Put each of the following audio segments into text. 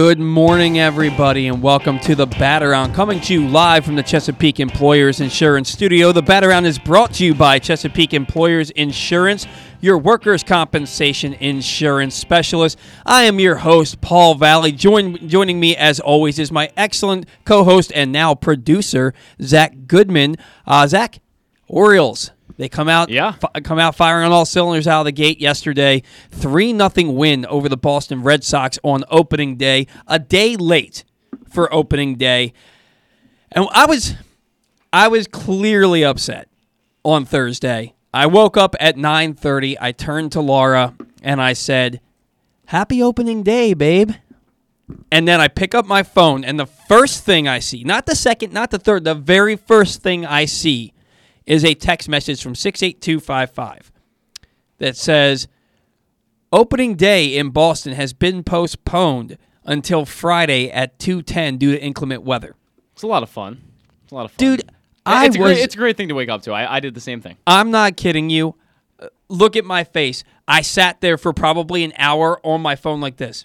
Good morning, everybody, and welcome to the Bat Around. Coming to you live from the Chesapeake Employers Insurance Studio. The Bat Around is brought to you by Chesapeake Employers Insurance, your workers' compensation insurance specialist. I am your host, Paul Valley. Join, joining me, as always, is my excellent co host and now producer, Zach Goodman. Uh, Zach, Orioles. They come out, Yeah. fi- come out firing on all cylinders out of the gate yesterday. Three nothing win over the Boston Red Sox on opening day. A day late for opening day, and I was, I was clearly upset on Thursday. I woke up at nine thirty. I turned to Laura and I said, "Happy opening day, babe." And then I pick up my phone, and the first thing I see, not the second, not the third, the very first thing I see is a text message from 68255 that says, Opening day in Boston has been postponed until Friday at 210 due to inclement weather. It's a lot of fun. It's a lot of fun. Dude, I it's a was. great, it's a great thing to wake up to. I, I did the same thing. I'm not kidding you. Look at my face. I sat there for probably an hour on my phone like this.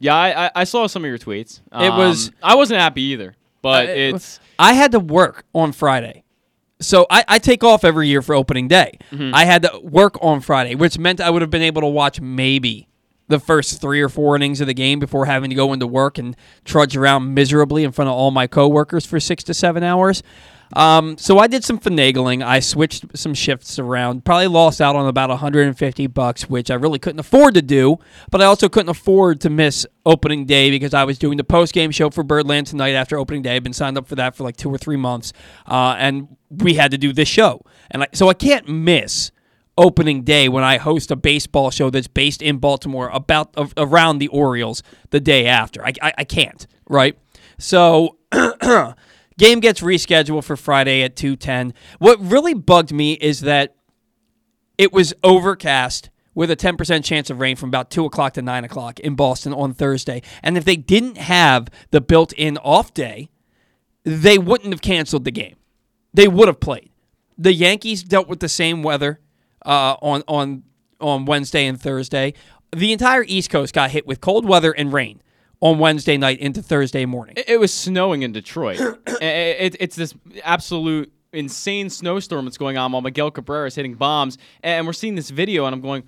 Yeah, I, I, saw some of your tweets. It was- Um, I wasn't happy either, but Uh, it's I had to work on Friday. So I, I take off every year for opening day. Mm-hmm. I had to work on Friday, which meant I would have been able to watch maybe the first three or four innings of the game before having to go into work and trudge around miserably in front of all my coworkers for six to seven hours. Um, so I did some finagling. I switched some shifts around. Probably lost out on about 150 bucks, which I really couldn't afford to do. But I also couldn't afford to miss opening day because I was doing the post game show for Birdland tonight after opening day. I've been signed up for that for like two or three months, uh, and we had to do this show, and I, so I can't miss opening day when I host a baseball show that's based in Baltimore about a, around the Orioles the day after. I, I, I can't, right? So game gets rescheduled for Friday at 2:10. What really bugged me is that it was overcast with a 10% chance of rain from about 2 o'clock to 9 o'clock in Boston on Thursday. And if they didn't have the built-in off day, they wouldn't have canceled the game. They would have played. The Yankees dealt with the same weather uh, on on on Wednesday and Thursday. The entire East Coast got hit with cold weather and rain on Wednesday night into Thursday morning. it, it was snowing in Detroit. I- I- it, it's this absolute insane snowstorm that's going on while Miguel Cabrera is hitting bombs, and we're seeing this video, and I'm going,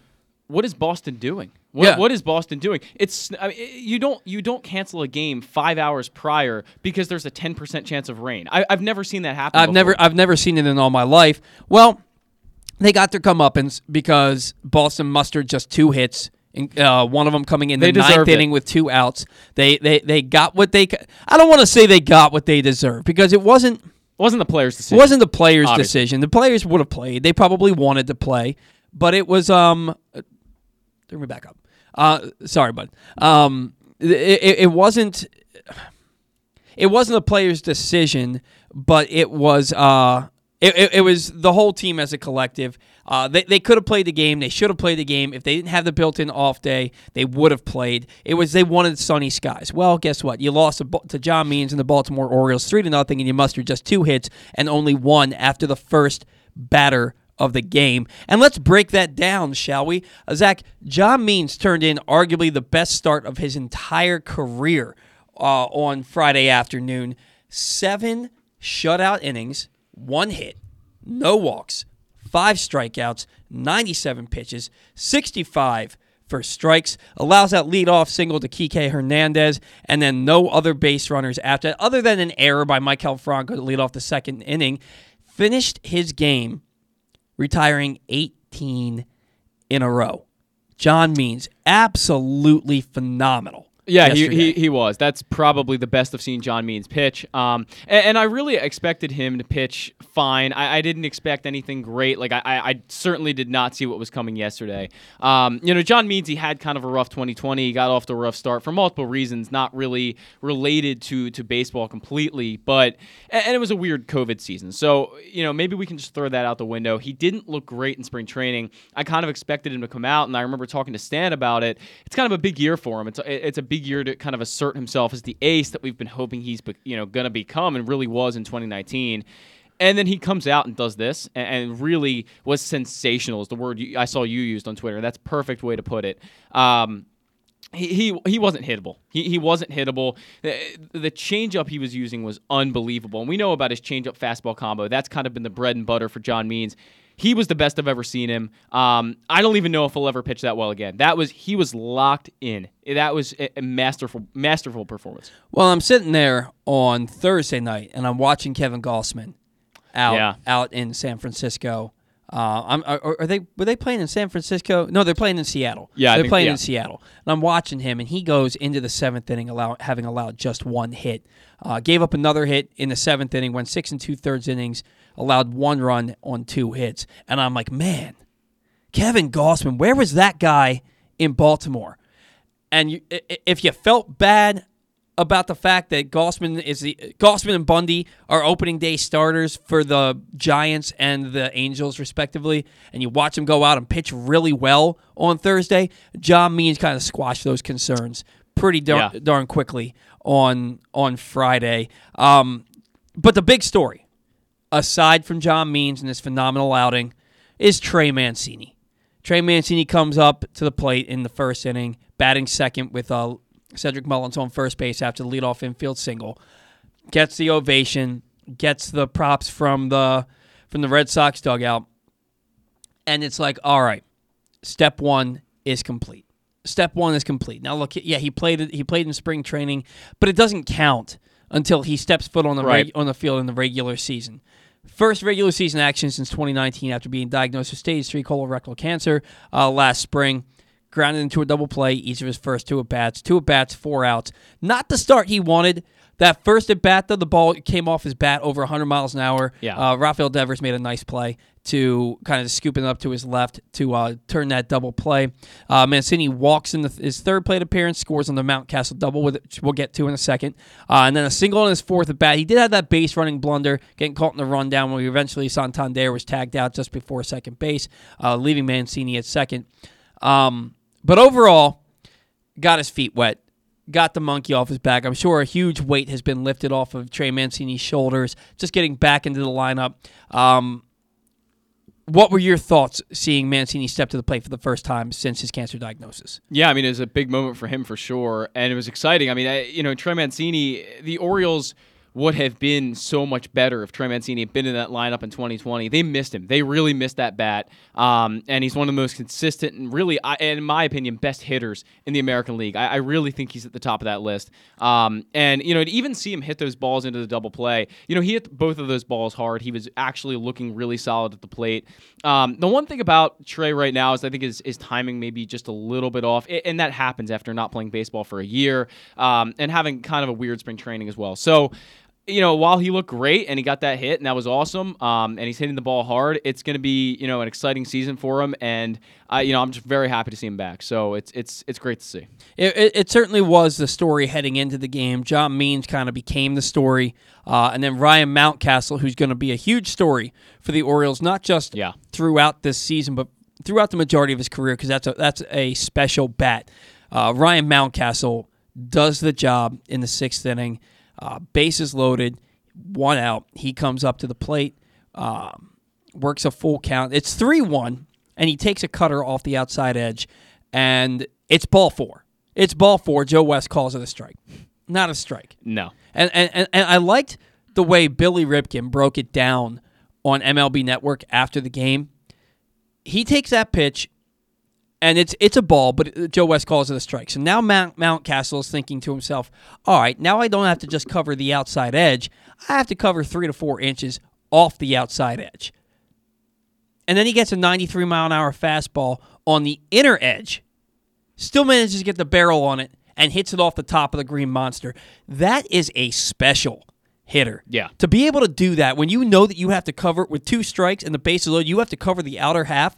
"What is Boston doing? What, Yeah. what is Boston doing? It's I mean, you don't you don't cancel a game five hours prior because there's a 10% chance of rain. I, I've never seen that happen. I've never. I've never seen it in all my life. Well, they got their comeuppance because Boston mustered just two hits. Uh, one of them coming in the ninth it. inning with two outs. They they they got what they. I don't want to say they got what they deserved because it wasn't It wasn't the players' it decision. wasn't the players' Obviously. decision. The players would have played. They probably wanted to play, but it was um. Turn me back up. Uh, sorry, bud. Um, it, it, it wasn't. It wasn't the players' decision, but it was. Uh, it, it, it was the whole team as a collective. Uh, they they could have played the game. They should have played the game. If they didn't have the built-in off day, they would have played. It was they wanted sunny skies. Well, guess what? You lost to, John Means and the Baltimore Orioles three to nothing, and you mustered just two hits and only one after the first batter of the game. And let's break that down, shall we? Uh, Zach, John Means turned in arguably the best start of his entire career uh, on Friday afternoon. Seven shutout innings, one hit, no walks, five strikeouts, 97 pitches, 65 for strikes, allows that leadoff single to Kike Hernandez, and then no other base runners after that, other than an error by Maikel Franco to lead off the second inning. Finished his game retiring 18 in a row. John Means absolutely phenomenal. Yeah, he, he, he was. That's probably the best I've seen John Means pitch. Um, and, and I really expected him to pitch fine. I, I didn't expect anything great. Like I, I, I certainly did not see what was coming yesterday. Um, you know, John Means he had kind of a rough 2020. He got off to a rough start for multiple reasons, not really related to to baseball completely. But and, and it was a weird COVID season. So you know maybe we can just throw that out the window. He didn't look great in spring training. I kind of expected him to come out, and I remember talking to Stan about it. It's kind of a big year for him. It's a, it's a big year to kind of assert himself as the ace that we've been hoping he's you know going to become, and really was in 2019. And then he comes out and does this, and, really was sensational. Is the word you, I saw you used on Twitter. That's perfect way to put it. Um, he, he he wasn't hittable. He, he wasn't hittable. The, the changeup he was using was unbelievable. And we know about his changeup fastball combo. That's kind of been the bread and butter for John Means. He was the best I've ever seen him. Um, I don't even know if he'll ever pitch that well again. That was he was locked in. That was a, masterful masterful performance. Well, I'm sitting there on Thursday night and I'm watching Kevin Gausman out Yeah. out in San Francisco. Uh, I'm, are, are they were they playing in San Francisco? No, they're playing in Seattle. Yeah, I they're think- playing yeah. in Seattle. And I'm watching him, and he goes into the seventh inning, allow, having allowed just one hit. Uh, gave up another hit in the seventh inning, went six and two thirds innings, allowed one run on two hits. And I'm like, man, Kevin Gausman, where was that guy in Baltimore? And you, if you felt bad about the fact that Gausman is the Gausman and Bundy are opening day starters for the Giants and the Angels respectively, and you watch them go out and pitch really well on Thursday, John Means kind of squashed those concerns pretty darn, Yeah. darn quickly on on Friday. Um, but the big story, aside from John Means and this phenomenal outing, is Trey Mancini. Trey Mancini comes up to the plate in the first inning, batting second with uh, Cedric Mullins on first base after the leadoff infield single. Gets the ovation, gets the props from the from the Red Sox dugout, and it's like, all right, step one is complete. Step one is complete. Now look, yeah, he played he played in spring training, but it doesn't count until he steps foot on the Right. reg- on the field in the regular season. First regular season action since 2019 after being diagnosed with stage 3 colorectal cancer uh, last spring. Grounded into a double play each of his first two at bats. Two at bats, four outs. Not the start he wanted. That first at bat, though, the ball came off his bat over 100 miles an hour. Yeah. Uh, Rafael Devers made a nice play to kind of scoop it up to his left to uh, turn that double play. Uh, Mancini walks in the, his third plate appearance, scores on the Mountcastle double, which we'll get to in a second. Uh, and then a single on his fourth at bat. He did have that base running blunder, getting caught in the rundown when eventually Santander was tagged out just before second base, uh, leaving Mancini at second. Um, but overall, got his feet wet, got the monkey off his back. I'm sure a huge weight has been lifted off of Trey Mancini's shoulders, just getting back into the lineup. Um, what were your thoughts seeing Mancini step to the plate for the first time since his cancer diagnosis? Yeah, I mean, it was a big moment for him for sure, and it was exciting. I mean, I, you know, Trey Mancini, the Orioles would have been so much better if Trey Mancini had been in that lineup in 2020. They missed him. They really missed that bat, um, and he's one of the most consistent and really, in my opinion, best hitters in the American League. I, I really think he's at the top of that list. Um, and you know, to even see him hit those balls into the double play, you know, he hit both of those balls hard. He was actually looking really solid at the plate. Um, the one thing about Trey right now is I think his, his timing maybe just a little bit off, and that happens after not playing baseball for a year um, and having kind of a weird spring training as well. So, you know, while he looked great and he got that hit and that was awesome, um, and he's hitting the ball hard, it's going to be you know an exciting season for him, and I you know I'm just very happy to see him back. So it's it's it's great to see. It, it, it certainly was the story heading into the game. John Means kind of became the story, uh, and then Ryan Mountcastle, who's going to be a huge story for the Orioles, not just Yeah. throughout this season, but throughout the majority of his career, because that's a that's a special bat. Uh, Ryan Mountcastle does the job in the sixth inning. Uh, bases loaded, one out. He comes up to the plate, um, works a full count. It's three one, and he takes a cutter off the outside edge, and it's ball four. It's ball four. Joe West calls it a strike, not a strike. No. And and, and, and I liked the way Billy Ripken broke it down on MLB Network after the game. He takes that pitch, and it's it's a ball, but Joe West calls it a strike. So now Mount Mountcastle is thinking to himself, "All right, now I don't have to just cover the outside edge. I have to cover three to four inches off the outside edge." And then he gets a 93 mile an hour fastball on the inner edge still manages to get the barrel on it and hits it off the top of the green monster. That is a special hitter. Yeah. To be able to do that when you know that you have to cover it with two strikes and the base is loaded, you have to cover the outer half,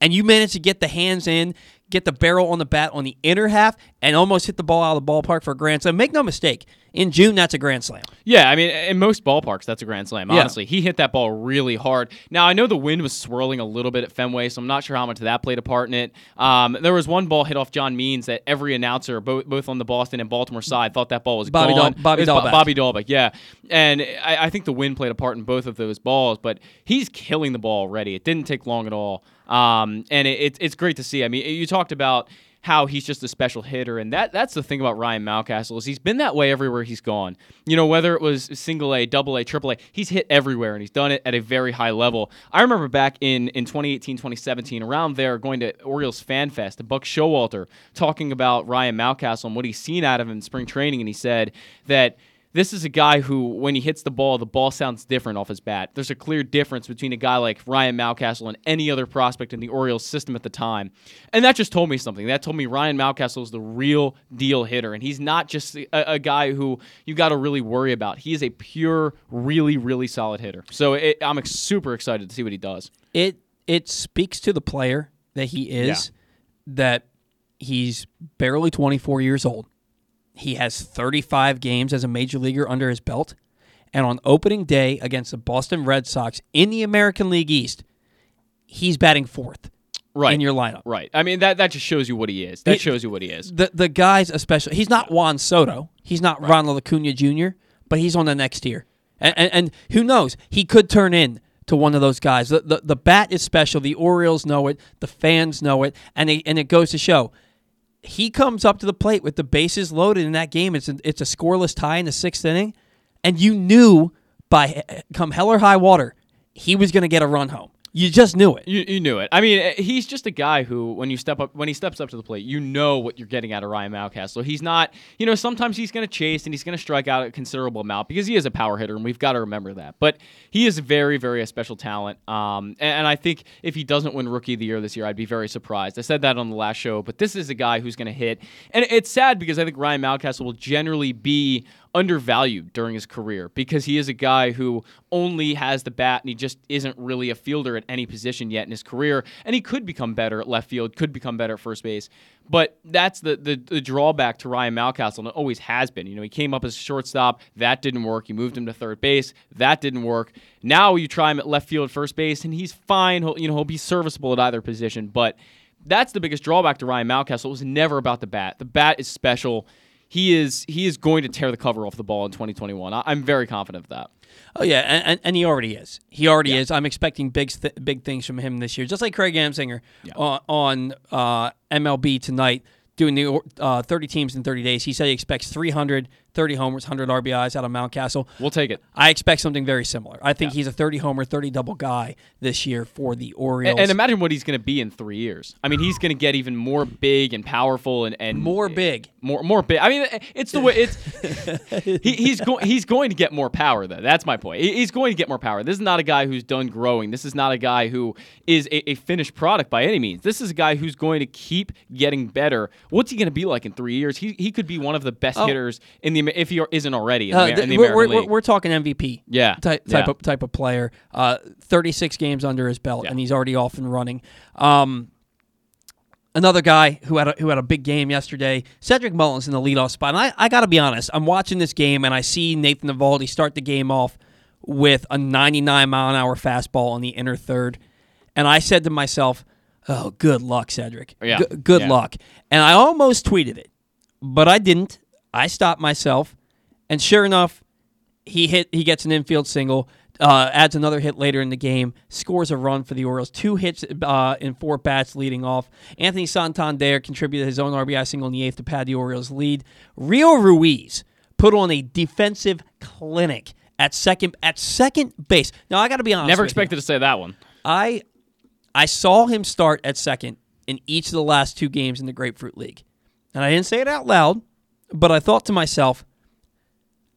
and you manage to get the hands in, get the barrel on the bat on the inner half, and almost hit the ball out of the ballpark for a grand slam. Make no mistake, in June that's a grand slam. Yeah, I mean, in most ballparks, that's a grand slam. Yeah. Honestly, he hit that ball really hard. Now I know the wind was swirling a little bit at Fenway, so I'm not sure how much that played a part in it. Um, there was one ball hit off John Means that every announcer, both both on the Boston and Baltimore side, thought that ball was Bobby gone. Bobby It Dalbec. Bobby Dalbec, yeah. And I, I think the wind played a part in both of those balls, but he's killing the ball already. It didn't take long at all. Um, and it, it's it's great to see. I mean, you talked about how he's just a special hitter, and that that's the thing about Ryan Mountcastle is he's been that way everywhere he's gone. You know, whether it was single A, double A, triple A, he's hit everywhere, and he's done it at a very high level. I remember back in in 2018, 2017, around there, going to Orioles Fan Fest, Buck Showalter talking about Ryan Mountcastle and what he's seen out of him in spring training, and he said that this is a guy who, when he hits the ball, the ball sounds different off his bat. There's a clear difference between a guy like Ryan Mountcastle and any other prospect in the Orioles system at the time. And that just told me something. That told me Ryan Mountcastle is the real deal hitter. And he's not just a, a guy who you got to really worry about. He is a pure, really, really solid hitter. So it, I'm super excited to see what he does. It it speaks to the player that he is that he's barely 24 years old. He has 35 games as a major leaguer under his belt. And on opening day against the Boston Red Sox in the American League East, he's batting fourth Right. in your lineup. Right. I mean, that, that just shows you what he is. That It- shows you what he is. The the guys especially he's not Juan Soto. He's not Ronald Acuna Jr., but he's on the next tier. And, and and who knows? He could turn in to one of those guys. The, the the bat is special. The Orioles know it. The fans know it. And they, and it goes to show he comes up to the plate with the bases loaded in that game. It's a, it's a scoreless tie in the sixth inning, and you knew by eh, come hell or high water he was going to get a run home. You just knew it. You, you knew it. I mean, eh, he's just a guy who, when you step up, when he steps up to the plate, you know what you're getting out of Ryan Mountcastle. He's not, you know, sometimes he's going to chase and he's going to strike out a considerable amount because he is a power hitter, and we've got to remember that. But he is very, very a special talent. Um, and, and I think if he doesn't win Rookie of the Year this year, I'd be very surprised. I said that on the last show, but this is a guy who's going to hit, and it's sad because I think Ryan Mountcastle will generally be undervalued during his career because he is a guy who only has the bat and he just isn't really a fielder at any position yet in his career. And he could become better at left field, could become better at first base. But that's the, the, the drawback to Ryan Mountcastle, and it always has been. You know, he came up as a shortstop, that didn't work. You moved him to third base, that didn't work. Now you try him at left field, first base, and he's fine. He'll, you know, he'll be serviceable at either position. But that's the biggest drawback to Ryan Mountcastle. It was never about the bat. The bat is special he is he is going to tear the cover off the ball in 2021. I, am very confident of that. Oh yeah, and, and, he already is. He already is. I'm expecting big th- big things from him this year, just like Greg Amsinger on, on uh, MLB tonight doing the uh, 30 teams in 30 days. He said he expects 300, 30 homers, 100 RBIs out of Mountcastle. We'll take it. I expect something very similar. I think he's a 30 homer, 30 double guy this year for the Orioles. And, and imagine what he's going to be in three years. I mean, he's going to get even more big and powerful and, and more big. more more big. I mean, it's the way it's. he, he's going he's going to get more power though. That's my point. He's going to get more power. This is not a guy who's done growing. This is not a guy who is a, a finished product by any means. This is a guy who's going to keep getting better. What's he going to be like in three years? He he could be one of the best Oh. hitters in the if he isn't already in the, Uh, in the we're, American we're, League. we're talking MVP. Yeah, type type yeah. of type of player. Uh, 36 games under his belt, Yeah. and he's already off and running. Um, another guy who had a, who had a big game yesterday, Cedric Mullins in the leadoff spot. And I, I got to be honest, I'm watching this game and I see Nathan Eovaldi start the game off with a 99 mile an hour fastball in the inner third, and I said to myself, "Oh, good luck, Cedric. Yeah. G- good Yeah. luck." And I almost tweeted it, but I didn't. I stopped myself, and sure enough, he hit. He gets an infield single. Uh, adds another hit later in the game. Scores a run for the Orioles. Two hits uh, in four bats leading off. Anthony Santander contributed his own RBI single in the eighth to pad the Orioles' lead. Rio Ruiz put on a defensive clinic at second at second base. Now I got to be honest. Never with you. expected to say that one. I I saw him start at second in each of the last two games in the Grapefruit League. And I didn't say it out loud, but I thought to myself,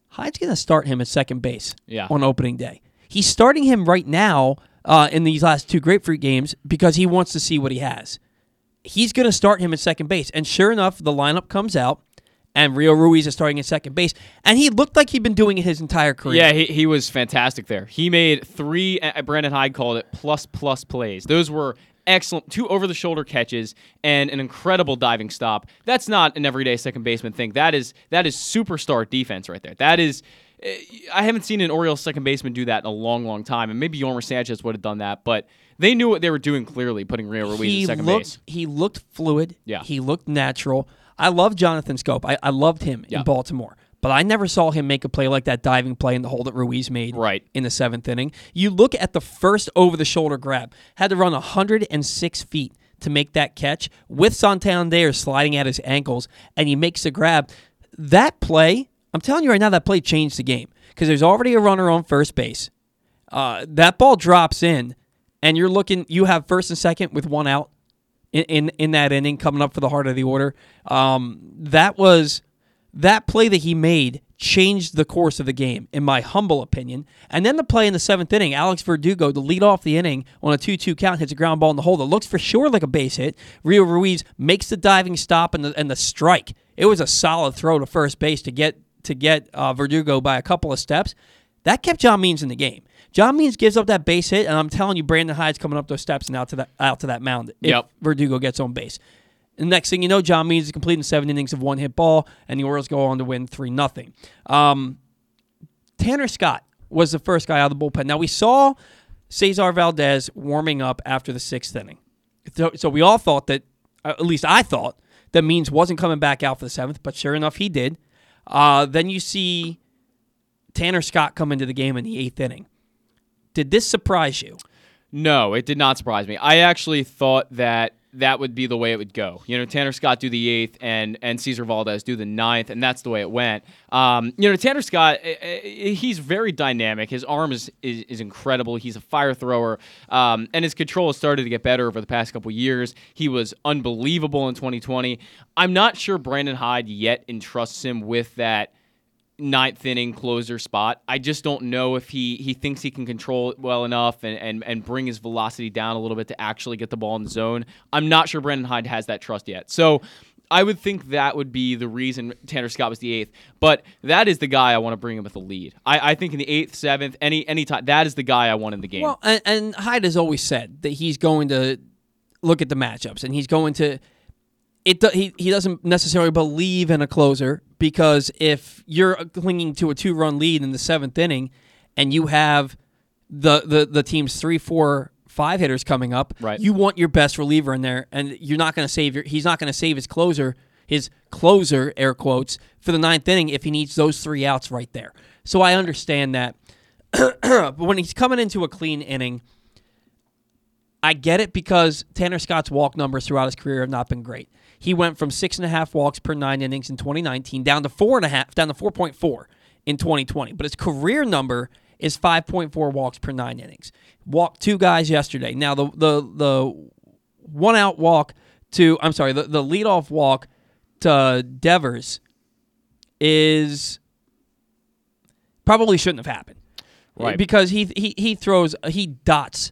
Hyde's going to start him at second base Yeah. on opening day. He's starting him right now uh, in these last two Grapefruit games because he wants to see what he has. He's going to start him at second base. And sure enough, the lineup comes out, and Rio Ruiz is starting at second base. And he looked like he'd been doing it his entire career. Yeah, he, he was fantastic there. He made three, uh, Brandon Hyde called it plus plus plays. Those were excellent, two over the shoulder catches and an incredible diving stop. That's not an everyday second baseman thing. That is that is superstar defense right there. That is. uh, I haven't seen an Orioles second baseman do that in a long, long time, and maybe Yolmer Sanchez would have done that, but they knew what they were doing clearly, putting Rio Ruiz at second looked base. he looked fluid. Yeah. He looked natural. I love Jonathan Schoop. I, I loved him Yeah. in Baltimore. But I never saw him make a play like that diving play in the hole that Ruiz made Right. in the seventh inning. You look at the first over the shoulder grab, had to run 106 feet to make that catch with Santander sliding at his ankles, and he makes the grab. That play, I'm telling you right now, that play changed the game because there's already a runner on first base. Uh, that ball drops in, and you're looking. You have first and second with one out in in, in that inning coming up for the heart of the order. Um, that was that play that he made changed the course of the game, in my humble opinion. And then the play in the seventh inning, Alex Verdugo to lead off the inning on a 2 2 count hits a ground ball in the hole that looks for sure like a base hit. Rio Ruiz makes the diving stop and the, and the strike. It was a solid throw to first base to get to get uh, Verdugo by a couple of steps. That kept John Means in the game. John Means gives up that base hit, and I'm telling you, Brandon Hyde's coming up those steps and out to that out to that mound if Yep. Verdugo gets on base. And next thing you know, John Means is completing seven innings of one hit ball, and the Orioles go on to win 3 0. Um, Tanner Scott was the first guy out of the bullpen. Now, we saw Cesar Valdez warming up after the sixth inning. So, so we all thought that, uh, at least I thought, that Means wasn't coming back out for the seventh, but sure enough, he did. Uh, then you see Tanner Scott come into the game in the eighth inning. Did this surprise you? No, it did not surprise me. I actually thought that that would be the way it would go. You know, Tanner Scott do the eighth and and Cesar Valdez do the ninth, and that's the way it went. Um, you know, Tanner Scott, eh, eh, he's very dynamic. His arm is is, is incredible. He's a fire thrower, um, and his control has started to get better over the past couple years. He was unbelievable in 2020. I'm not sure Brandon Hyde yet entrusts him with that ninth inning closer spot. I just don't know if he he thinks he can control it well enough and, and and bring his velocity down a little bit to actually get the ball in the zone. I'm not sure Brandon Hyde has that trust yet. So I would think that would be the reason Tanner Scott was the eighth, but that is the guy I want to bring him with the lead. I, I think in the eighth, seventh, any any time that is the guy I want in the game. Well, and, and Hyde has always said that he's going to look at the matchups and he's going to. It he he doesn't necessarily believe in a closer because if you're clinging to a two run lead in the seventh inning, and you have the the the team's three four five hitters coming up, Right. you want your best reliever in there, and you're not going to save your. He's not going to save his closer, his closer, air quotes, for the ninth inning if he needs those three outs right there. So I understand that. but when he's coming into a clean inning, I get it because Tanner Scott's walk numbers throughout his career have not been great. He went from six and a half walks per nine innings in 2019 down to four and a half, down to 4.4 in 2020. But his career number is 5.4 walks per nine innings. Walked two guys yesterday. Now the the the one out walk to I'm sorry the the leadoff walk to Devers is probably shouldn't have happened. Right. Because he he he throws he dots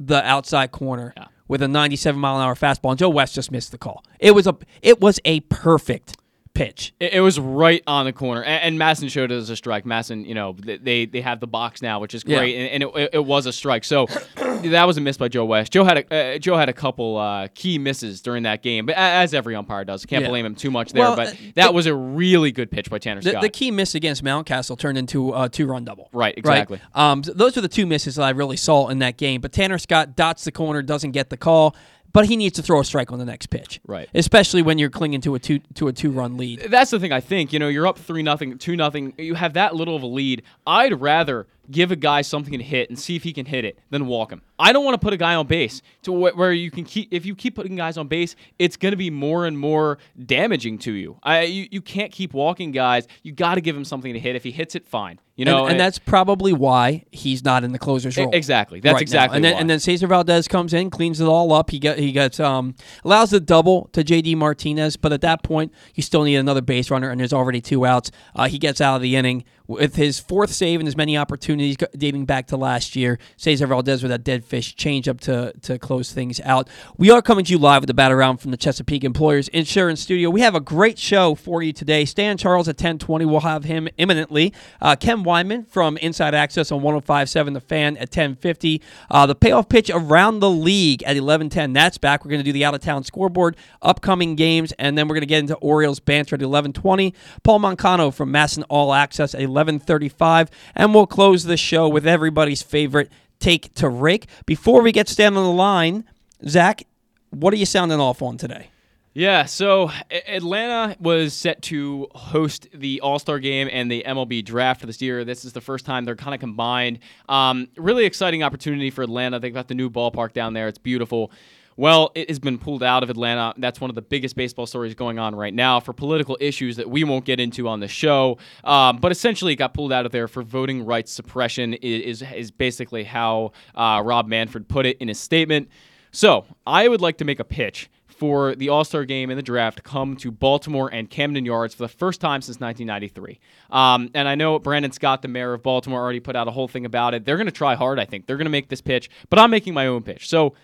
the outside corner Yeah. With a 97 mile an hour fastball and Joe West just missed the call. It was a it was a perfect pitch. It, it was right on the corner, and, and MASN showed it as a strike. MASN, you know, they they have the box now, which is Yeah. great, and, and it, it, was a strike. So that was a miss by Joe West. Joe had a uh, Joe had a couple uh, key misses during that game, but as every umpire does, can't Yeah. blame him too much there. Well, but uh, that the- was a really good pitch by Tanner The, Scott. the key miss against Mountcastle turned into a two run double. Right, exactly. Um, so those were the two misses that I really saw in that game. But Tanner Scott dots the corner, doesn't get the call, but he needs to throw a strike on the next pitch. Right. Especially when you're clinging to a two to a two run lead. That's the thing I think. You know, you're up three nothing, two nothing. You have that little of a lead. I'd rather give a guy something to hit and see if he can hit it then walk him. I don't want to put a guy on base to wh- where you can keep. If you keep putting guys on base, it's going to be more and more damaging to you. I you, you can't keep walking guys. You got to give him something to hit. If he hits it, fine. You know, and, and that's probably why he's not in the closer's role. exactly. That's right now. exactly And then why. and then Cesar Valdez comes in, cleans it all up. He get he gets um allows the double to JD Martinez, but at that point you still need another base runner, and there's already two outs. Uh, he gets out of the inning with his fourth save and as many opportunities dating back to last year. Cesar Valdez with that dead fish changeup to to close things out. We are coming to you live with the bat around from the Chesapeake Employers Insurance Studio. We have a great show for you today. Stan Charles at 10:20. We'll have him imminently. Uh, Ken Weinman from Inside Access on 105.7 The Fan at 10:50. Uh, the payoff pitch around the league at 11:10. That's back. We're going to do the out of town scoreboard, upcoming games, and then we're going to get into Orioles banter at 11:20. Paul Mancano from MASN All Access at 11:35, and we'll close the show with everybody's favorite take to rake. Before we get Stan on the line, Zach, what are you sounding off on today? Yeah, so Atlanta was set to host the All Star game and the MLB draft this year. This is the first time they're kind of combined. Um, really exciting opportunity for Atlanta. They've got the new ballpark down there, it's beautiful. Well, it has been pulled out of Atlanta. That's one of the biggest baseball stories going on right now for political issues that we won't get into on the show. Um, but essentially, it got pulled out of there for voting rights suppression. Is is basically how uh, Rob Manfred put it in his statement. So I would like to make a pitch for the All Star game and the draft come to Baltimore and Camden Yards for the first time since 1993. Um, and I know Brandon Scott, the mayor of Baltimore, already put out a whole thing about it. They're going to try hard, I think. They're going to make this pitch, but I'm making my own pitch. So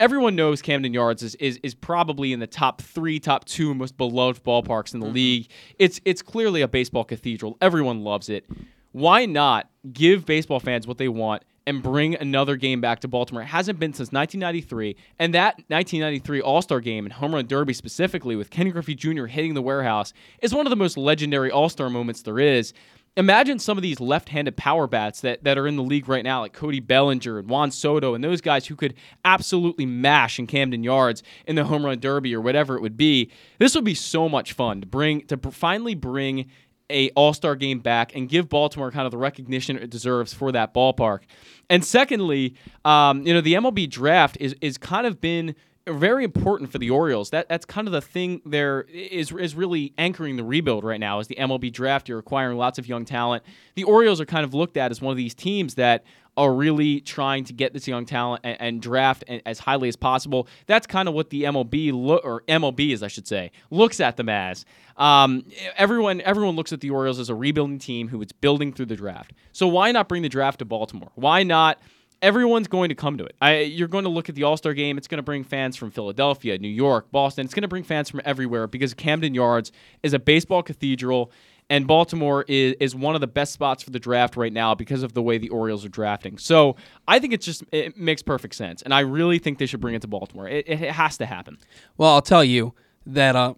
everyone knows Camden Yards is, is is probably in the top three, top two most beloved ballparks in the mm-hmm. league. It's it's clearly a baseball cathedral. Everyone loves it. Why not give baseball fans what they want and bring another game back to Baltimore. It hasn't been since 1993, and that 1993 All Star game and Home Run Derby specifically, with Ken Griffey Jr. hitting the warehouse, is one of the most legendary All Star moments there is. Imagine some of these left-handed power bats that, that are in the league right now, like Cody Bellinger and Juan Soto, and those guys who could absolutely mash in Camden Yards in the home run derby or whatever it would be. This would be so much fun to bring to finally bring a all-star game back and give Baltimore kind of the recognition it deserves for that ballpark. And secondly, um, you know, the MLB draft is is kind of been very important for the Orioles. That that's kind of the thing there is is really anchoring the rebuild right now. Is the MLB draft? You're acquiring lots of young talent. The Orioles are kind of looked at as one of these teams that are really trying to get this young talent and, and draft as highly as possible. That's kind of what the MLB lo- or MLB is, I should say, looks at them as. Um, everyone everyone looks at the Orioles as a rebuilding team who is building through the draft. So why not bring the draft to Baltimore? Why not? Everyone's going to come to it. I, you're going to look at the All Star game. It's going to bring fans from Philadelphia, New York, Boston. It's going to bring fans from everywhere because Camden Yards is a baseball cathedral and Baltimore is, is one of the best spots for the draft right now because of the way the Orioles are drafting. So I think it's just it makes perfect sense, and I really think they should bring it to Baltimore. It, it has to happen. Well, I'll tell you that uh,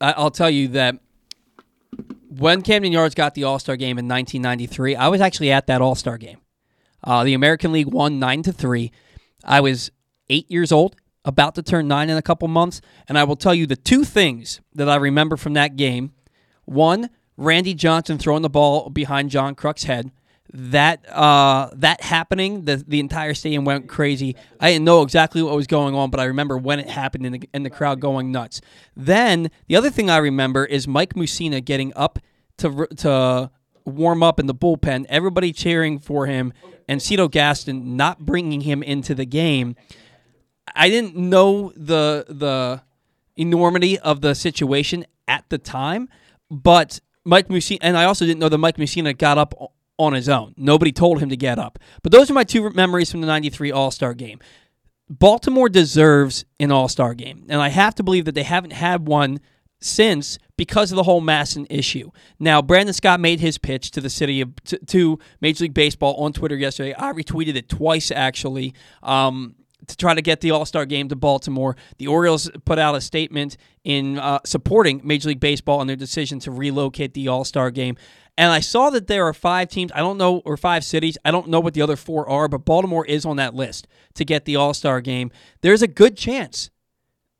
I'll tell you that when Camden Yards got the All Star game in 1993, I was actually at that All Star game. Uh, the American League won nine to three. I was eight years old, about to turn nine in a couple months, and I will tell you the two things that I remember from that game. One, Randy Johnson throwing the ball behind John Kruk's head. That uh, that happening, the the entire stadium went crazy. I didn't know exactly what was going on, but I remember when it happened and the, and the crowd going nuts. Then the other thing I remember is Mike Mussina getting up to to warm up in the bullpen, everybody cheering for him, and Cito Gaston not bringing him into the game. I didn't know the the enormity of the situation at the time, but Mike Mussina, and I also didn't know that Mike Mussina got up on his own. Nobody told him to get up. But those are my two memories from the 93 All Star game. Baltimore deserves an All Star game, and I have to believe that they haven't had one since because of the whole MASN issue. Now, Brandon Scott made his pitch to the city of to, to Major League Baseball on Twitter yesterday. I retweeted it twice actually. Um, to try to get the All Star game to Baltimore. The Orioles put out a statement in uh, supporting Major League Baseball and their decision to relocate the All Star game. And I saw that there are five teams, I don't know, or five cities. I don't know what the other four are, but Baltimore is on that list to get the All Star game. There's a good chance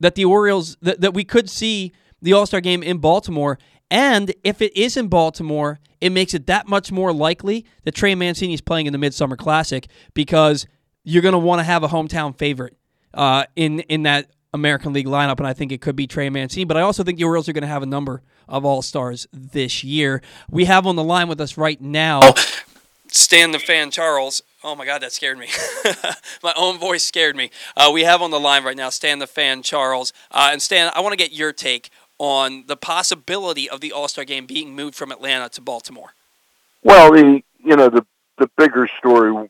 that the Orioles, that, that we could see the All Star game in Baltimore. And if it is in Baltimore, it makes it that much more likely that Trey Mancini is playing in the Midsummer Classic because you're going to want to have a hometown favorite uh, in in that American League lineup, and I think it could be Trey Mancini. But I also think the Orioles are going to have a number of All Stars this year. We have on the line with us right now Stan the Fan Charles. Oh my God, that scared me. my own voice scared me. Uh, we have on the line right now Stan the Fan Charles. Uh, and Stan, I want to get your take on the possibility of the All Star game being moved from Atlanta to Baltimore. Well, the you know the the bigger story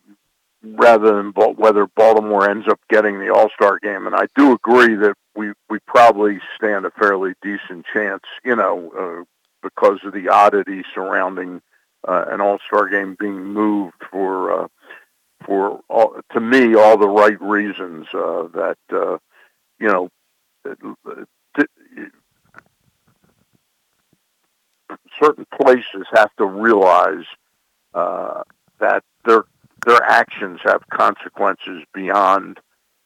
rather than whether Baltimore ends up getting the All Star game. And I do agree that we we probably stand a fairly decent chance, you know, uh, because of the oddity surrounding uh, an All Star game being moved for uh, for all, to me all the right reasons uh, that uh, you know. Certain places have to realize uh, that they're their actions have consequences beyond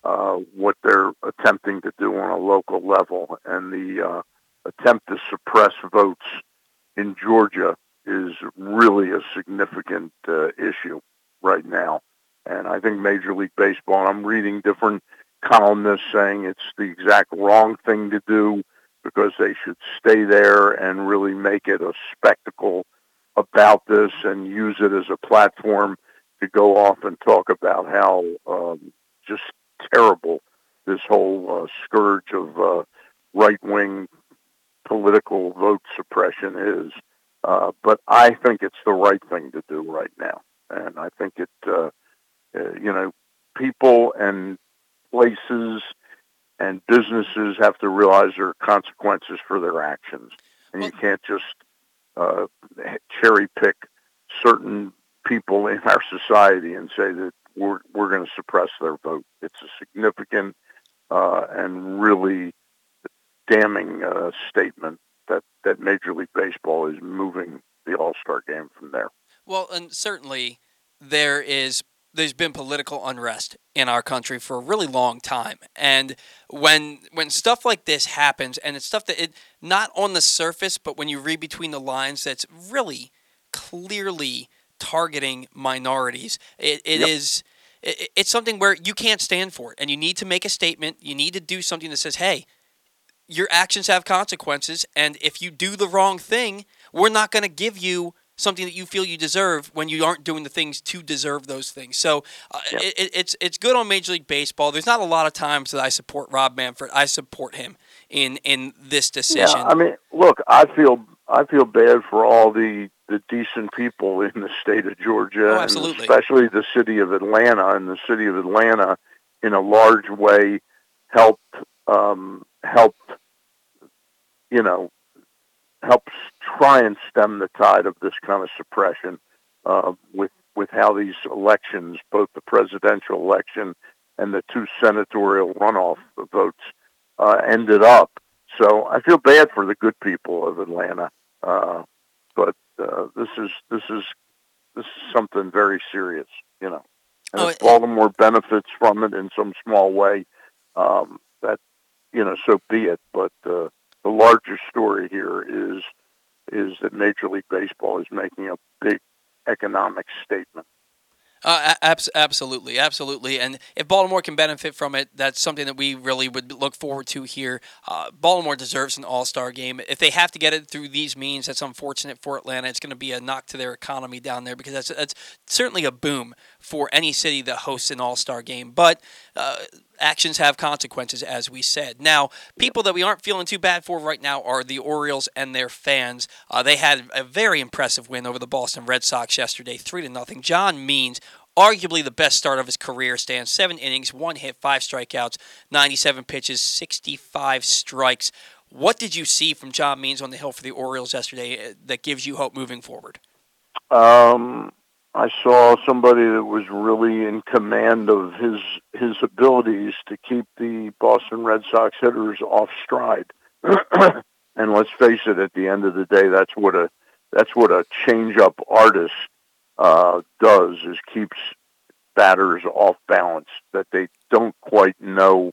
uh, what they're attempting to do on a local level. And the uh, attempt to suppress votes in Georgia is really a significant uh, issue right now. And I think Major League Baseball, I'm reading different columnists saying it's the exact wrong thing to do because they should stay there and really make it a spectacle about this and use it as a platform to go off and talk about how um, just terrible this whole uh, scourge of uh, right-wing political vote suppression is. Uh, but I think it's the right thing to do right now, and I think it, uh, uh, you know, people and places and businesses have to realize there are consequences for their actions, and you can't just uh, cherry pick certain people in our society and say that we're we're going to suppress their vote. It's a significant uh, and really damning uh, statement that that Major League Baseball is moving the All Star game from there. Well, and certainly there is there's been political unrest in our country for a really long time. And when when stuff like this happens and it's stuff that it not on the surface but when you read between the lines that's really clearly targeting minorities it, it yep. is it, it's something where you can't stand for it. And you need to make a statement. You need to do something that says hey your actions have consequences. And if you do the wrong thing we're not going to give you something that you feel you deserve when you aren't doing the things to deserve those things. So uh, yep. it, it's it's good on Major League Baseball. There's not a lot of times that I support Rob Manfred. I support him in in this decision. Yeah, I mean, look, I feel I feel bad for all the the decent people in the state of Georgia, oh, absolutely. especially the city of Atlanta. And the city of Atlanta, in a large way, helped um, helped you know helps try and stem the tide of this kind of suppression uh, with with how these elections, both the presidential election and the two senatorial runoff votes, uh, ended up. So I feel bad for the good people of Atlanta, uh, but uh, this is this is this is something very serious, you know. And oh, if Baltimore benefits from it in some small way, um, that you know, so be it. But uh, the larger story here is is that Major League Baseball is making a big economic statement. Uh, abs- absolutely, absolutely. And if Baltimore can benefit from it, that's something that we really would look forward to here. Uh, Baltimore deserves an All Star game. If they have to get it through these means, that's unfortunate for Atlanta. It's going to be a knock to their economy down there because that's that's certainly a boom for any city that hosts an All Star game. But uh, actions have consequences, as we said. Now, people that we aren't feeling too bad for right now are the Orioles and their fans. Uh, they had a very impressive win over the Boston Red Sox yesterday, three to nothing. John Means arguably the best start of his career stands seven innings, one hit, five strikeouts, 97 pitches, 65 strikes. What did you see from John Means on the hill for the Orioles yesterday uh, that gives you hope moving forward? Um, I saw somebody that was really in command of his his abilities to keep the Boston Red Sox hitters off stride. and let's face it, at the end of the day, that's what a that's what a change-up artist uh, does is keeps batters off balance that they don't quite know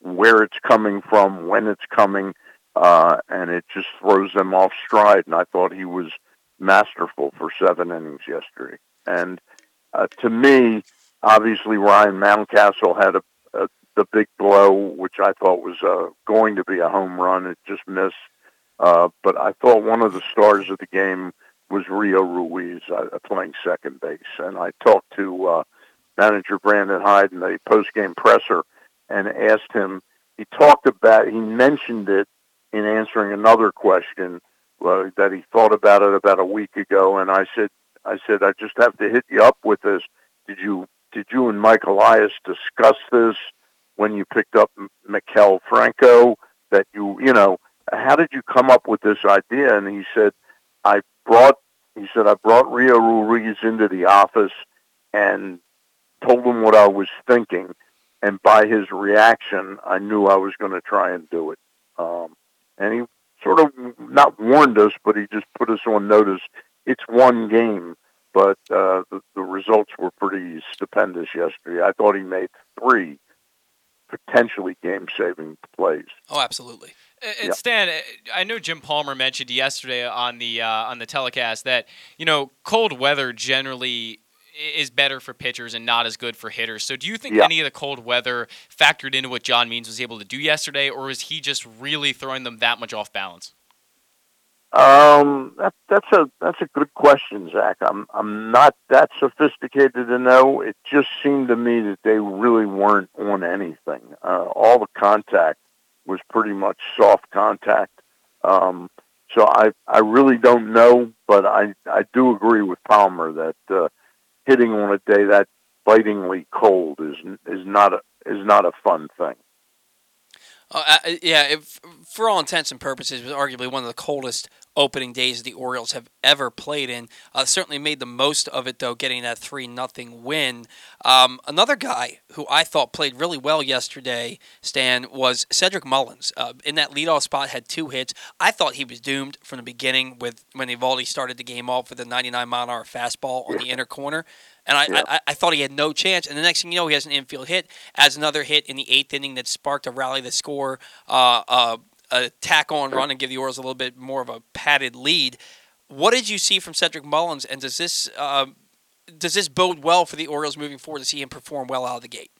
where it's coming from, when it's coming, uh, and it just throws them off stride. And I thought he was masterful for seven innings yesterday. And uh, to me, obviously Ryan Mountcastle had a, a the big blow, which I thought was uh, going to be a home run. It just missed. Uh, but I thought one of the stars of the game was Rio Ruiz uh, playing second base. And I talked to uh, manager Brandon Hyde in the post-game presser and asked him. He talked about. He mentioned it in answering another question uh, that he thought about it about a week ago. And I said, I said, I just have to hit you up with this. Did you did you and Mike Elias discuss this when you picked up Maikel Franco? That you you know how did you come up with this idea? And he said, I brought he said I brought Rio Ruiz into the office and told him what I was thinking, and by his reaction, I knew I was going to try and do it. Um, and he sort of not warned us, but he just put us on notice it's one game, but uh, the, the results were pretty stupendous yesterday. I thought he made three potentially game-saving plays. Oh, absolutely. And Stan, I know Jim Palmer mentioned yesterday on the uh, on the telecast that you know cold weather generally is better for pitchers and not as good for hitters. So, do you think Yeah. any of the cold weather factored into what John Means was able to do yesterday, or is he just really throwing them that much off balance? Um, that, that's a that's a good question, Zach. I'm I'm not that sophisticated to know. It just seemed to me that they really weren't on anything. Uh, all the contact was pretty much soft contact. Um, so I I really don't know, but I I do agree with Palmer that uh, hitting on a day that bitingly cold is is not a is not a fun thing. Uh, uh, yeah, if, for all intents and purposes, it was arguably one of the coldest opening days the Orioles have ever played in. Uh, certainly made the most of it, though, getting that 3 nothing win. Um, another guy who I thought played really well yesterday, Stan, was Cedric Mullins. Uh, in that leadoff spot, had two hits. I thought he was doomed from the beginning with when Eovaldi started the game off with a 99 mile an hour fastball on the inner corner. And I, Yeah. I, I thought he had no chance. And the next thing you know, he has an infield hit, adds another hit in the eighth inning that sparked a rally to score, uh, uh, a tack on run and give the Orioles a little bit more of a padded lead. What did you see from Cedric Mullins, and does this uh, does this bode well for the Orioles moving forward to see him perform well out of the gate?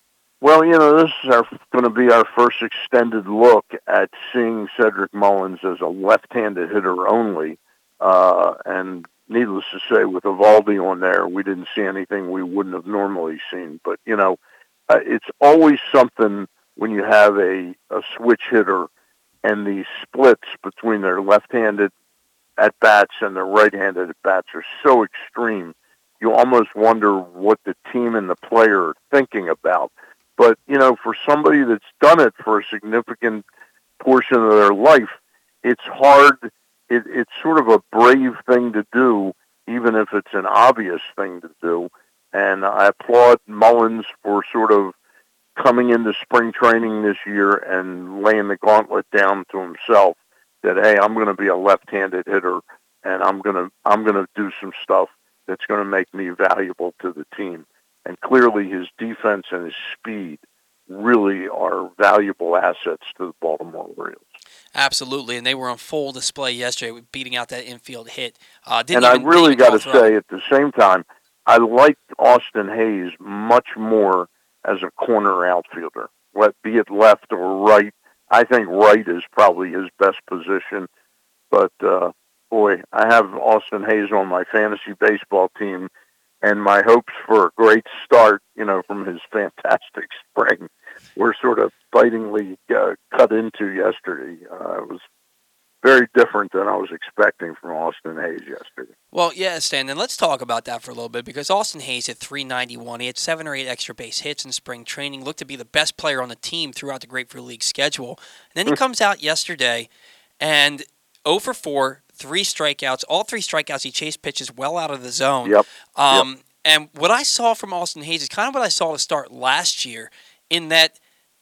Well, you know, this is going to be our first extended look at seeing Cedric Mullins as a left-handed hitter only. Uh, and needless to say, with Eovaldi on there, we didn't see anything we wouldn't have normally seen. But you know, uh, it's always something when you have a, a switch hitter and the splits between their left-handed at bats and their right-handed at bats are so extreme. You almost wonder what the team and the player are thinking about. But you know, for somebody that's done it for a significant portion of their life, it's hard. It, it's sort of a brave thing to do, even if it's an obvious thing to do. And I applaud Mullins for sort of coming into spring training this year and laying the gauntlet down to himself that hey, I'm going to be a left-handed hitter and I'm going to I'm going to do some stuff that's going to make me valuable to the team. And clearly his defense and his speed really are valuable assets to the Baltimore Orioles. Absolutely, and they were on full display yesterday, with beating out that infield hit. Uh, didn't and I really got to say, at the same time, I liked Austin Hays much more as a corner outfielder, what be it left or right. I think right is probably his best position, but uh, boy, I have Austin Hays on my fantasy baseball team, and my hopes for a great start, you know, from his fantastic spring, were sort of bitingly uh, cut into yesterday. Uh, it was very different than I was expecting from Austin Hays yesterday. Well, yeah, Stan. Then let's talk about that for a little bit because Austin Hays at 391. He had seven or eight extra base hits in spring training. Looked to be the best player on the team throughout the Grapefruit League schedule. And then he comes out yesterday and 0 for 4, three strikeouts. All three strikeouts, he chased pitches well out of the zone. Yep. Um, And what I saw from Austin Hays is kind of what I saw to start last year, in that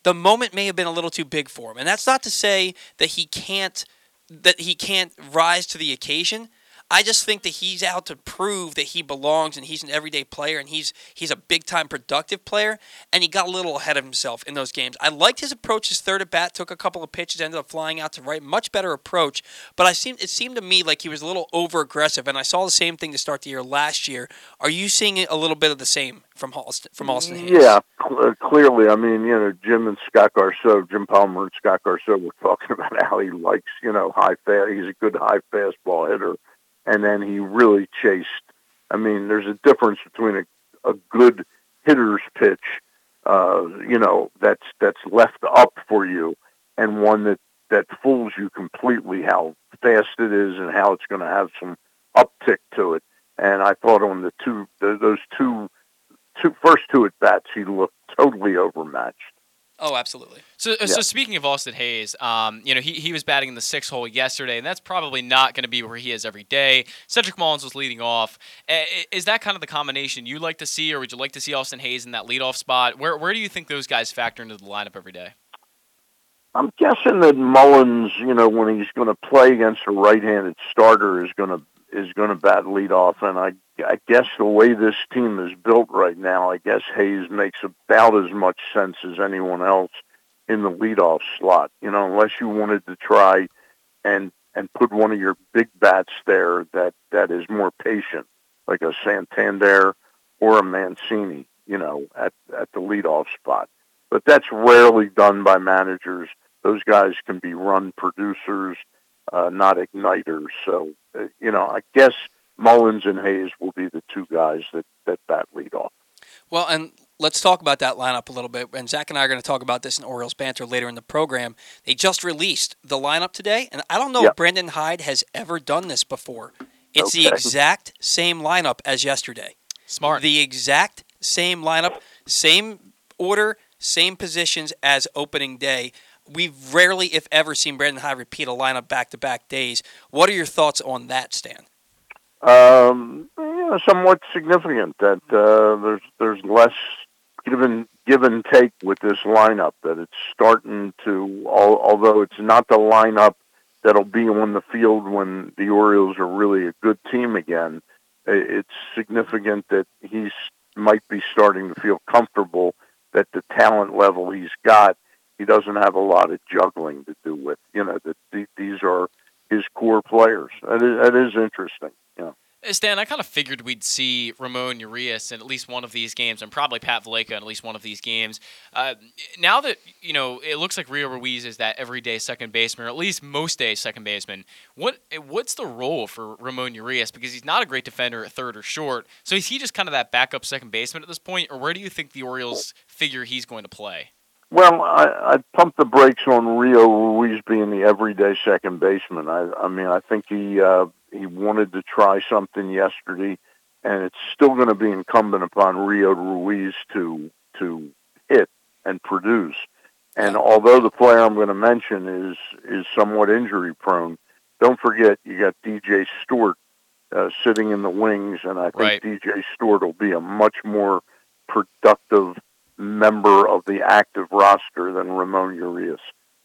the moment may have been a little too big for him. And that's not to say that he can't that he can't rise to the occasion. I just think that he's out to prove that he belongs and he's an everyday player and he's he's a big time productive player and he got a little ahead of himself in those games. I liked his approach his third at bat, took a couple of pitches, ended up flying out to right, much better approach. But I seemed it seemed to me like he was a little over aggressive and I saw the same thing to start the year last year. Are you seeing a little bit of the same from Austin from Austin Hays? Yeah, cl- uh, clearly. I mean, you know, Jim and Scott Garceau, Jim Palmer and Scott Garceau were talking about how he likes, you know, high fast. He's a good high fastball hitter, and then he really chased. I mean, there's a difference between a, a good hitter's pitch, uh, you know, that's that's left up for you, and one that that fools you completely how fast it is and how it's going to have some uptick to it. And I thought on the two, those two two first two at bats, he looked totally overmatched. Oh, absolutely. So, so speaking of Austin Hays, um, you know, he, he was batting in the sixth hole yesterday, and that's probably not going to be where he is every day. Cedric Mullins was leading off. Uh, Is that kind of the combination you like to see, or would you like to see Austin Hays in that leadoff spot? Where where do you think those guys factor into the lineup every day? I'm guessing that Mullins, you know, when he's going to play against a right-handed starter, is going to is going to bat leadoff, and I I guess the way this team is built right now, I guess Hays makes about as much sense as anyone else in the leadoff slot. You know, unless you wanted to try and and put one of your big bats there that that is more patient, like a Santander or a Mancini, you know, at at the leadoff spot. But that's rarely done by managers. Those guys can be run producers, uh, not igniters. So, uh, you know, I guess Mullins and Hays will be the two guys that that bat lead off. Well, and let's talk about that lineup a little bit. And Zach and I are going to talk about this in Orioles banter later in the program. They just released the lineup today, and I don't know Yep. if Brandon Hyde has ever done this before. It's the exact same lineup as yesterday. Smart. The exact same lineup, same order, same positions as opening day. We've rarely, if ever, seen Brandon Hyde repeat a lineup back to back days. What are your thoughts on that, Stan? Um, you know, somewhat significant that uh, there's there's less given give and take with this lineup. That it's starting to, al- although it's not the lineup that'll be on the field when the Orioles are really a good team again. It's significant that he's might be starting to feel comfortable that the talent level he's got, he doesn't have a lot of juggling to do with. You know that these are his core players. That is, that is interesting. Uh, Stan, I kind of figured we'd see Ramon Urias in at least one of these games, and probably Pat Valaika in at least one of these games. Uh, now that you know, it looks like Rio Ruiz is that everyday second baseman, or at least most days second baseman. What what's the role for Ramon Urias? Because he's not a great defender at third or short. So is he just kind of that backup second baseman at this point, or where do you think the Orioles figure he's going to play? Well, I, I pumped the brakes on Rio Ruiz being the everyday second baseman. I, I mean, I think he uh, he wanted to try something yesterday, and it's still going to be incumbent upon Rio Ruiz to to hit and produce. And although the player I'm going to mention is is somewhat injury prone, don't forget you got DJ Stewart uh, sitting in the wings, and I think Right. DJ Stewart will be a much more productive member of the active roster than Ramon Urias.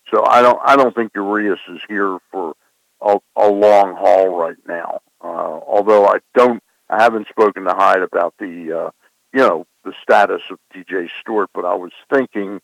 So I don't I don't think Urias is here for a, a long haul right now. Uh, although I don't I haven't spoken to Hyde about the uh, you know the status of DJ Stewart, but I was thinking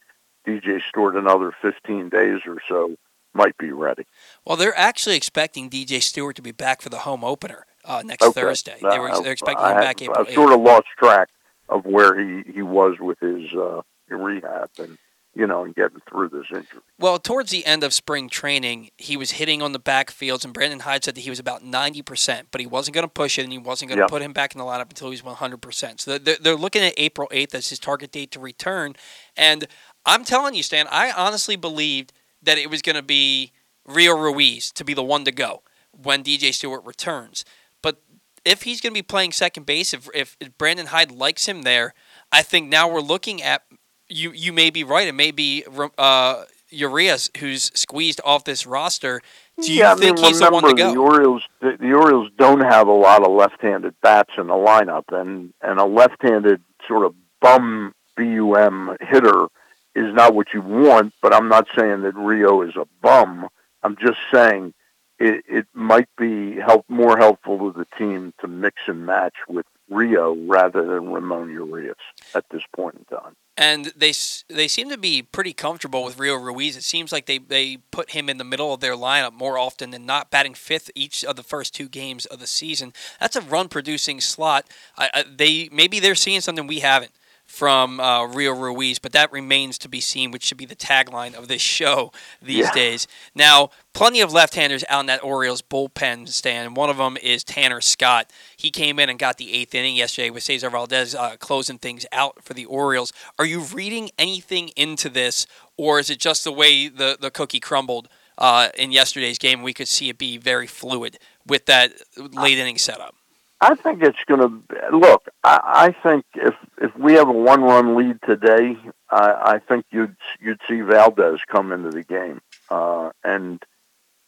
DJ Stewart another 15 days or so might be ready. Well, they're actually expecting DJ Stewart to be back for the home opener uh, next Okay. Thursday. They were, they're expecting I him back April I've 8th. sort of lost track of where he, he was with his uh, rehab and you know and getting through this injury. Well, towards the end of spring training, he was hitting on the backfields, and Brandon Hyde said that he was about 90%, but he wasn't going to push it, and he wasn't going to Yeah. put him back in the lineup until he was 100%. So they're, they're looking at April 8th as his target date to return. And I'm telling you, Stan, I honestly believed that it was going to be Rio Ruiz to be the one to go when DJ Stewart returns. But if he's going to be playing second base, if, if Brandon Hyde likes him there, I think now we're looking at you. You may be right. It may be uh, Urias who's squeezed off this roster. Do you yeah, think I mean, he's the one to go? the Orioles. The, the Orioles don't have a lot of left-handed bats in the lineup, and and a left-handed sort of bum bum hitter is not what you want. But I'm not saying that Rio is a bum. I'm just saying it, it might be help more helpful to the team to mix and match with Rio rather than Ramon Urias at this point in time. and they they seem to be pretty comfortable with Rio Ruiz. It seems like they, they put him in the middle of their lineup more often than not, batting fifth each of the first two games of the season. That's a run producing slot. I, I, they maybe they're seeing something we haven't from uh, Rio Ruiz, but that remains to be seen, which should be the tagline of this show these Yeah. days. Now, plenty of left-handers out in that Orioles bullpen stand. One of them is Tanner Scott. He came in and got the eighth inning yesterday with Cesar Valdez uh, closing things out for the Orioles. Are you reading anything into this, or is it just the way the, the cookie crumbled uh, in yesterday's game? We could see it be very fluid with that late inning setup. I think it's going to look. I, I think if if we have a one run lead today, I, I think you'd you'd see Valdez come into the game, uh, and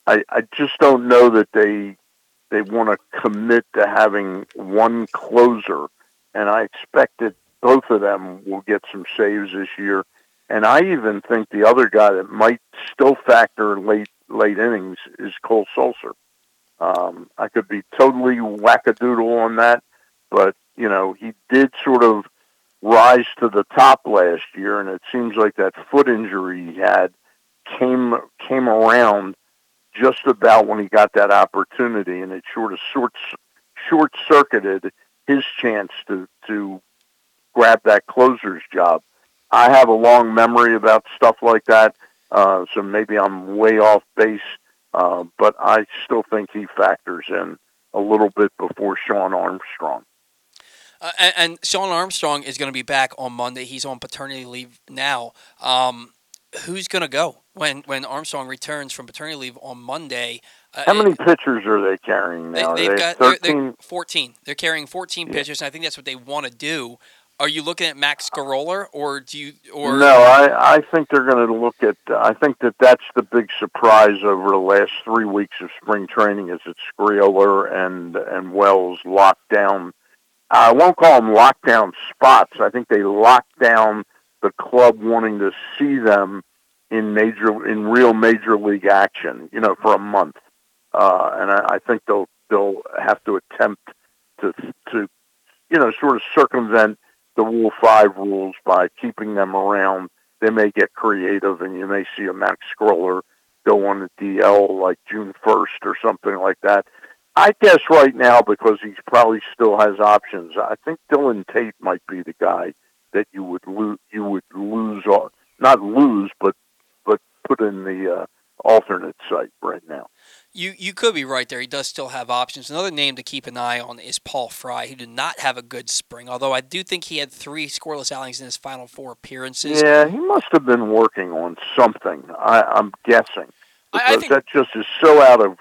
I I just don't know that they they want to commit to having one closer, and I expect that both of them will get some saves this year, and I even think the other guy that might still factor late late innings is Cole Sulser. Um, I could be totally wackadoodle on that, but you know he did sort of rise to the top last year, and it seems like that foot injury he had came came around just about when he got that opportunity, and it sort of short short circuited his chance to to grab that closer's job. I have a long memory about stuff like that, uh, so maybe I'm way off base, uh, but I still think he factors in a little bit before Shawn Armstrong. Uh, and, and Shawn Armstrong is going to be back on Monday. He's on paternity leave now. Um, who's going to go when when Armstrong returns from paternity leave on Monday? Uh, How many pitchers are they carrying now? They, have got 13? They're, they're 14. They're carrying 14 yeah. pitchers, and I think that's what they want to do. Are you looking at Max Sceroler, or do you? Or no, I I think they're going to look at. I think that that's the big surprise over the last three weeks of spring training is that Sceroler and and Wells locked down. I won't call them lockdown spots. I think they locked down the club wanting to see them in major in real major league action. You know, for a month, uh, and I, I think they'll they'll have to attempt to to you know sort of circumvent the Rule 5 rules by keeping them around. They may get creative, and you may see a Max Sceroler go on the DL like June 1st or something like that. I guess right now, because he probably still has options, I think Dylan Tate might be the guy that you would lose. You would lose, not lose, but but put in the uh, alternate site right now. You you could be right there. He does still have options. Another name to keep an eye on is Paul Fry, who did not have a good spring. Although I do think he had three scoreless outings in his final four appearances. Yeah, he must have been working on something. I, I'm guessing because I, I think, that just is so out of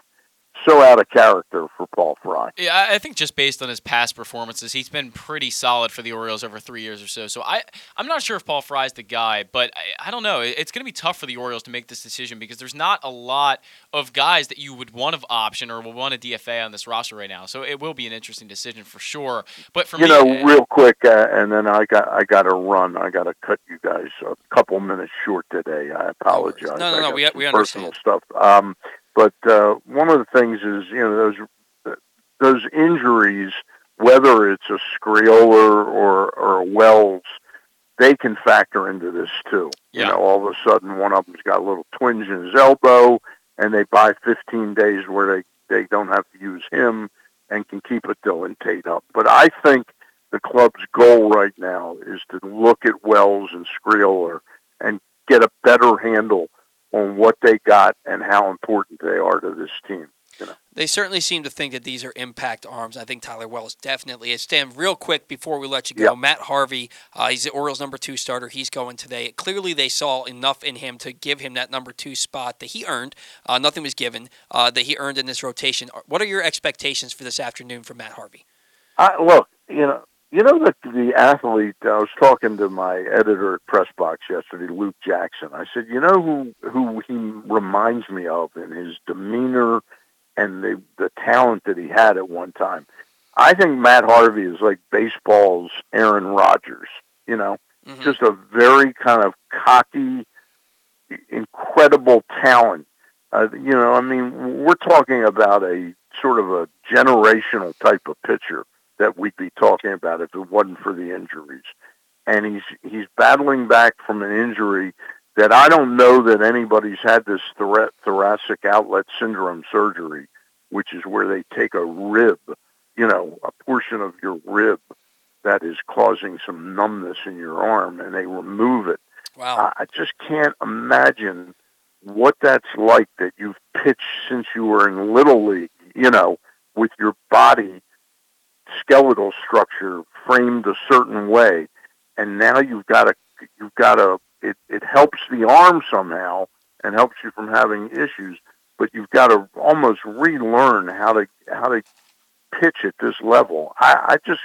so out of character for Paul Fry. Yeah, I think just based on his past performances, he's been pretty solid for the Orioles over three years or so. So I, I'm not sure if Paul Fry's the guy, but I, I don't know. It's going to be tough for the Orioles to make this decision because there's not a lot of guys that you would want of option or would want a DFA on this roster right now. So it will be an interesting decision for sure. But for you me, know, real quick, uh, and then I got I got to run. I got to cut you guys a couple minutes short today. I apologize. No, no, no. We, we understand. Personal stuff. Um, but uh, one of the things is, you know, those those injuries, whether it's a Sceroler or or a Wells, they can factor into this too. Yeah. You know, all of a sudden one of them's got a little twinge in his elbow, and they buy 15 days where they they don't have to use him and can keep a Dylan Tate up. But I think the club's goal right now is to look at Wells and Sceroler and get a better handle on what they got and how important they are to this team. You know? They certainly seem to think that these are impact arms. I think Tyler Wells definitely is. Stan, real quick before we let you go, yep. Matt Harvey, uh, he's the Orioles' number two starter. He's going today. Clearly, they saw enough in him to give him that number two spot that he earned. Uh, nothing was given uh, that he earned in this rotation. What are your expectations for this afternoon for Matt Harvey? Look, you know, you know that the athlete. I was talking to my editor at Pressbox yesterday, Luke Jackson. I said, you know who who he reminds me of in his demeanor and the the talent that he had at one time. I think Matt Harvey is like baseball's Aaron Rodgers. You know, mm-hmm. just a very kind of cocky, incredible talent. Uh, you know, I mean, we're talking about a sort of a generational type of pitcher that we'd be talking about if it wasn't for the injuries. And he's he's battling back from an injury that I don't know that anybody's had this thora- thoracic outlet syndrome surgery, which is where they take a rib, you know, a portion of your rib that is causing some numbness in your arm, and they remove it. Wow! I, I just can't imagine what that's like that you've pitched since you were in little league, you know, with your body skeletal structure framed a certain way, and now you've got to you've got to it, it helps the arm somehow and helps you from having issues, but you've got to almost relearn how to how to pitch at this level. I, I just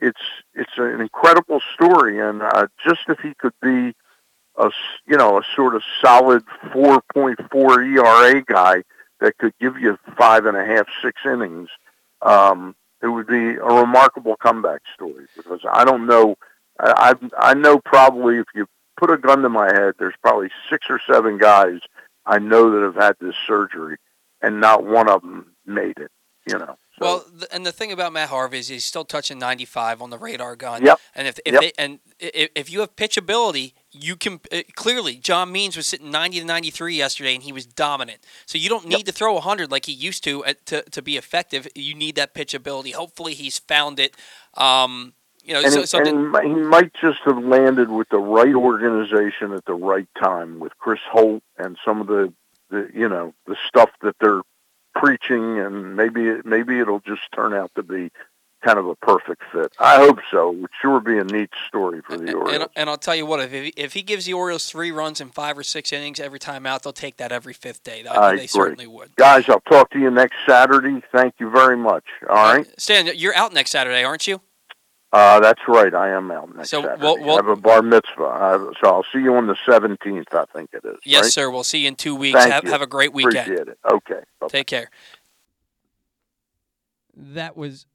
it's it's an incredible story, and uh, just if he could be a you know a sort of solid 4.4 ERA guy that could give you five and a half six innings. Um, it would be a remarkable comeback story because I don't know. I I know probably if you put a gun to my head, there's probably six or seven guys I know that have had this surgery, and not one of them made it. You know. So. Well, and the thing about Matt Harvey is he's still touching 95 on the radar gun. Yep. And if, if yep. they and if you have pitchability, you can uh, clearly John Means was sitting 90 to 93 yesterday and he was dominant. So you don't need yep. to throw 100 like he used to uh, to to be effective. You need that pitchability. Hopefully he's found it. Um, You know, and, so, he, something. and he might just have landed with the right organization at the right time with Chris Holt and some of the, the you know the stuff that they're preaching, and maybe it, maybe it'll just turn out to be kind of a perfect fit. I hope so. It would sure be a neat story for the And, Orioles. and, and I'll tell you what, if he, if he gives the Orioles three runs in five or six innings every time out, they'll take that every fifth day. They, I they agree. certainly would. Guys, I'll talk to you next Saturday. Thank you very much. All right. Stan, you're out next Saturday, aren't you? Uh, that's right. I am out next So, Saturday. well- well- I have a bar mitzvah. Uh, so I'll see you on the 17th, I think it is. Yes, right? sir. We'll see you in two weeks. Thank Have, you. have a great weekend. Appreciate it. Okay. Bye-bye. Take care. That was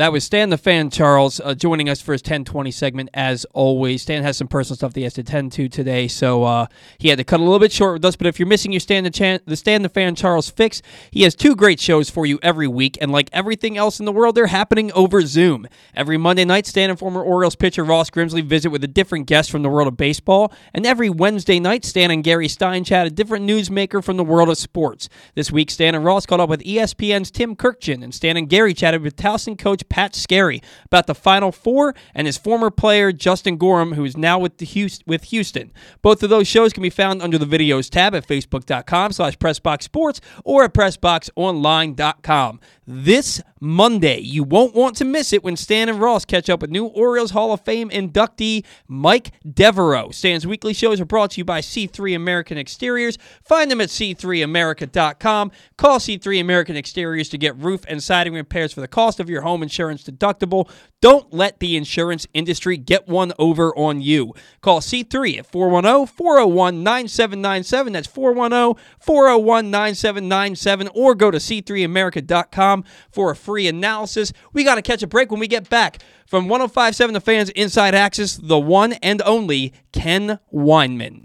that was Stan the fan Charles uh, joining us for his 1020 segment as always. Stan has some personal stuff that he has to attend to today, so uh, he had to cut a little bit short with us. But if you're missing your Stan the, Chan- the Stan the fan Charles fix, he has two great shows for you every week, and like everything else in the world, they're happening over Zoom. Every Monday night, Stan and former Orioles pitcher Ross Grimsley visit with a different guest from the world of baseball, and every Wednesday night, Stan and Gary Stein chat a different newsmaker from the world of sports. This week, Stan and Ross caught up with ESPN's Tim Kurkjian, and Stan and Gary chatted with Towson coach Pat Scarry about the Final Four and his former player Justin Gorham, who is now with the Houston, with Houston. Both of those shows can be found under the videos tab at facebook.com slash pressboxsports or at pressboxonline.com. This Monday, you won't want to miss it when Stan and Ross catch up with new Orioles Hall of Fame inductee Mike Devereaux. Stan's weekly shows are brought to you by C3 American Exteriors. Find them at c3america.com. Call C3 American Exteriors to get roof and siding repairs for the cost of your home insurance deductible. Don't let the insurance industry get one over on you. Call C3 at 410 401 9797. That's 410 401 9797. Or go to c3america.com for a free analysis. We got to catch a break when we get back. From 1057 The Fans Inside Access, the one and only Ken Weinman.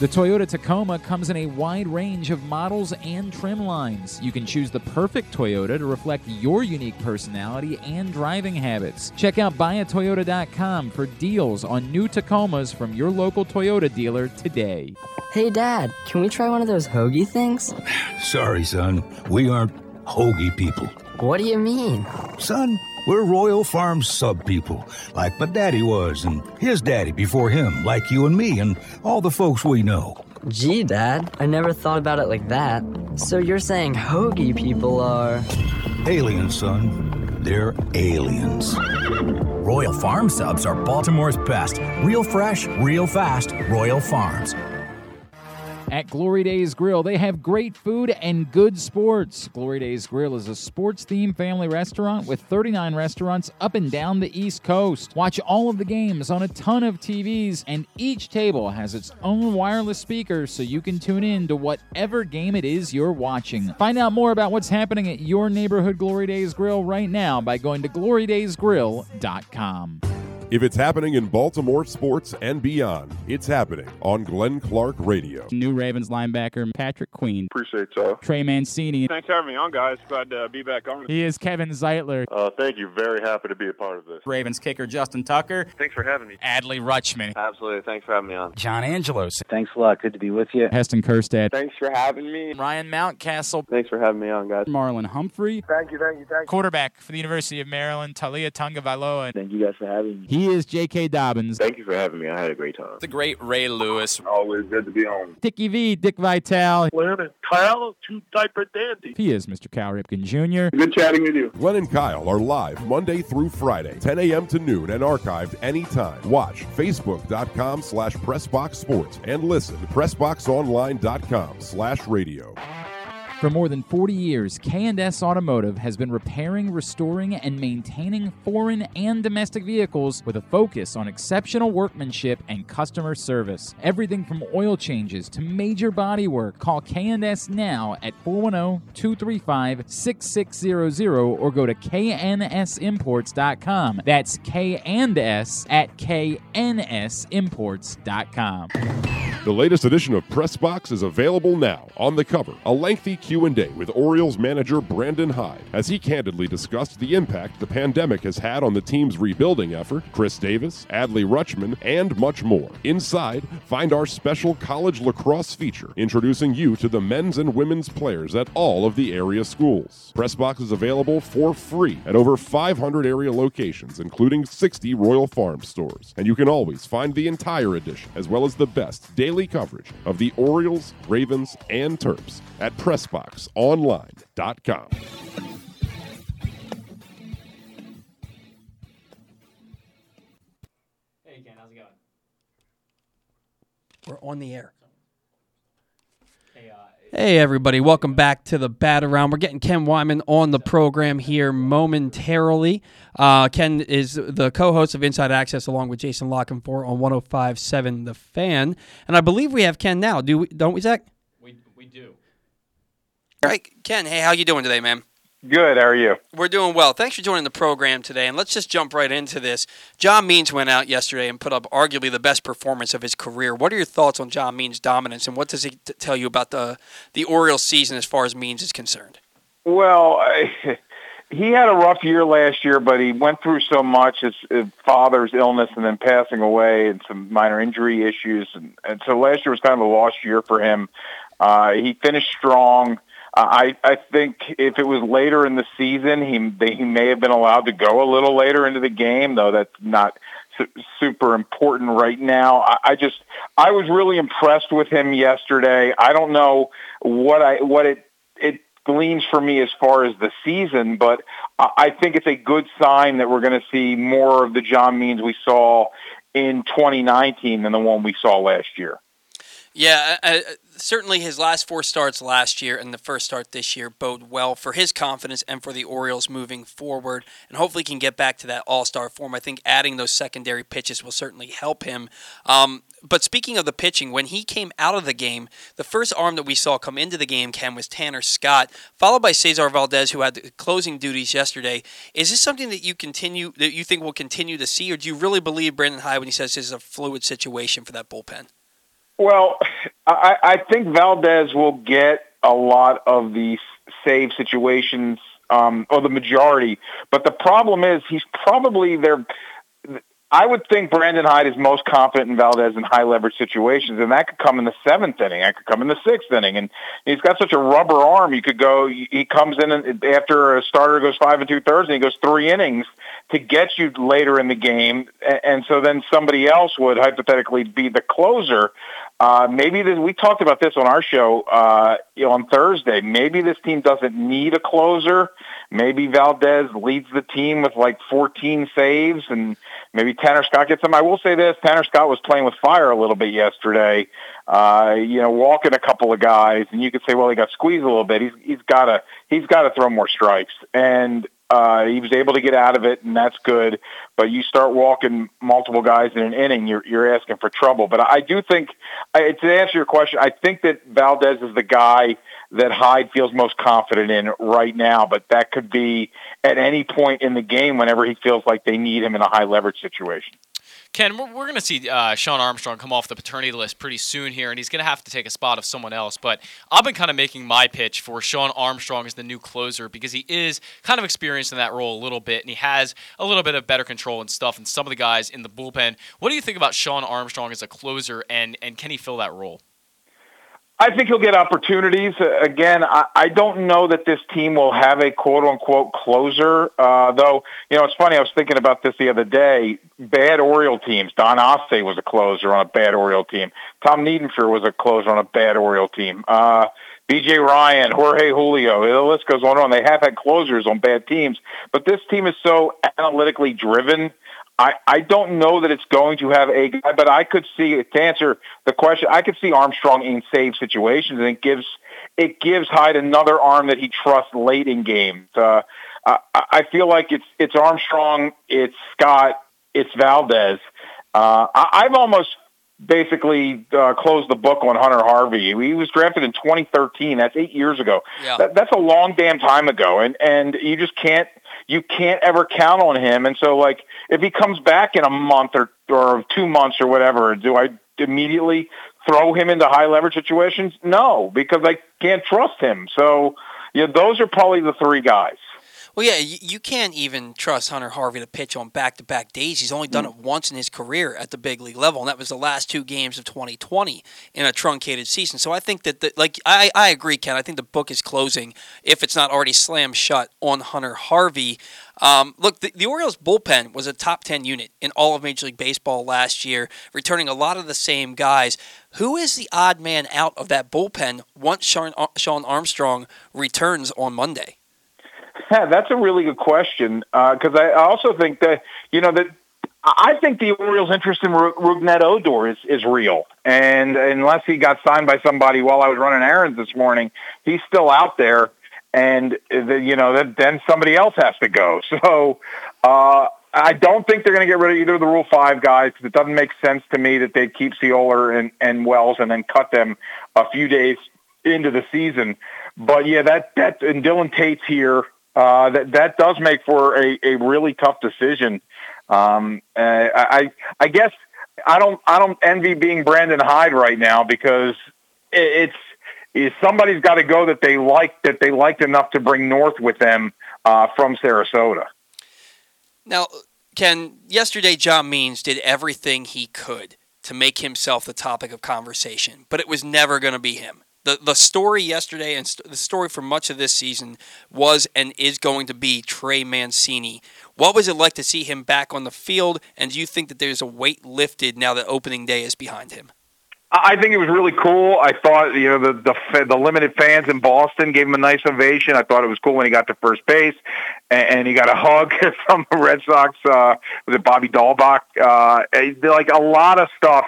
The Toyota Tacoma comes in a wide range of models and trim lines. You can choose the perfect Toyota to reflect your unique personality and driving habits. Check out buyatoyota.com for deals on new Tacomas from your local Toyota dealer today. Hey, Dad, can we try one of those hoagie things? Sorry, son. We aren't hoagie people. What do you mean? Son, we're Royal Farms sub people, like my daddy was, and his daddy before him, like you and me, and all the folks we know. Gee, Dad, I never thought about it like that. So you're saying hoagie people are. Aliens, son. They're aliens. Royal Farm subs are Baltimore's best. Real fresh, real fast. Royal Farms. At Glory Days Grill, they have great food and good sports. Glory Days Grill is a sports themed family restaurant with 39 restaurants up and down the East Coast. Watch all of the games on a ton of TVs, and each table has its own wireless speaker so you can tune in to whatever game it is you're watching. Find out more about what's happening at your neighborhood Glory Days Grill right now by going to glorydaysgrill.com. If it's happening in Baltimore sports and beyond, it's happening on Glenn Clark Radio. New Ravens linebacker Patrick Queen, Appreciate y'all. Trey Mancini. Thanks for having me on, guys. Glad to be back on. He is Kevin Zeitler. Uh, thank you. Very happy to be a part of this. Ravens kicker Justin Tucker. Thanks for having me. Adley Rutschman. Absolutely. Thanks for having me on. John Angelos. Thanks a lot. Good to be with you. Heston Kjerstad. Thanks for having me. Ryan Mountcastle. Thanks for having me on, guys. Marlon Humphrey. Thank you. Thank you. Thank you. Quarterback for the University of Maryland, Taulia Tagovailoa. Thank you guys for having me. He is J.K. Dobbins. Thank you for having me. I had a great time. The great Ray Lewis. Always good to be on. Dickie V, Dick Vitale. Glenn and Kyle, two diaper dandy. He is Mr. Cal Ripken Jr. Good chatting with you. Glenn and Kyle are live Monday through Friday, 10 a.m. to noon, and archived anytime. Watch facebook.com slash pressboxsports and listen to pressboxonline.com slash radio. For more than 40 years, K&S Automotive has been repairing, restoring, and maintaining foreign and domestic vehicles with a focus on exceptional workmanship and customer service. Everything from oil changes to major body work. Call K&S now at 410-235-6600 or go to knsimports.com. That's K&S at knsimports.com. The latest edition of Press Box is available now. On the cover, a lengthy Q&A with Orioles manager Brandon Hyde as he candidly discussed the impact the pandemic has had on the team's rebuilding effort, Chris Davis, Adley Rutschman, and much more. Inside, find our special college lacrosse feature introducing you to the men's and women's players at all of the area schools. Pressbox is available for free at over 500 area locations, including 60 Royal Farm stores. And you can always find the entire edition, as well as the best daily coverage of the Orioles, Ravens, and Terps at PressBoxOnline.com. Hey Ken, how's it going? We're on the air. Hey, uh, Hey, everybody. Welcome back to the Bat Around. We're getting Ken Weinman on the program here momentarily. Uh, Ken is the co host of Inside Access along with Jason La Canfora on 1057 The Fan. And I believe we have Ken now, do we, don't we, Zach? All right, Ken. Hey, how you doing today, man? Good. How are you? We're doing well. Thanks for joining the program today. And let's just jump right into this. John Means went out yesterday and put up arguably the best performance of his career. What are your thoughts on John Means' dominance, and what does he t- tell you about the the Orioles season as far as Means is concerned? Well, I, he had a rough year last year, but he went through so much. His, his father's illness and then passing away, and some minor injury issues, and, and so last year was kind of a lost year for him. Uh, he finished strong. I I think if it was later in the season, he he may have been allowed to go a little later into the game, though that's not su- super important right now. I, I just I was really impressed with him yesterday. I don't know what I what it it gleans for me as far as the season, but I I think it's a good sign that we're going to see more of the John Means we saw in 2019 than the one we saw last year. Yeah, uh, certainly his last four starts last year and the first start this year bode well for his confidence and for the Orioles moving forward. And hopefully can get back to that all star form. I think adding those secondary pitches will certainly help him. Um, but speaking of the pitching, when he came out of the game, the first arm that we saw come into the game, Ken, was Tanner Scott, followed by Cesar Valdez, who had the closing duties yesterday. Is this something that you continue that you think will continue to see, or do you really believe Brandon Hyde when he says this is a fluid situation for that bullpen? Well, I, I think Valdez will get a lot of these save situations, um, or the majority. But the problem is he's probably there. I would think Brandon Hyde is most confident in Valdez in high leverage situations, and that could come in the seventh inning. That could come in the sixth inning, and he's got such a rubber arm. You could go. He comes in after a starter goes five and two thirds, and he goes three innings to get you later in the game, and so then somebody else would hypothetically be the closer. Uh, maybe this, we talked about this on our show uh, you know, on Thursday. Maybe this team doesn't need a closer. Maybe Valdez leads the team with like 14 saves, and maybe Tanner Scott gets them. I will say this: Tanner Scott was playing with fire a little bit yesterday. Uh, you know, walking a couple of guys, and you could say, well, he got squeezed a little bit. He's he's got to he's got to throw more strikes, and uh, he was able to get out of it, and that's good. But you start walking multiple guys in an inning, you're you're asking for trouble. But I do think, I, to answer your question, I think that Valdez is the guy that Hyde feels most confident in right now. But that could be at any point in the game whenever he feels like they need him in a high leverage situation. Ken, we're, we're going to see uh, Shawn Armstrong come off the paternity list pretty soon here, and he's going to have to take a spot of someone else. But I've been kind of making my pitch for Shawn Armstrong as the new closer because he is kind of experienced in that role a little bit, and he has a little bit of better control and stuff than some of the guys in the bullpen. What do you think about Shawn Armstrong as a closer, and, and can he fill that role? I think he'll get opportunities. Uh, again, I, I don't know that this team will have a quote unquote closer. Uh, though, you know, it's funny. I was thinking about this the other day. Bad Oriole teams. Don Aase was a closer on a bad Oriole team. Tom Niedenfuer was a closer on a bad Oriole team. Uh, BJ Ryan, Jorge Julio, the list goes on and on. They have had closers on bad teams, but this team is so analytically driven I, I don't know that it's going to have a guy, but I could see to answer the question. I could see Armstrong in save situations, and it gives it gives Hyde another arm that he trusts late in games. Uh, I, I feel like it's it's Armstrong, it's Scott, it's Valdez. Uh, I, I've almost basically uh, closed the book on Hunter Harvey. He was drafted in 2013. That's eight years ago. Yeah. That, that's a long damn time ago, and and you just can't you can't ever count on him. And so, like, if he comes back in a month or or two months or whatever, do I immediately throw him into high leverage situations? No, because I can't trust him. So, yeah, those are probably the three guys. Well, yeah, you, you can't even trust Hunter Harvey to pitch on back-to-back days. He's only done it once in his career at the big league level, and that was the last two games of 2020 in a truncated season. So I think that, the, like, I, I agree, Ken. I think the book is closing, if it's not already slammed shut, on Hunter Harvey. Um, look, the, the Orioles bullpen was a top 10 unit in all of Major League Baseball last year, returning a lot of the same guys. Who is the odd man out of that bullpen once Sean, Shawn Armstrong returns on Monday? Yeah, that's a really good question because I also think that you know that I think the Orioles' interest in Rougned Odor is is real, and unless he got signed by somebody while I was running errands this morning, he's still out there, and the, you know that then somebody else has to go. So. Uh, I don't think they're going to get rid of either of the Rule Five guys because it doesn't make sense to me that they'd keep Ciola and, and Wells and then cut them a few days into the season. But yeah, that that and Dylan Tate's here uh, that that does make for a, a really tough decision. Um, uh, I I guess I don't I don't envy being Brandon Hyde right now because it's is somebody's got to go that they like that they liked enough to bring North with them uh, from Sarasota. Now, Ken, yesterday John Means did everything he could to make himself the topic of conversation, but it was never going to be him the the story yesterday and st- the story for much of this season was and is going to be Trey Mancini. What was it like to see him back on the field? And do you think that there's a weight lifted now that opening day is behind him? I think it was really cool. I thought you know the the, the limited fans in Boston gave him a nice ovation. I thought it was cool when he got to first base and, and he got a hug from the Red Sox. Uh, was it Bobby Dalbec? Uh, like a lot of stuff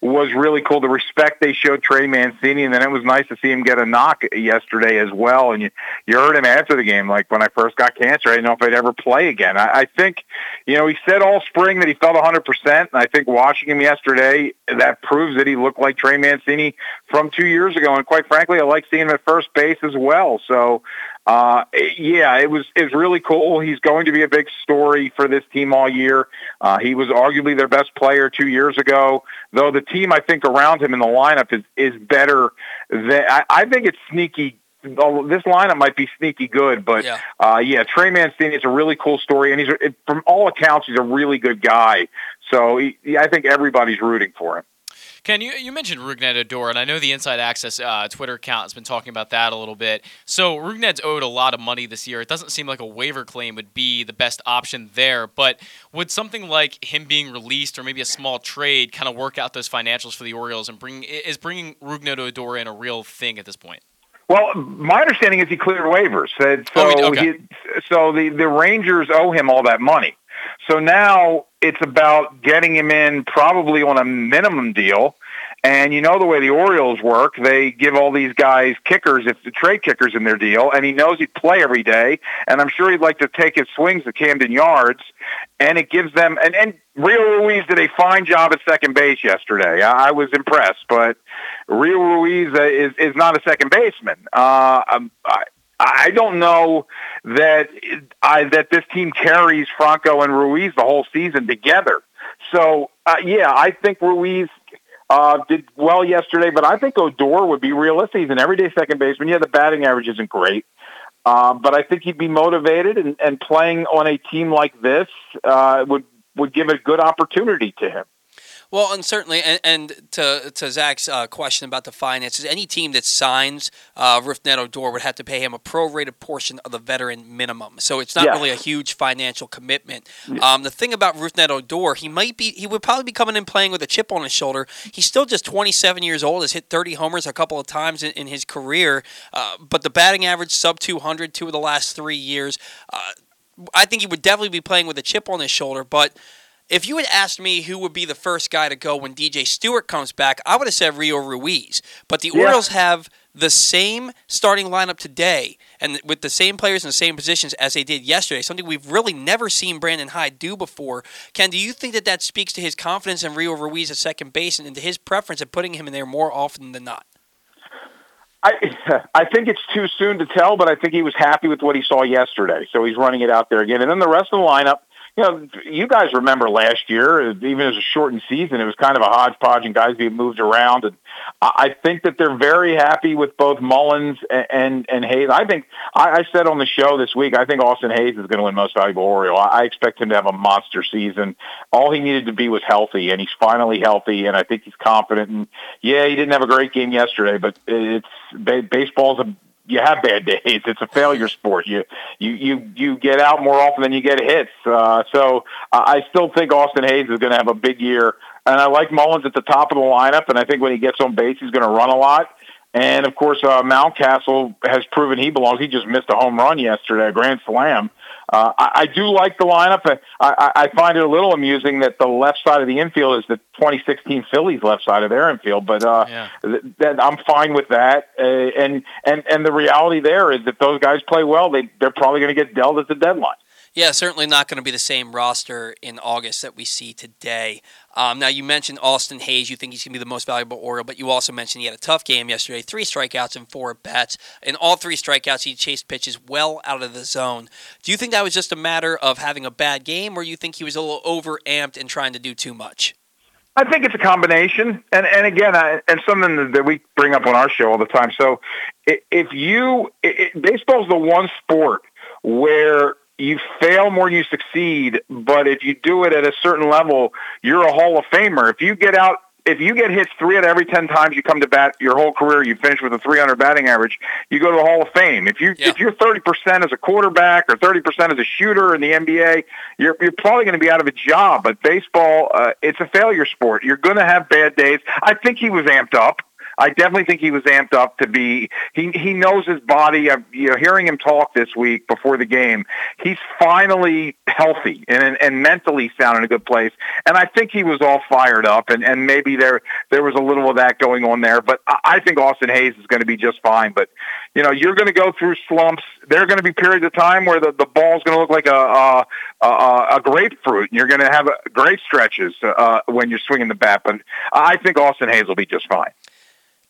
was really cool. The respect they showed Trey Mancini, and then it was nice to see him get a knock yesterday as well. And you, you heard him after the game, like when I first got cancer, I didn't know if I'd ever play again. I, I think, you know, he said all spring that he felt 100%, and I think watching him yesterday, that proves that he looked like Trey Mancini from two years ago. And quite frankly, I like seeing him at first base as well. So uh, yeah, it was it was really cool. He's going to be a big story for this team all year. Uh, he was arguably their best player two years ago, though the team I think around him in the lineup is is better. Than, I, I think it's sneaky. This lineup might be sneaky good, but yeah, uh, yeah Trey Mancini is a really cool story, and he's from all accounts he's a really good guy. So he, I think everybody's rooting for him. Ken, you, you mentioned Rougned Odor, and I know the Inside Access uh, Twitter account has been talking about that a little bit. So Rougned's owed a lot of money this year. It doesn't seem like a waiver claim would be the best option there, but would something like him being released or maybe a small trade kind of work out those financials for the Orioles and bring is bringing Rougned Odor in a real thing at this point? Well, my understanding is he cleared waivers. So, oh, okay. he, so the, the Rangers owe him all that money. So now it's about getting him in probably on a minimum deal. And you know the way the Orioles work, they give all these guys kickers if the trade kickers in their deal, and he knows he'd play every day, and I'm sure he'd like to take his swings at Camden Yards, and it gives them and and Rio Ruiz did a fine job at second base yesterday. I, I was impressed, but Rio Ruiz is is not a second baseman. Uh, um, I, I don't know that I, that this team carries Franco and Ruiz the whole season together. So uh, yeah, I think Ruiz uh, did well yesterday, but I think Odor would be realistic. He's an everyday second baseman. Yeah, the batting average isn't great, uh, but I think he'd be motivated, and, and playing on a team like this uh, would would give a good opportunity to him. Well, and certainly, and, and to to Zach's uh, question about the finances, any team that signs uh, Rougned Odor would have to pay him a prorated portion of the veteran minimum. So it's not really a huge financial commitment. Um, the thing about Rougned Odor, he might be, he would probably be coming in playing with a chip on his shoulder. He's still just 27 years old. Has hit 30 homers a couple of times in, in his career, uh, but the batting average sub 200 two of the last three years. Uh, I think he would definitely be playing with a chip on his shoulder, but if you had asked me who would be the first guy to go when DJ Stewart comes back, I would have said Rio Ruiz. But the yeah. Orioles have the same starting lineup today and with the same players in the same positions as they did yesterday, something we've really never seen Brandon Hyde do before. Ken, do you think that that speaks to his confidence in Rio Ruiz at second base and to his preference of putting him in there more often than not? I I think it's too soon to tell, but I think he was happy with what he saw yesterday, so he's running it out there again. And then the rest of the lineup, you know, you guys remember last year, even as a shortened season, it was kind of a hodgepodge and guys being moved around. And I think that they're very happy with both Mullins and and, and Hays. I think I, I said on the show this week, I think Austin Hays is going to win Most Valuable Oriole. I, I expect him to have a monster season. All he needed to be was healthy, and he's finally healthy, and I think he's confident. And yeah, he didn't have a great game yesterday, but it's baseball's a you have bad days. It's a failure sport. You you you you get out more often than you get hits. Uh, so I still think Austin Hays is going to have a big year, and I like Mullins at the top of the lineup. And I think when he gets on base, he's going to run a lot. And of course, uh, Mountcastle has proven he belongs. He just missed a home run yesterday, a grand slam. Uh, I, I do like the lineup. I, I, I find it a little amusing that the left side of the infield is the 2016 Phillies left side of their infield, but uh, yeah. th- th- I'm fine with that. Uh, and and and the reality there is that those guys play well. They they're probably going to get dealt at the deadline. Yeah, certainly not going to be the same roster in August that we see today. Um, now, you mentioned Austin Hays. You think he's going to be the most valuable Oriole, but you also mentioned he had a tough game yesterday three strikeouts and four bats. In all three strikeouts, he chased pitches well out of the zone. Do you think that was just a matter of having a bad game, or you think he was a little overamped and trying to do too much? I think it's a combination, and and again, I, and something that we bring up on our show all the time. So, if you, it, baseball's the one sport where you fail more than you succeed, but if you do it at a certain level, you're a Hall of Famer. If you get out if you get hits three out of every ten times you come to bat your whole career, you finish with a 300 batting average, you go to the Hall of Fame. If you yeah. if you're 30 percent as a quarterback or 30 percent as a shooter in the NBA, you're you're probably going to be out of a job. But baseball, uh, it's a failure sport. You're going to have bad days. I think he was amped up. I definitely think he was amped up to be. He he knows his body. I'm, you know, hearing him talk this week before the game, he's finally healthy and and mentally sound in a good place. And I think he was all fired up, and and maybe there there was a little of that going on there. But I think Austin Hays is going to be just fine. But you know, you're going to go through slumps. There are going to be periods of time where the the ball's going to look like a a, a, a grapefruit, and you're going to have great stretches uh, when you're swinging the bat. But I think Austin Hays will be just fine.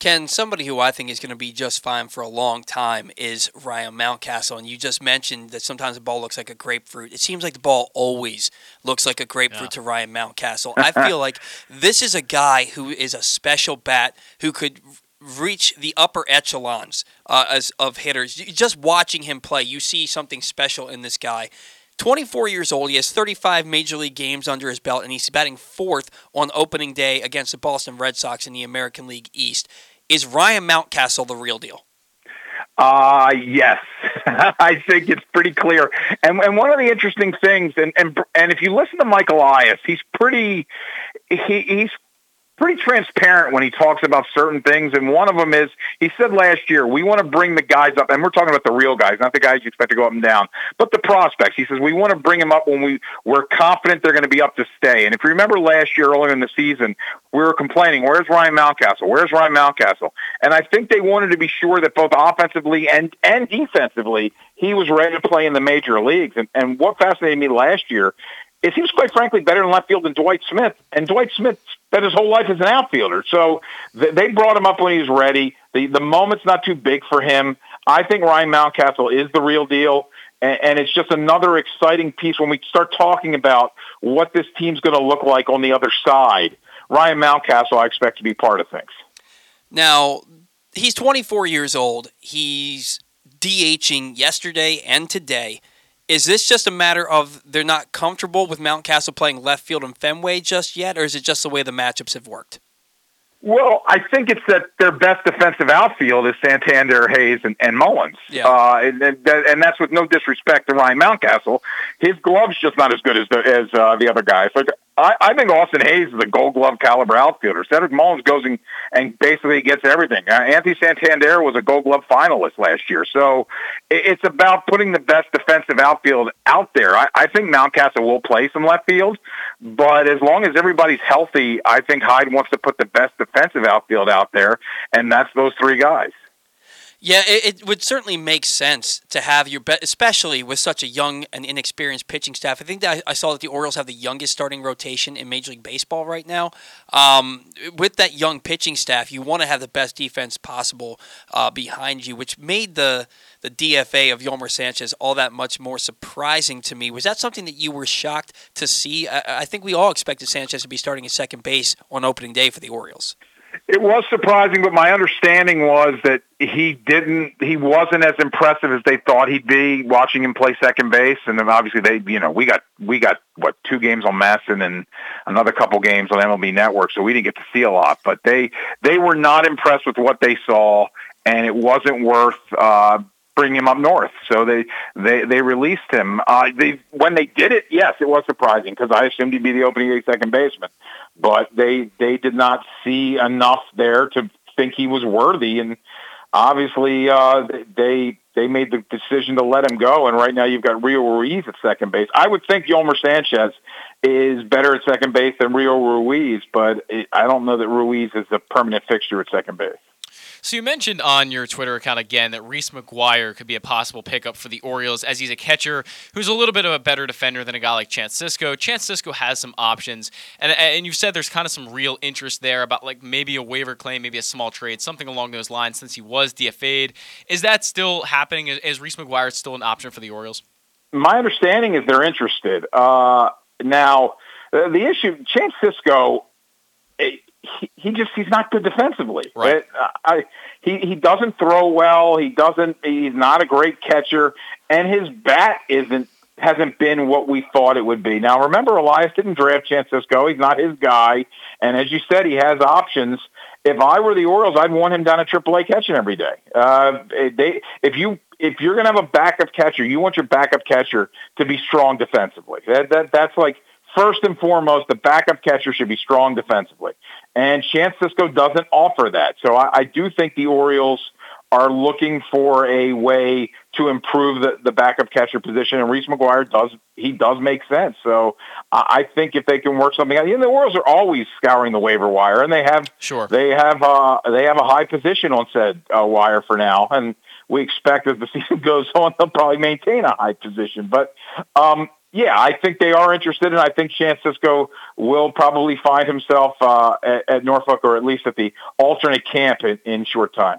Ken, somebody who I think is going to be just fine for a long time is Ryan Mountcastle. And you just mentioned that sometimes the ball looks like a grapefruit. It seems like the ball always looks like a grapefruit yeah. to Ryan Mountcastle. I feel like this is a guy who is a special bat who could reach the upper echelons uh, as of hitters. Just watching him play, you see something special in this guy. 24 years old. He has 35 major league games under his belt, and he's batting fourth on opening day against the Boston Red Sox in the American League East. Is Ryan Mountcastle the real deal? Uh, yes, I think it's pretty clear. And, and one of the interesting things, and, and, and if you listen to Michael Elias, he's pretty, he, he's pretty transparent when he talks about certain things. And one of them is he said last year, we want to bring the guys up, and we're talking about the real guys, not the guys you expect to go up and down, but the prospects. He says we want to bring them up when we we're confident they're going to be up to stay. And if you remember last year earlier in the season, we were complaining, where's Ryan Mountcastle? Where's Ryan Mountcastle? And I think they wanted to be sure that both offensively and and defensively he was ready to play in the major leagues. And, and what fascinated me last year is he was quite frankly better in left field than Dwight Smith. And Dwight Smith spent his whole life as an outfielder. So th- they brought him up when he was ready. The, the moment's not too big for him. I think Ryan Mountcastle is the real deal. And, and it's just another exciting piece when we start talking about what this team's going to look like on the other side. Ryan Mountcastle, I expect to be part of things. Now, he's 24 years old. He's DHing yesterday and today. Is this just a matter of they're not comfortable with Mountcastle playing left field in Fenway just yet, or is it just the way the matchups have worked? Well, I think it's that their best defensive outfield is Santander, Hays, and, and Mullins. Yeah. Uh, and, and, and that's with no disrespect to Ryan Mountcastle. His glove's just not as good as the, as uh, the other guys. Like I, I think Austin Hays is a Gold Glove caliber outfielder. Cedric Mullins goes and, and basically gets everything. Uh, Anthony Santander was a Gold Glove finalist last year, so it, it's about putting the best defensive outfield out there. I, I think Mountcastle will play some left field, but as long as everybody's healthy, I think Hyde wants to put the best defensive outfield out there, and that's those three guys. Yeah, it, it, would certainly make sense to have your bet, especially with such a young and inexperienced pitching staff. I think that I, saw that the Orioles have the youngest starting rotation in Major League Baseball right now. Um, with that young pitching staff, you want to have the best defense possible uh, behind you, which made the the DFA of Yolmer Sanchez all that much more surprising to me. Was that something that you were shocked to see? I, I think we all expected Sanchez to be starting at second base on opening day for the Orioles. It was surprising, but my understanding was that he didn't, he wasn't as impressive as they thought he'd be watching him play second base. And then obviously they, you know, we got, we got what, two games on MASN and another couple games on MLB Network. So we didn't get to see a lot, but they, they were not impressed with what they saw and it wasn't worth, uh, bring him up north. So they they they released him. Uh, they when they did it, yes, it was surprising because I assumed he'd be the opening day second baseman, but they they did not see enough there to think he was worthy, and obviously uh, they they made the decision to let him go. And right now you've got Rio Ruiz at second base. I would think Yolmer Sanchez is better at second base than Rio Ruiz, but it, I don't know that Ruiz is a permanent fixture at second base. So you mentioned on your Twitter account again that Reese McGuire could be a possible pickup for the Orioles as he's a catcher who's a little bit of a better defender than a guy like Chance Sisco. Chance Sisco has some options, and and you've said there's kind of some real interest there about like maybe a waiver claim, maybe a small trade, something along those lines. Since he was DFA'd, is that still happening? Is Reese McGuire still an option for the Orioles? My understanding is they're interested. Uh, now, the issue, Chance Sisco he, he just he's not good defensively. Right. I, he he doesn't throw well. He doesn't. He's not a great catcher, and his bat isn't hasn't been what we thought it would be. Now, remember, Elias didn't draft Chance Sisco. He's not his guy, and as you said, he has options. If I were the Orioles, I'd want him down at AAA catching every day. Uh, they if you if you're going to have a backup catcher, you want your backup catcher to be strong defensively. That that that's like first and foremost, the backup catcher should be strong defensively. And Chance doesn't offer that. So I, I do think the Orioles are looking for a way to improve the, the backup catcher position. And Reese McGuire does, he does make sense. So I think if they can work something out, you know, the Orioles are always scouring the waiver wire and they have, sure, they have, uh, they have a high position on said uh, wire for now. And we expect as the season goes on, they'll probably maintain a high position. But, um, yeah, I think they are interested, and I think Chance Sisco will probably find himself uh, at, at, Norfolk or at least at the alternate camp in, in short time.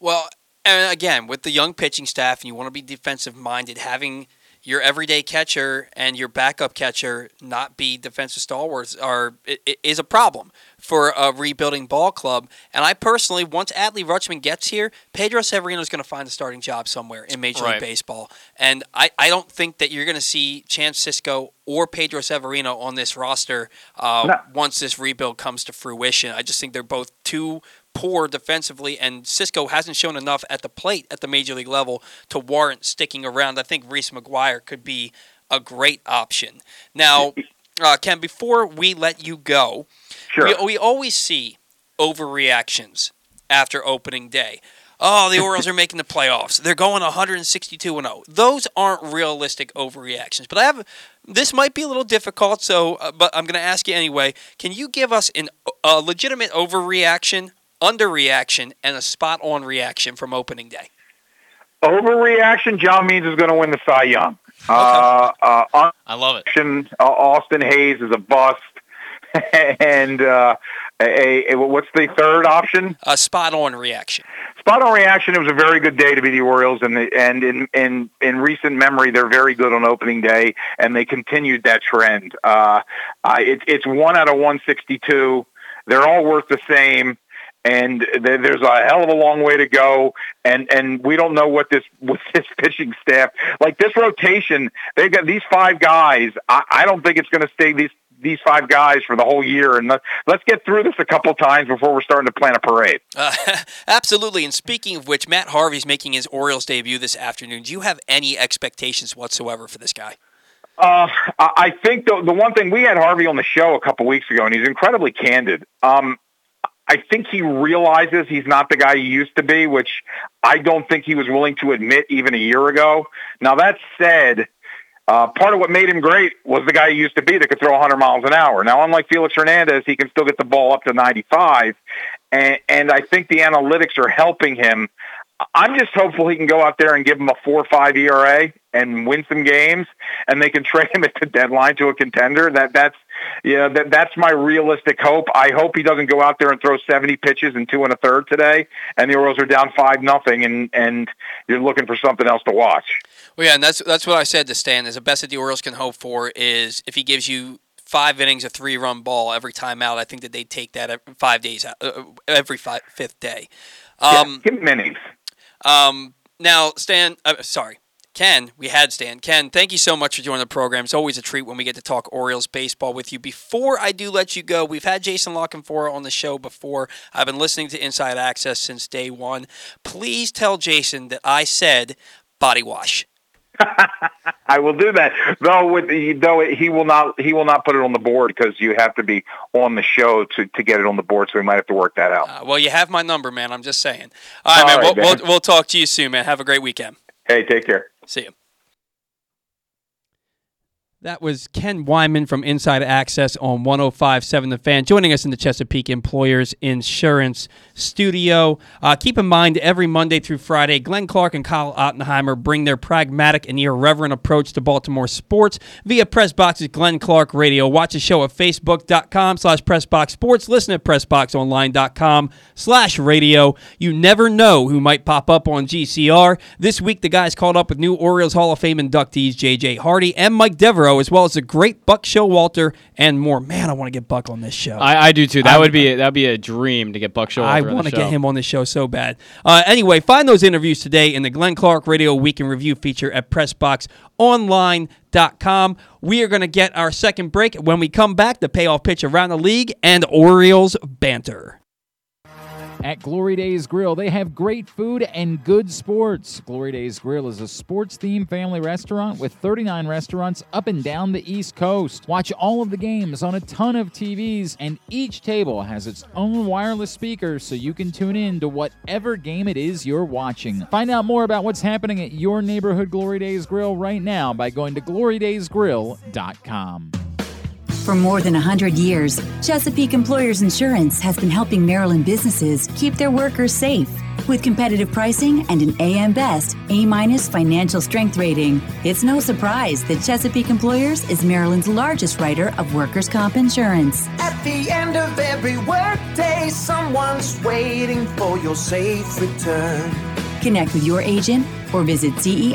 Well, and again, with the young pitching staff, and you want to be defensive minded, having – your everyday catcher and your backup catcher not be defensive stalwarts are is a problem for a rebuilding ball club. And I personally, once Adley Rutschman gets here, Pedro Severino is going to find a starting job somewhere in Major right. League Baseball. And I, I don't think that you're going to see Chance Sisco or Pedro Severino on this roster uh, no. once this rebuild comes to fruition. I just think they're both too poor defensively, and Sisco hasn't shown enough at the plate at the major league level to warrant sticking around. I think Reese McGuire could be a great option. Now, uh, Ken, before we let you go, sure. we, we always see overreactions after opening day. Oh, the Orioles are making the playoffs. They're going 162 and 0. Those aren't realistic overreactions. But I have this might be a little difficult, so uh, but I'm going to ask you anyway. Can you give us an, a legitimate overreaction underreaction, and a spot on reaction from opening day? Overreaction, John Means is going to win the Cy Young. Okay. Uh, uh, I love it. Uh, Austin Hays is a bust. and uh, a, a, what's the third option? A spot on reaction. Spot on reaction. It was a very good day to be the Orioles, and the, and in, in in recent memory, they're very good on opening day, and they continued that trend. Uh, uh, it, it's one out of one sixty two. They're all worth the same and there's a hell of a long way to go. And and we don't know what this with this pitching staff like this rotation. They got these five guys. I, I don't think it's going to stay these these five guys for the whole year. And let's let's get through this a couple times before we're starting to plan a parade. Uh, absolutely. And speaking of which, Matt Harvey's making his Orioles debut this afternoon. Do you have any expectations whatsoever for this guy? Uh, I think the the one thing we had Harvey on the show a couple weeks ago, and he's incredibly candid. Um, I think he realizes he's not the guy he used to be, which I don't think he was willing to admit even a year ago. Now that said, uh, part of what made him great was the guy he used to be that could throw 100 miles an hour. Now, unlike Felix Hernandez, he can still get the ball up to 95, and, and I think the analytics are helping him. I'm just hopeful he can go out there and give him a four or five ERA and win some games, and they can trade him at the deadline to a contender. That that's yeah, that that's my realistic hope. I hope he doesn't go out there and throw 70 pitches and two and a third today, and the Orioles are down five nothing, and and you're looking for something else to watch. Well, yeah, and that's that's what I said to Stan. Is the best that the Orioles can hope for is if he gives you five innings, of three-run ball every time out. I think that they take that five days, out, uh, every five, fifth day. Um, yeah, give him innings. Um, now, Stan, uh, sorry, Ken, we had Stan. Ken, thank you so much for joining the program. It's always a treat when we get to talk Orioles baseball with you. Before I do let you go, we've had Jason La Canfora on the show before. I've been listening to Inside Access since day one. Please tell Jason that I said body wash. I will do that. Though with the, though he will not he will not put it on the board because you have to be on the show to, to get it on the board. So we might have to work that out. Uh, well, you have my number, man. I'm just saying. All right, All man, right, we'll, man. We'll, we'll talk to you soon, man. Have a great weekend. Hey, take care. See you. That was Ken Weinman from Inside Access on 1057 The Fan, joining us in the Chesapeake Employers Insurance Studio. Uh, keep in mind, every Monday through Friday, Glenn Clark and Kyle Ottenheimer bring their pragmatic and irreverent approach to Baltimore sports via Pressbox's Glenn Clark Radio. Watch the show at facebook.com slash pressboxsports. Listen at pressboxonline.com slash radio. You never know who might pop up on GCR. This week, the guys called up with new Orioles Hall of Fame inductees J.J. Hardy and Mike Devereaux as well as the great Buck Showalter and more. Man, I want to get Buck on this show. I, I do too. That I, would be that would be a dream to get Buck Showalter. I want to get him on the show so bad. Uh, anyway, find those interviews today in the Glenn Clark Radio Week in Review feature at PressBoxOnline.com. We are going to get our second break. When we come back, the payoff pitch around the league and Orioles banter. At Glory Days Grill, they have great food and good sports. Glory Days Grill is a sports themed family restaurant with 39 restaurants up and down the East Coast. Watch all of the games on a ton of TVs, and each table has its own wireless speaker so you can tune in to whatever game it is you're watching. Find out more about what's happening at your neighborhood Glory Days Grill right now by going to glorydaysgrill.com. For more than 100 years, Chesapeake Employers Insurance has been helping Maryland businesses keep their workers safe. With competitive pricing and an AM Best A minus financial strength rating, it's no surprise that Chesapeake Employers is Maryland's largest writer of workers' comp insurance. At the end of every workday, someone's waiting for your safe return. Connect with your agent or visit CEIWC.com.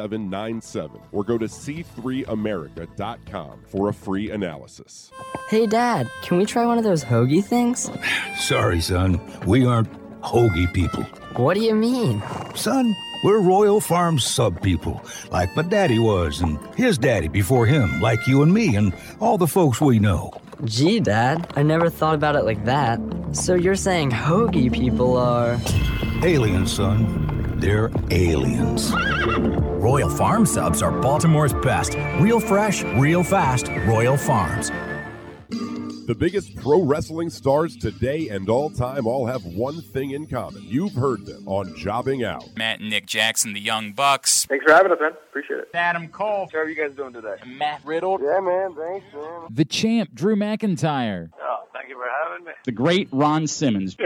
7797 or go to c3america.com for a free analysis. Hey, Dad, can we try one of those hoagie things? Sorry, son. We aren't hoagie people. What do you mean? Son, we're Royal Farm sub people, like my daddy was, and his daddy before him, like you and me, and all the folks we know. Gee, Dad, I never thought about it like that. So you're saying hoagie people are. Aliens, son. They're aliens. Royal Farm subs are Baltimore's best. Real fresh, real fast, Royal Farms. The biggest pro wrestling stars today and all time all have one thing in common. You've heard them on Jobbing Out. Matt and Nick Jackson, the Young Bucks. Thanks for having us, man. Appreciate it. Adam Cole. How are you guys doing today? Matt Riddle. Yeah, man. Thanks, man. The champ, Drew McIntyre. Oh, thank you for having me. The great Ron Simmons.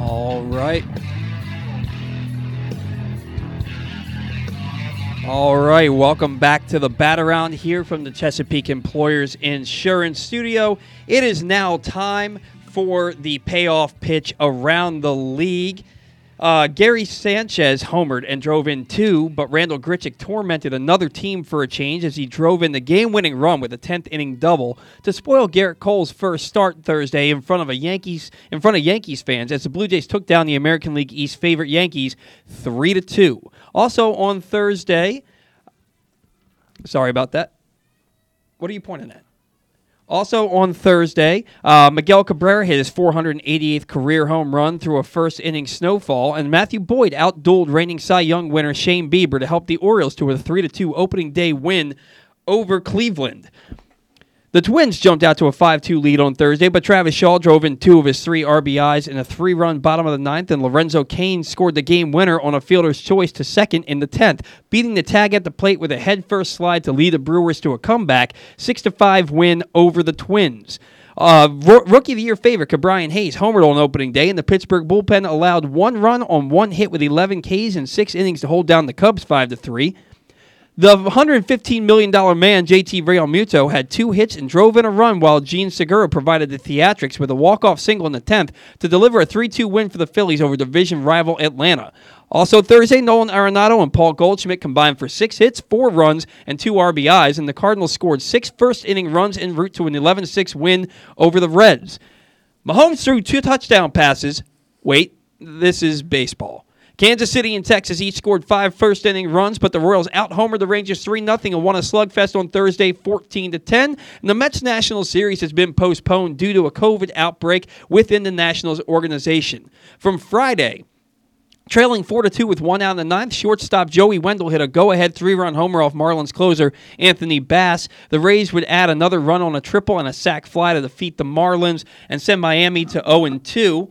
All right. All right, welcome back to the bat around here from the Chesapeake Employers Insurance Studio. It is now time for the payoff pitch around the league. Uh, Gary Sanchez homered and drove in two, but Randal Grichuk tormented another team for a change as he drove in the game-winning run with a 10th inning double to spoil Gerrit Cole's first start Thursday in front of a Yankees in front of Yankees fans as the Blue Jays took down the American League East favorite Yankees three to two. Also on Thursday, sorry about that. What are you pointing at? Also on Thursday, uh, Miguel Cabrera hit his 488th career home run through a first inning snowfall, and Matthew Boyd outdueled reigning Cy Young winner Shane Bieber to help the Orioles to a 3 2 opening day win over Cleveland. The Twins jumped out to a 5 2 lead on Thursday, but Travis Shaw drove in two of his three RBIs in a three run bottom of the ninth, and Lorenzo Cain scored the game winner on a fielder's choice to second in the 10th, beating the tag at the plate with a head first slide to lead the Brewers to a comeback 6 5 win over the Twins. Uh, ro- rookie of the year favorite, Ke'Bryan Hayes, homered on opening day, and the Pittsburgh bullpen allowed one run on one hit with 11 Ks in six innings to hold down the Cubs 5 3. The $115 million man, JT Realmuto, had two hits and drove in a run while Jean Segura provided the theatrics with a walk-off single in the 10th to deliver a 3-2 win for the Phillies over division rival Atlanta. Also Thursday, Nolan Arenado and Paul Goldschmidt combined for six hits, four runs, and two RBIs, and the Cardinals scored six first-inning runs en route to an 11-6 win over the Reds. Mahomes threw two touchdown passes. Wait, this is baseball. Kansas City and Texas each scored five first inning runs, but the Royals out homered the Rangers 3 0 and won a slugfest on Thursday 14 10. And the Mets National Series has been postponed due to a COVID outbreak within the Nationals organization. From Friday, Trailing 4 2 with one out in the ninth, shortstop Joey Wendle hit a go ahead three run homer off Marlins closer Anthony Bass. The Rays would add another run on a triple and a sac fly to defeat the Marlins and send Miami to 0 2.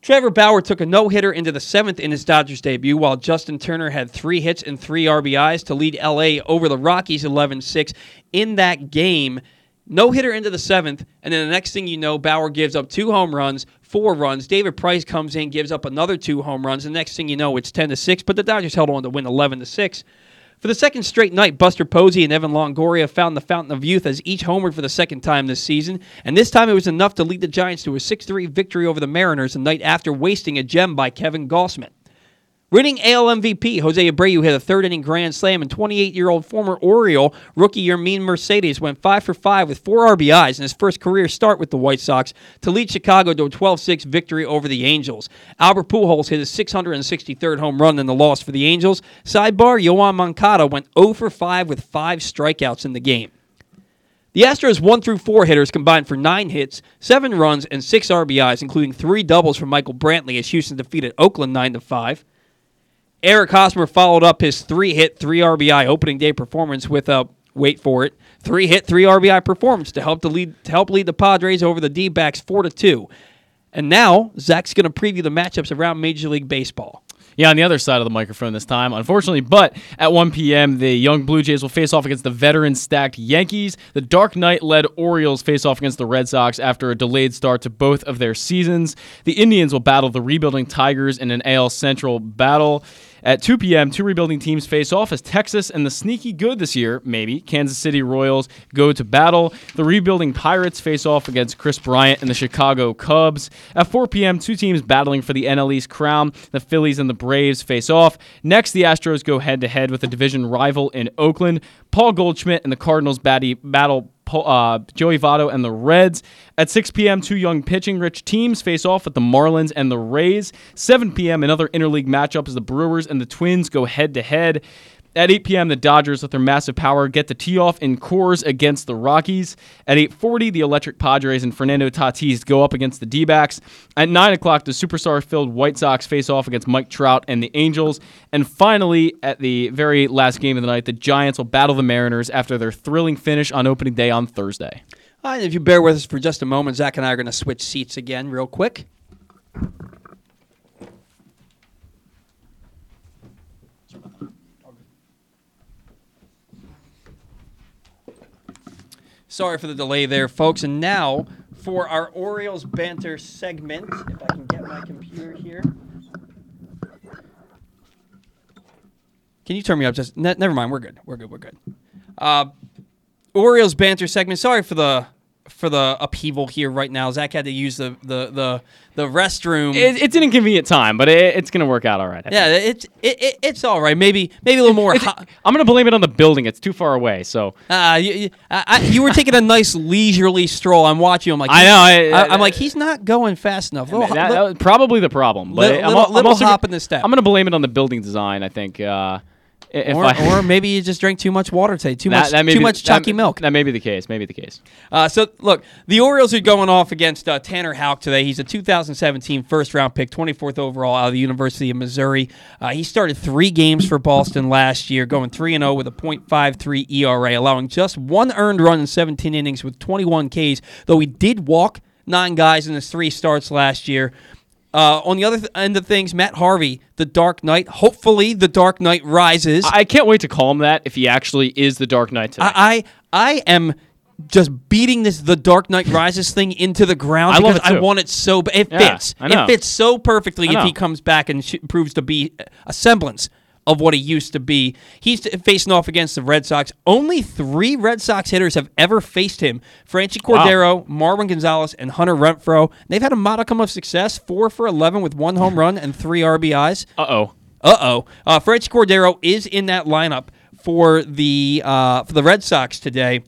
Trevor Bauer took a no hitter into the seventh in his Dodgers debut, while Justin Turner had three hits and three RBIs to lead LA over the Rockies 11 6 in that game. No hitter into the seventh, and then the next thing you know, Bauer gives up two home runs, four runs. David Price comes in, gives up another two home runs. The next thing you know, it's 10 to 6, but the Dodgers held on to win 11 to 6. For the second straight night, Buster Posey and Evan Longoria found the fountain of youth as each homered for the second time this season, and this time it was enough to lead the Giants to a 6-3 victory over the Mariners the night after wasting a gem by Kevin Gausman. Winning AL MVP, Jose Abreu hit a third inning grand slam, and 28 year old former Oriole rookie Yermin Mercedes went 5 for 5 with four RBIs in his first career start with the White Sox to lead Chicago to a 12 6 victory over the Angels. Albert Pujols hit his 663rd home run in the loss for the Angels. Sidebar Yoan Moncada went 0 for 5 with five strikeouts in the game. The Astros 1 through 4 hitters combined for 9 hits, 7 runs, and 6 RBIs, including 3 doubles from Michael Brantley as Houston defeated Oakland 9 to 5. Eric Hosmer followed up his three hit, three RBI opening day performance with a wait for it, three hit, three RBI performance to help to lead to help lead the Padres over the D-backs four to two. And now Zach's going to preview the matchups around Major League Baseball. Yeah, on the other side of the microphone this time, unfortunately. But at 1 p.m., the young Blue Jays will face off against the veteran stacked Yankees. The Dark Knight led Orioles face off against the Red Sox after a delayed start to both of their seasons. The Indians will battle the rebuilding Tigers in an AL Central battle. At 2 p.m., two rebuilding teams face off as Texas and the sneaky good this year, maybe, Kansas City Royals go to battle. The rebuilding Pirates face off against Kris Bryant and the Chicago Cubs. At 4 p.m., two teams battling for the NL East crown. The Phillies and the Braves face off. Next, the Astros go head to head with a division rival in Oakland. Paul Goldschmidt and the Cardinals battle uh, Joey Votto and the Reds. At 6 p.m., two young pitching rich teams face off with the Marlins and the Rays. 7 p.m., another interleague matchup as the Brewers and the Twins go head to head. At 8 p.m., the Dodgers, with their massive power, get the tee off in Coors against the Rockies. At 8:40, the Electric Padres and Fernando Tatis go up against the D-backs. At 9 o'clock, the superstar-filled White Sox face off against Mike Trout and the Angels. And finally, at the very last game of the night, the Giants will battle the Mariners after their thrilling finish on opening day on Thursday. If you bear with us for just a moment, Zach and I are going to switch seats again, real quick. Sorry for the delay there, folks. And now for our Orioles banter segment, if I can get my computer here. Can you turn me up? Just ne- never mind. We're good. We're good. We're good. Uh, Orioles banter segment. Sorry for the for the upheaval here right now. Zach had to use the the the, the restroom. It, it's an inconvenient time, but it, it's going to work out all right. I yeah, it's it, it, it's all right. Maybe maybe a little more. Hot. I'm going to blame it on the building. It's too far away. So Uh, you, you, I, you were taking a nice leisurely stroll. I'm watching. you. I'm like, I know, I- I, am like, he's not going fast enough. Little, that, that was probably the problem. But Little- I'm, little- I'm also hop gonna- in the step. I'm going to blame it on the building design. I think. Uh, if or, I, or maybe you just drank too much water today. Too that- much that too be- much that- chalky milk. That may be the case. Maybe the case. Uh, so look, the Orioles are going off against uh, Tanner Houck today. He's a 2017 first round pick, 24th overall out of the University of Missouri. Uh, he started three games for Boston last year, going 3 0 with a .53 ERA, allowing just one earned run in 17 innings with 21 Ks. Though he did walk nine guys in his three starts last year. Uh, on the other th- end of things, Matt Harvey, the Dark Knight. Hopefully, the Dark Knight rises. I can't wait to call him that if he actually is the Dark Knight today. I, I I am just beating this the Dark Knight Rises thing into the ground I love because I want it so b- it Yeah, fits. It fits so perfectly if he comes back and sh- proves to be a semblance of what he used to be. He's facing off against the Red Sox. Only three Red Sox hitters have ever faced him: Franchi Wow. Cordero, Marwin Gonzalez, and Hunter Renfroe. They've had a modicum of success: four for eleven with one home run and three RBIs. Uh oh. Uh-oh. Uh Franchy Cordero is in that lineup for the uh, for the Red Sox today.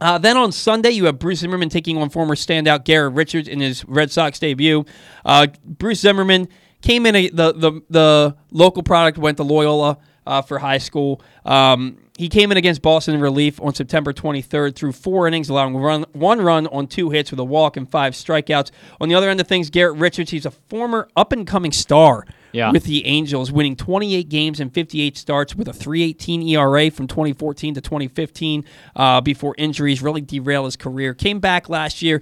Uh, then on Sunday, you have Bruce Zimmermann taking on former standout Garrett Richards in his Red Sox debut. Uh, Bruce Zimmermann came in a, the, the the local product went to Loyola uh, for high school. Um, he came in against Boston in relief on September 23rd through four innings, allowing run, one run on two hits with a walk and five strikeouts. On the other end of things, Garrett Richards, he's a former up and coming star Yeah. with the Angels, winning 28 games and 58 starts with a 3.18 ERA from 2014 to 2015 uh, before injuries really derailed his career. Came back last year,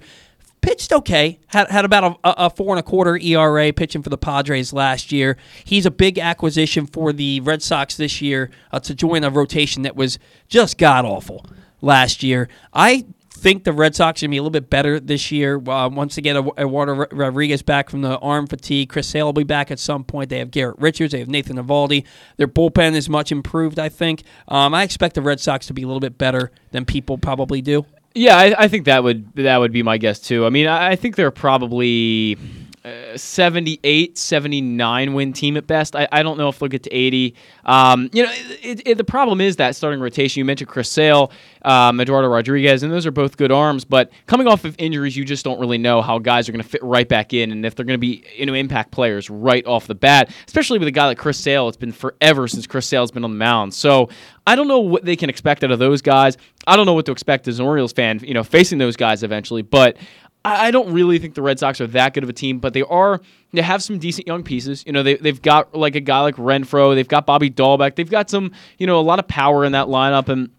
pitched okay, had, had about a, a four and a quarter ERA pitching for the Padres last year. He's a big acquisition for the Red Sox this year uh, to join a rotation that was just god awful last year. I think the Red Sox are going to be a little bit better this year. Uh, once get Eduardo Rodriguez back from the arm fatigue, Chris Sale will be back at some point. They have Garrett Richards, they have Nathan Eovaldi. Their bullpen is much improved, I think. Um, I expect the Red Sox to be a little bit better than people probably do. Yeah, I, I think that would that would be my guess too. I mean, I, I think they're probably uh, 78, 79 win team at best. I, I don't know if they'll get to 80. Um, you know, it, it, the problem is that starting rotation. You mentioned Chris Sale, um, Eduardo Rodriguez, and those are both good arms. But coming off of injuries, you just don't really know how guys are going to fit right back in, and if they're going to be you know impact players right off the bat. Especially with a guy like Chris Sale, it's been forever since Chris Sale's been on the mound. So I don't know what they can expect out of those guys. I don't know what to expect as an Orioles fan, you know, facing those guys eventually. But I don't really think the Red Sox are that good of a team, but they are. They have some decent young pieces. You know, they they've got like a guy like Renfroe. They've got Bobby Dalbec. They've got some, you know, a lot of power in that lineup. And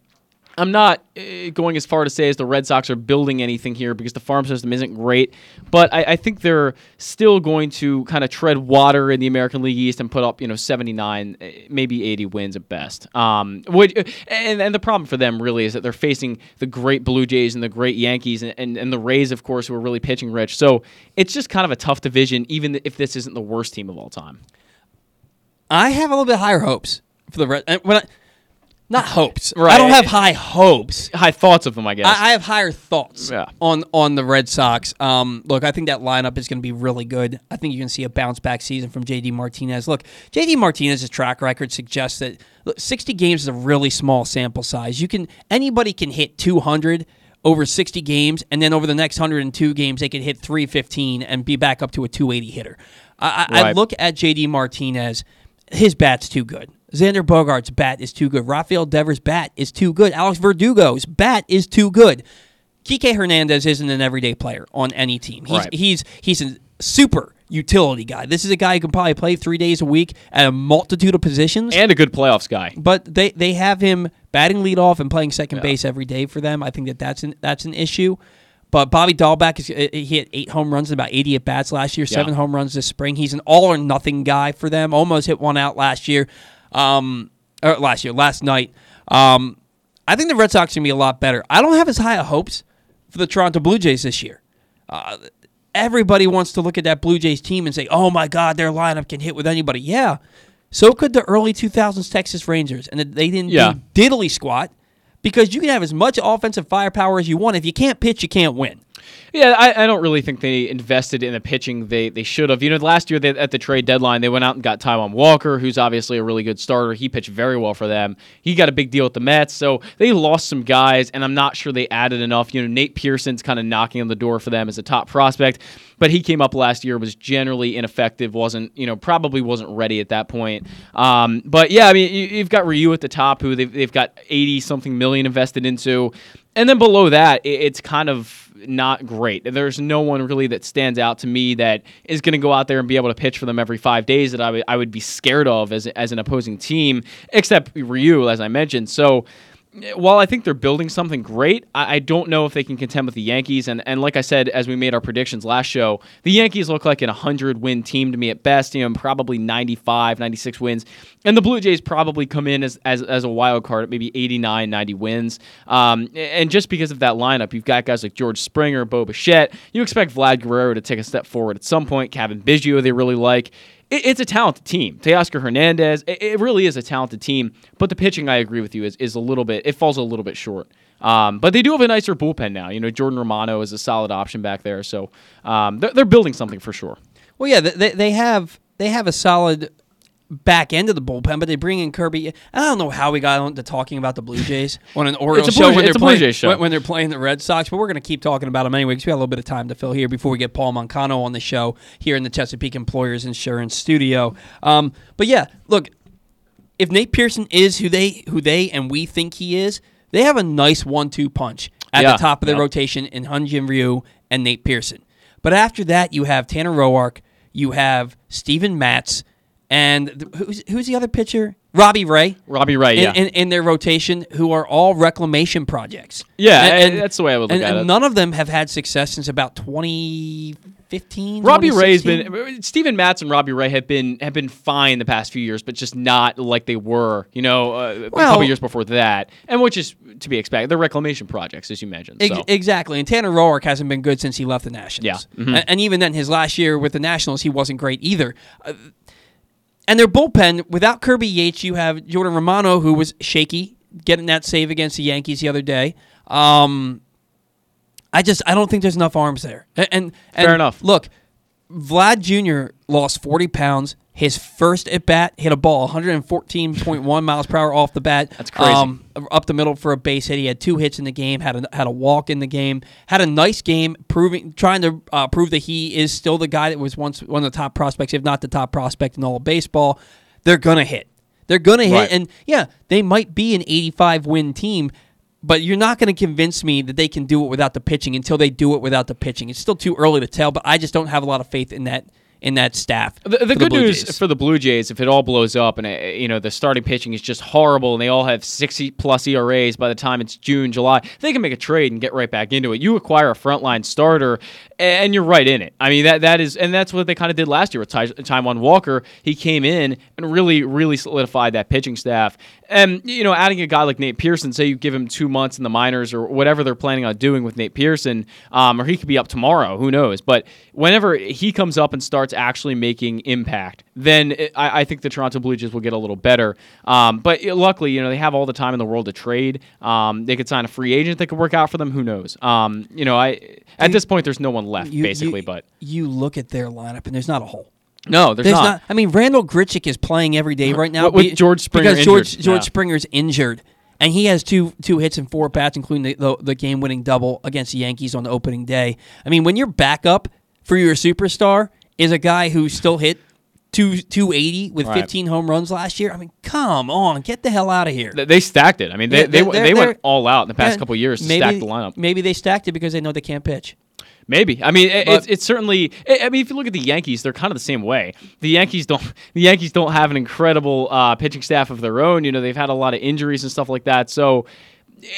I'm not uh, going as far to say as the Red Sox are building anything here because the farm system isn't great, but I, I think they're still going to kind of tread water in the American League East and put up, you know, 79, uh, maybe 80 wins at best. Um, which, and, and the problem for them really is that they're facing the great Blue Jays and the great Yankees and, and, and the Rays, of course, who are really pitching rich. So it's just kind of a tough division, even if this isn't the worst team of all time. I have a little bit higher hopes for the Red. When I, not hopes. Right. I don't have high hopes. High thoughts of them, I guess. I, I have higher thoughts Yeah. on on the Red Sox. Um, look, I think that lineup is going to be really good. I think you're going to see a bounce back season from JD Martinez. Look, JD Martinez's track record suggests that look, 60 games is a really small sample size. You can anybody can hit 200 over 60 games, and then over the next 102 games, they could hit 315 and be back up to a 280 hitter. I, I, I look at JD Martinez. His bat's too good. Xander Bogaerts' bat is too good. Rafael Devers' bat is too good. Alex Verdugo's bat is too good. Kike Hernandez isn't an everyday player on any team. He's Right. he's he's a super utility guy. This is a guy who can probably play three days a week at a multitude of positions. And a good playoffs guy. But they, they have him batting leadoff and playing second base every day for them. I think that that's an that's an issue. But Bobby Dalbec is uh, he hit eight home runs in about 80 at bats last year, seven Yeah. home runs this spring. He's an all or nothing guy for them. Almost hit one out last year, um, or last year, last night. Um, I think the Red Sox are gonna be a lot better. I don't have as high of hopes for the Toronto Blue Jays this year. Uh, everybody wants to look at that Blue Jays team and say, "Oh my God, their lineup can hit with anybody." Yeah, So could the early 2000s Texas Rangers, and they didn't Yeah. do diddly squat because you can have as much offensive firepower as you want. If you can't pitch, you can't win. Yeah, I, I don't really think they invested in the pitching they, they should have. You know, last year they, at the trade deadline, they went out and got Taijuan Walker, who's obviously a really good starter. He pitched very well for them. He got a big deal with the Mets, so they lost some guys, and I'm not sure they added enough. You know, Nate Pearson's kind of knocking on the door for them as a top prospect, but he came up last year, was generally ineffective, wasn't, you know, probably wasn't ready at that point. Um, but yeah, I mean, you, you've got Ryu at the top, who they've, they've got 80 something million invested into. And then below that, it, it's kind of not great. There's no one really that stands out to me that is going to go out there and be able to pitch for them every five days that I would I would be scared of as as an opposing team, except Ryu, as I mentioned. So. While I think they're building something great, I, I don't know if they can contend with the Yankees. And, and like I said, as we made our predictions last show, the Yankees look like an 100 win team to me at best, you know, probably 95, 96 wins. And the Blue Jays probably come in as, as, as a wild card at maybe 89, 90 wins. Um, and just because of that lineup, you've got guys like George Springer, Bo Bichette. You expect Vlad Guerrero to take a step forward at some point. Cavan Biggio, they really like it, it's a talented team. Teoscar Hernandez, it, it really is a talented team. But the pitching, I agree with you, is, is a little bit, it falls a little bit short. Um, but they do have a nicer bullpen now. You know, Jordan Romano is a solid option back there. So um, they're, they're building something for sure. Well, yeah, they, they have they have a solid back end of the bullpen, but they bring in Kirby. I don't know how we got on to talking about the Blue Jays on an Orioles a Blue show when they're playing show. When, when they're playing the Red Sox, but we're going to keep talking about them anyway because we got a little bit of time to fill here before we get Paul Mancano on the show here in the Chesapeake Employers Insurance Studio. Um, but yeah, look, if Nate Pearson is who they who they and we think he is, they have a nice one-two punch at Yeah. the top of their Yep. rotation in Hyunjin Ryu and Nate Pearson. But after that, you have Tanner Roark, you have Steven Matz, and th- who's who's the other pitcher? Robbie Ray. Robbie Ray, in, yeah. in, in their rotation, who are all reclamation projects. Yeah, eh, that's the way I would look and, at and it. none of them have had success since about 2015. Robbie Ray's 2016. been Steven Matz and Robbie Ray have been have been fine the past few years, but just not like they were, you know, uh, a couple years before that, and which is to be expected. They're reclamation projects, as you mentioned. Ex- So. exactly. And Tanner Roark hasn't been good since he left the Nationals. Yeah. Mhm. A- And, even then, his last year with the Nationals, he wasn't great either. Uh, and their bullpen, without Kirby Yates, you have Jordan Romano, who was shaky, getting that save against the Yankees the other day. Um, I just I don't think there's enough arms there. And, and Fair enough. Look, Vlad Jr. lost 40 pounds. His first at bat hit a ball 114.1 miles per hour off the bat. That's crazy. Um, up the middle for a base hit. He had two hits in the game. Had a, had a walk in the game. Had a nice game, proving trying to uh, prove that he is still the guy that was once one of the top prospects, if not the top prospect in all of baseball. They're gonna hit. They're gonna hit, Right. and yeah, they might be an 85 win team. But you're not going to convince me that they can do it without the pitching until they do it without the pitching. It's still too early to tell, but I just don't have a lot of faith in that in that staff. The, the good Blue news Jays. for the Blue Jays, if it all blows up and uh, you know the starting pitching is just horrible, and they all have sixty plus ERAs by the time it's June, July, they can make a trade and get right back into it. You acquire a frontline starter, and you're right in it. I mean that that is, and that's what they kind of did last year with Ty, Taijuan Walker. He came in and really, really solidified that pitching staff. And you know, adding a guy like Nate Pearson, say you give him two months in the minors or whatever they're planning on doing with Nate Pearson, um, or he could be up tomorrow. Who knows? But whenever he comes up and starts actually making impact, then it, I, I think the Toronto Blue Jays will get a little better. Um, but uh, luckily, you know, they have all the time in the world to trade. Um, they could sign a free agent that could work out for them. Who knows? Um, you know, I at this point, there's no one left You- basically. you- but you look at their lineup and there's not a hole. no, there's, not. I mean, Randal Grichuk is playing every day right now With- with be- George Springer because George injured, George yeah. Springer's injured, and he has two two hits and four bats, including the, the, the game winning double against the Yankees on the opening day. I mean, when your backup for your superstar is a guy who still hit two two eighty with Right. fifteen home runs last year, I mean, come on, get the hell out of here. They stacked it. I mean, they Yeah, they, they went all out in the past couple of years to maybe, stack the lineup. Maybe they stacked it because they know they can't pitch. Maybe. I mean, it, it's it's certainly. I I mean, if you look at the Yankees, they're kind of the same way. The Yankees don't. The Yankees don't have an incredible uh, pitching staff of their own. You know, they've had a lot of injuries and stuff like that. So.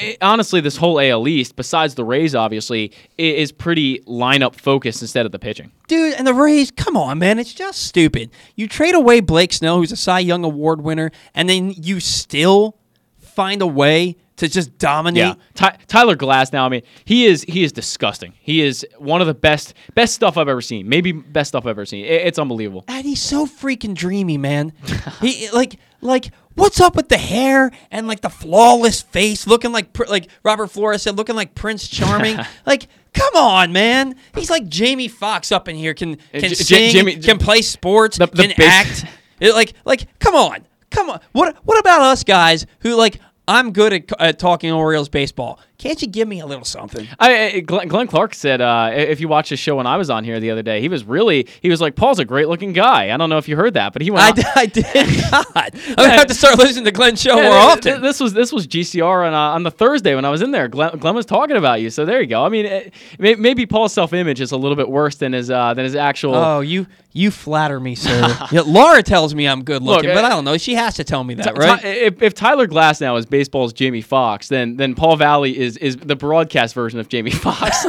Eh, honestly, this whole AL East, besides the Rays, obviously, is pretty lineup focused instead of the pitching. Dude, and the Rays, come on, man. It's just stupid. You trade away Blake Snell, who's a Cy Young Award winner, and then you still find a way to just dominate. Yeah, Ty- Tyler Glasnow, I mean, he is he is disgusting. He is one of the best best stuff I've ever seen. Maybe best stuff I've ever seen. It- it's unbelievable. And he's so freaking dreamy, man. he like like what's up with the hair and like the flawless face, looking like like Robert Flores said, looking like Prince Charming. like, come on, man. He's like Jamie Foxx up in here. Can Uh, can J- J- sing, Jimmy- can play sports, The- the can base- act. It, like like come on, come on. What what about us guys who like? I'm good at, at talking Orioles baseball. Can't you give me a little something? I, I- Glenn, Glenn Clark said uh, if you watch his show when I was on here the other day, he was really he was like Paul's a great looking guy. I don't know if you heard that, but he went. I, on- I did not. I'm gonna have to start listening to Glenn's show Yeah, more often. This was this was GCR on uh, on the Thursday when I was in there. Glenn, Glenn was talking about you, so there you go. I mean, it, may, maybe Paul's self image is a little bit worse than his uh, than his actual. Oh, you you flatter me, sir. yeah, Laura tells me I'm good looking, Look, but uh, I don't know. She has to tell me that, Ty- right? Ty- if, if Tyler Glasnow is baseball's Jamie Foxx, then then Paul Valley is is the broadcast version of Jamie Foxx.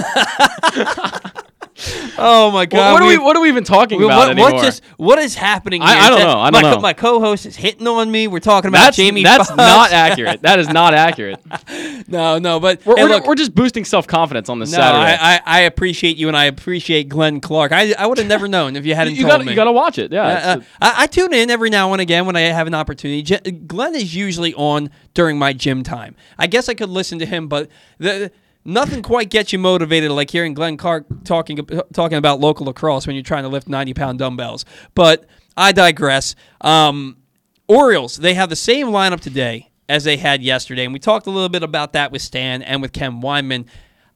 oh my God! what are we what are we even talking Well, about what, anymore? what just what is happening? I- here? I don't That- know. I my, don't co- know. my co-host is hitting on me. We're talking about that's Jamie. that's Foxx. not accurate. That is not accurate. no, no, but We're, we're, look, we're just boosting self confidence on this no, Saturday. I, I, I appreciate you and I appreciate Glenn Clark. I, I would have never known if you hadn't you told got me. you got to watch it. Yeah, Uh, uh, I, I tune in every now and again when I have an opportunity. Glenn is usually on during my gym time. I guess I could listen to him, but the nothing quite gets you motivated like hearing Glenn Clark talking talking about local lacrosse when you're trying to lift 90 pound dumbbells. But I digress. Um, Orioles they have the same lineup today as they had yesterday, and we talked a little bit about that with Stan and with Ken Weinman.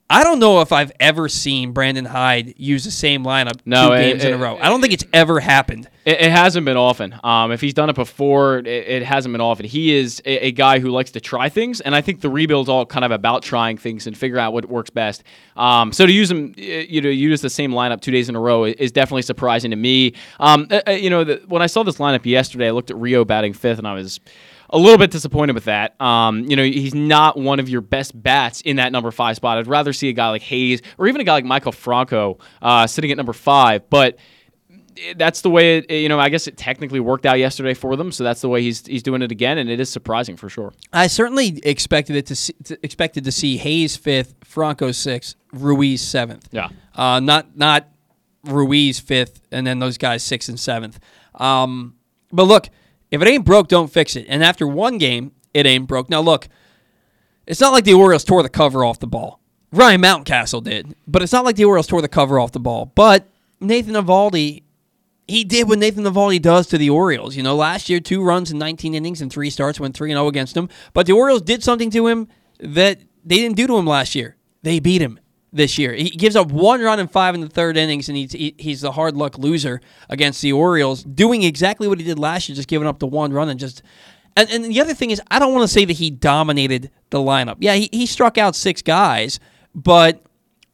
I don't know if I've ever seen Brandon Hyde use the same lineup No, two it- games in a row. I don't think it's ever happened. It, it hasn't been often. Um, if he's done it before, it, it hasn't been often. He is a, a guy who likes to try things, and I think the rebuild's all kind of about trying things and figuring out what works best. Um, so to use him, you know, use the same lineup two days in a row is definitely surprising to me. Um, uh, uh, you know, the, when I saw this lineup yesterday, I looked at Rio batting fifth, and I was a little bit disappointed with that. Um, you know, he's not one of your best bats in that number five spot. I'd rather see a guy like Hays or even a guy like Maikel Franco uh, sitting at number five, but that's the way it, you know. I guess it technically worked out yesterday for them, so that's the way he's he's doing it again, and it is surprising for sure. I certainly expected it to, see, to expected to see Hays fifth, Franco sixth, Ruiz seventh. Yeah. uh, not not Ruiz fifth, and then those guys sixth and seventh. Um, but look, if it ain't broke, don't fix it. And after one game, it ain't broke. Now look, it's not like the Orioles tore the cover off the ball. Ryan Mountcastle did, but it's not like the Orioles tore the cover off the ball. But Nathan Eovaldi he did what Nathan Eovaldi does to the Orioles. You know, last year, two runs in 19 innings and three starts, went 3 0 against him. But the Orioles did something to him that they didn't do to him last year. They beat him this year. He gives up one run in five in the third innings, and he's, he, he's the hard luck loser against the Orioles, doing exactly what he did last year, just giving up the one run and just. And, and the other thing is, I don't want to say that he dominated the lineup. Yeah, he, he struck out six guys, but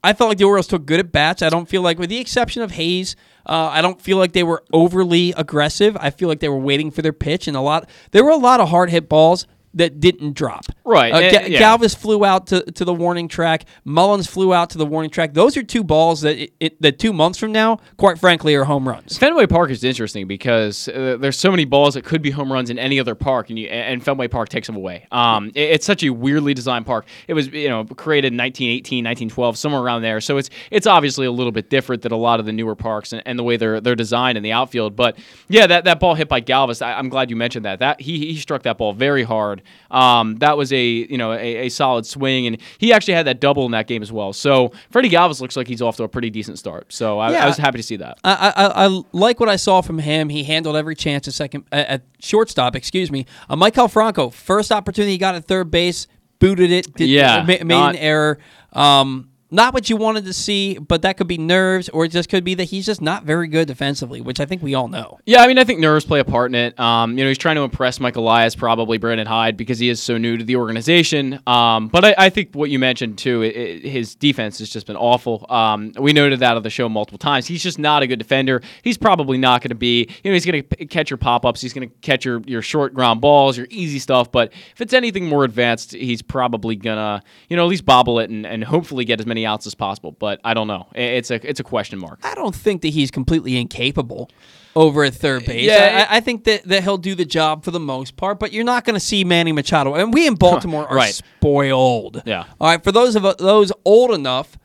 I felt like the Orioles took good at bats. I don't feel like, with the exception of Hays, uh, I don't feel like they were overly aggressive. I feel like they were waiting for their pitch, and a lot. There were a lot of hard hit balls that didn't drop. Right, Uh, eh, Ga- yeah. Galvis flew out to, to the warning track. Mullins flew out to the warning track. Those are two balls that it, it, that two months from now, quite frankly, are home runs. Fenway Park is interesting because uh, there's so many balls that could be home runs in any other park, and you, and Fenway Park takes them away. Um, it- it's such a weirdly designed park. It was you know created in 1918, 1912, somewhere around there. So it's it's obviously a little bit different than a lot of the newer parks and, and the way they're they're designed in the outfield. But yeah, that, that ball hit by Galvis, I, I'm glad you mentioned that. That he, he struck that ball very hard. Um, that was a you know a, a solid swing, and he actually had that double in that game as well. So Freddie Galvis looks like he's off to a pretty decent start. So I, Yeah. I was happy to see that. I, I, I like what I saw from him. He handled every chance at second at, at shortstop. Excuse me. Uh, Maikel Franco, first opportunity he got at third base, booted it. Did, Yeah, ma- made not- an error. Um, not what you wanted to see, but that could be nerves, or it just could be that he's just not very good defensively, which I think we all know. Yeah, I mean, I think nerves play a part in it. Um, you know, he's trying to impress Mike Elias, probably Brandon Hyde, because he is so new to the organization. Um, but I, I think what you mentioned too, it, it- his defense has just been awful. Um, we noted that on the show multiple times. He's just not a good defender. He's probably not going to be. You know, he's going to catch your pop ups. He's going to catch your your short ground balls, your easy stuff. But if it's anything more advanced, he's probably gonna, you know, at least bobble it and, and hopefully get as many many outs as possible. But I don't know. It's a it's a question mark. I don't think that he's completely incapable over at third base. Yeah, I, I think that, that he'll do the job for the most part, but you're not going to see Manny Machado. And we in Baltimore are Right. spoiled. Yeah. All right, for those of those old enough,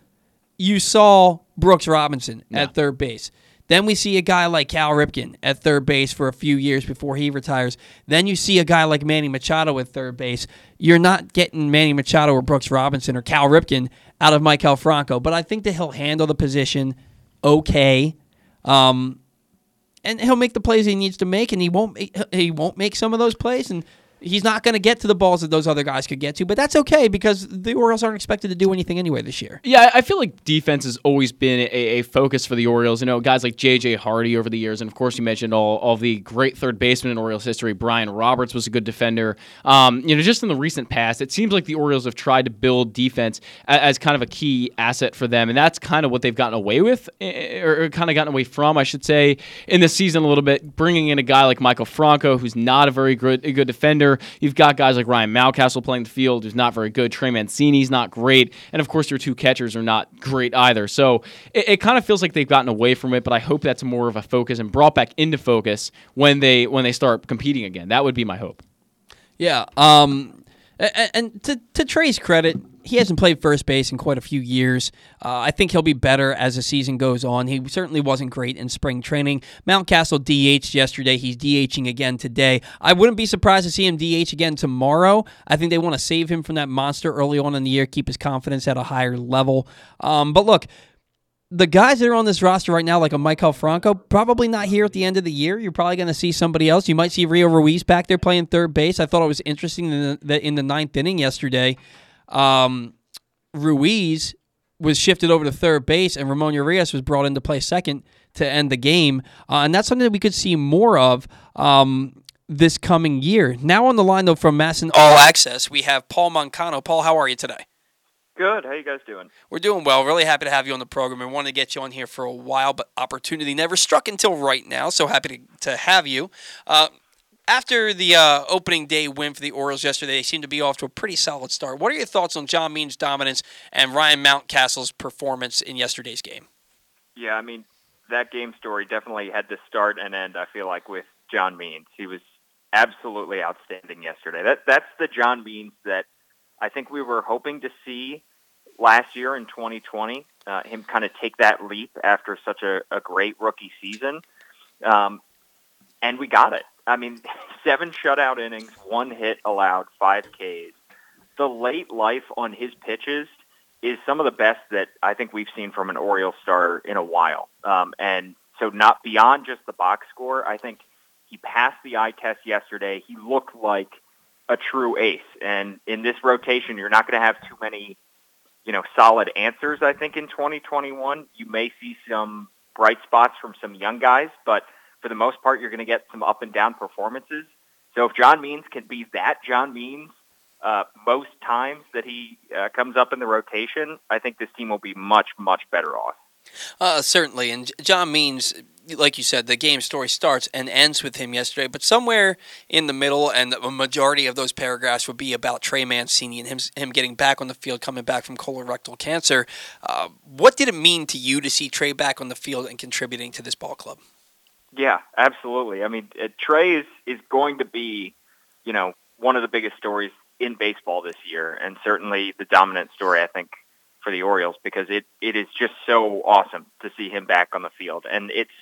you saw Brooks Robinson at third base. Then we see a guy like Cal Ripken at third base for a few years before he retires. Then you see a guy like Manny Machado at third base. You're not getting Manny Machado or Brooks Robinson or Cal Ripken out of Maikel Franco, but I think that he'll handle the position okay. Um, and he'll make the plays he needs to make, and he won't make, he won't make some of those plays, and he's not going to get to the balls that those other guys could get to. But that's okay because the Orioles aren't expected to do anything anyway this year. Yeah, I feel like defense has always been a, a focus for the Orioles. You know, guys like J.J. Hardy over the years, and of course, you mentioned all, all the great third basemen in Orioles history. Brian Roberts was a good defender. Um, you know, just in the recent past, it seems like the Orioles have tried to build defense a- as kind of a key asset for them, and that's kind of what they've gotten away with, eh, or or kind of gotten away from, I should say, in this season a little bit. Bringing in a guy like Maikel Franco, who's not a very good, a good defender. You've got guys like Ryan Mountcastle playing the field, who's not very good. Trey Mancini's not great, and of course, your two catchers are not great either. So it, it kind of feels like they've gotten away from it, but I hope that's more of a focus and brought back into focus when they when they start competing again. That would be my hope. Yeah. Um, a- a- and to, to Trey's credit, he hasn't played first base in quite a few years. Uh, I think he'll be better as the season goes on. He certainly wasn't great in spring training. Mountcastle DH'd yesterday. He's DHing again today. I wouldn't be surprised to see him DH again tomorrow. I think they want to save him from that monster early on in the year, keep his confidence at a higher level. Um, but look, the guys that are on this roster right now, like a Maikel Franco, probably not here at the end of the year. You're probably going to see somebody else. You might see Rio Ruiz back there playing third base. I thought it was interesting in the, in the ninth inning yesterday. Um, Ruiz was shifted over to third base, and Ramon Urias was brought in to play second to end the game. Uh, and that's something that we could see more of um, this coming year. Now on the line, though, from MASN All Access, we have Paul Mancano. Paul, how are you today? Good. How you guys doing? We're doing well. Really happy to have you on the program and wanted to get you on here for a while, but opportunity never struck until right now. So happy to, to have you. Uh, after the uh, opening day win for the Orioles yesterday, they seem to be off to a pretty solid start. What are your thoughts on John Means' dominance and Ryan Mountcastle's performance in yesterday's game? Yeah, I mean that game story definitely had to start and end. I feel like with John Means, he was absolutely outstanding yesterday. That that's the John Means that I think we were hoping to see last year in 2020. Uh, him kind of take that leap after such a, a great rookie season, um, and we got it. I mean, seven shutout innings, one hit allowed, five Ks. The late life on his pitches is some of the best that I think we've seen from an Oriole star in a while. Um, and so, not beyond just the box score, I think he passed the eye test yesterday. He looked like a true ace. And in this rotation, you're not going to have too many, you know, solid answers. I think in 2021, you may see some bright spots from some young guys, but for the most part, you're going to get some up and down performances. So if John Means can be that John Means uh, most times that he uh, comes up in the rotation, I think this team will be much, much better off. Uh, certainly. And John Means, like you said, the game story starts and ends with him yesterday, but somewhere in the middle, and a majority of those paragraphs would be about Trey Mancini and him, him getting back on the field, coming back from colorectal cancer. Uh, what did it mean to you to see Trey back on the field and contributing to this ball club? Yeah, absolutely. I mean, uh, Trey is is going to be, you know, one of the biggest stories in baseball this year, and certainly the dominant story I think for the Orioles because it it is just so awesome to see him back on the field, and it's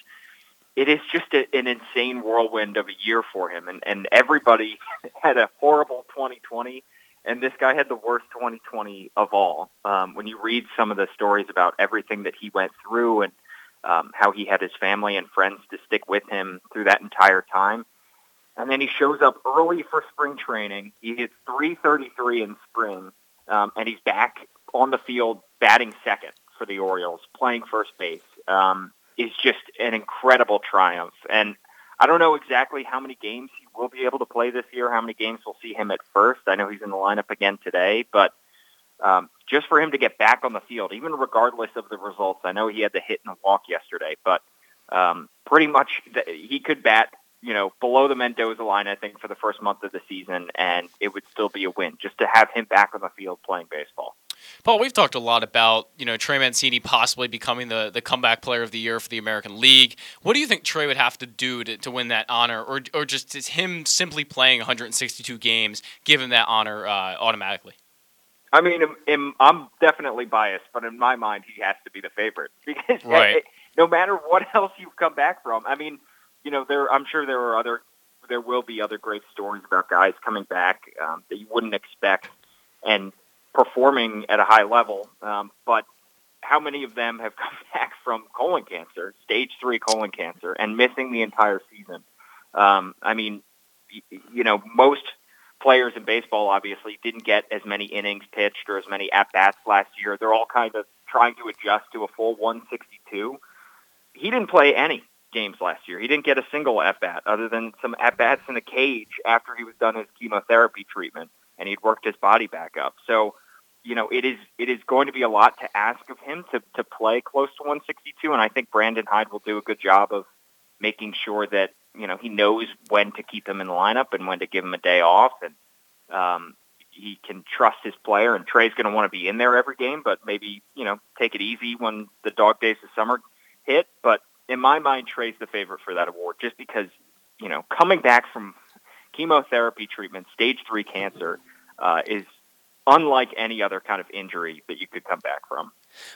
it is just a, an insane whirlwind of a year for him, and and everybody had a horrible 2020. And this guy had the worst 2020 of all. Um, when you read some of the stories about everything that he went through and um, how he had his family and friends to stick with him through that entire time. And then he shows up early for spring training. He hits 333 in spring, um, and he's back on the field batting second for the Orioles, playing first base. Um, is just an incredible triumph. And I don't know exactly how many games he will be able to play this year, how many games we'll see him at first. I know he's in the lineup again today, but um, just for him to get back on the field, even regardless of the results. I know he had the hit and walk yesterday, but um, pretty much th- he could bat, you know, below the Mendoza line, I think, for the first month of the season, and it would still be a win just to have him back on the field playing baseball. Paul, we've talked a lot about you know Trey Mancini possibly becoming the, the comeback player of the year for the American League. What do you think Trey would have to do to, to win that honor, or or just is him simply playing 162 games give him that honor uh, automatically? I mean, in, in, I'm definitely biased, but in my mind, he has to be the favorite because Right. no matter what else you've come back from. I mean, you know, there. I'm sure there are other, there will be other great stories about guys coming back um, that you wouldn't expect and performing at a high level. Um, but how many of them have come back from colon cancer, stage three colon cancer, and missing the entire season? Um, I mean, y- you know, most players in baseball obviously didn't get as many innings pitched or as many at bats last year. They're all kind of trying to adjust to a full 162. He didn't play any games last year. He didn't get a single at bat other than some at bats in the cage after he was done his chemotherapy treatment and he'd worked his body back up. So, you know, it is it is going to be a lot to ask of him to to play close to 162 and I think Brandon Hyde will do a good job of making sure that, you know, he knows when to keep him in the lineup and when to give him a day off and um he can trust his player and Trey's going to want to be in there every game, but maybe, you know, take it easy when the dog days of summer hit. But in my mind, Trey's the favorite for that award just because, you know, coming back from chemotherapy treatment, stage three cancer, uh, is unlike any other kind of injury that you could come back from.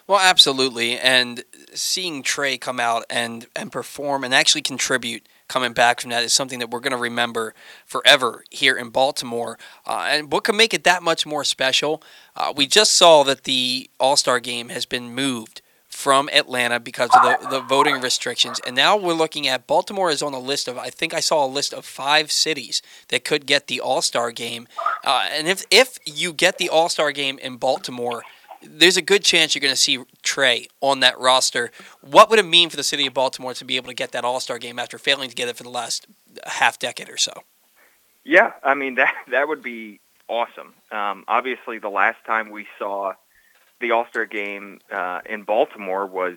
Well, absolutely. And seeing Trey come out and, and perform and actually contribute coming back from that is something that we're going to remember forever here in Baltimore. Uh, and what can make it that much more special? Uh, we just saw that the All Star game has been moved from Atlanta because of the, the voting restrictions. And now we're looking at Baltimore is on a list of, I think I saw a list of five cities that could get the All Star game. Uh, and if, if you get the All Star game in Baltimore, there's a good chance you're going to see Trey on that roster. What would it mean for the city of Baltimore to be able to get that All Star game after failing to get it for the last half decade or so? Yeah, I mean that that would be awesome. Um, obviously, the last time we saw the All Star game uh, in Baltimore was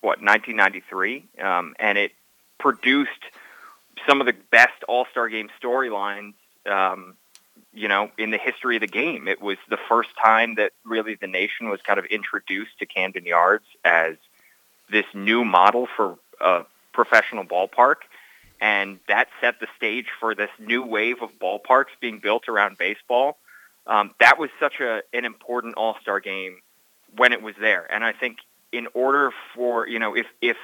what 1993, um, and it produced some of the best All Star game storylines. Um, you know, in the history of the game, it was the first time that really the nation was kind of introduced to Camden Yards as this new model for a professional ballpark. And that set the stage for this new wave of ballparks being built around baseball. Um, that was such a, an important All Star game when it was there. And I think in order for, you know, if, if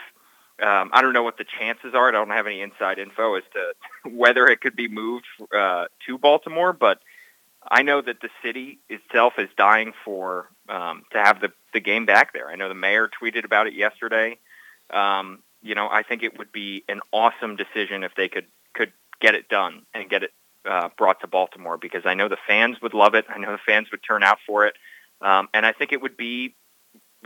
um, I don't know what the chances are. I don't have any inside info as to whether it could be moved uh, to Baltimore, but I know that the city itself is dying for um, to have the the game back there. I know the mayor tweeted about it yesterday. Um, you know, I think it would be an awesome decision if they could could get it done and get it uh, brought to Baltimore because I know the fans would love it. I know the fans would turn out for it, um, and I think it would be,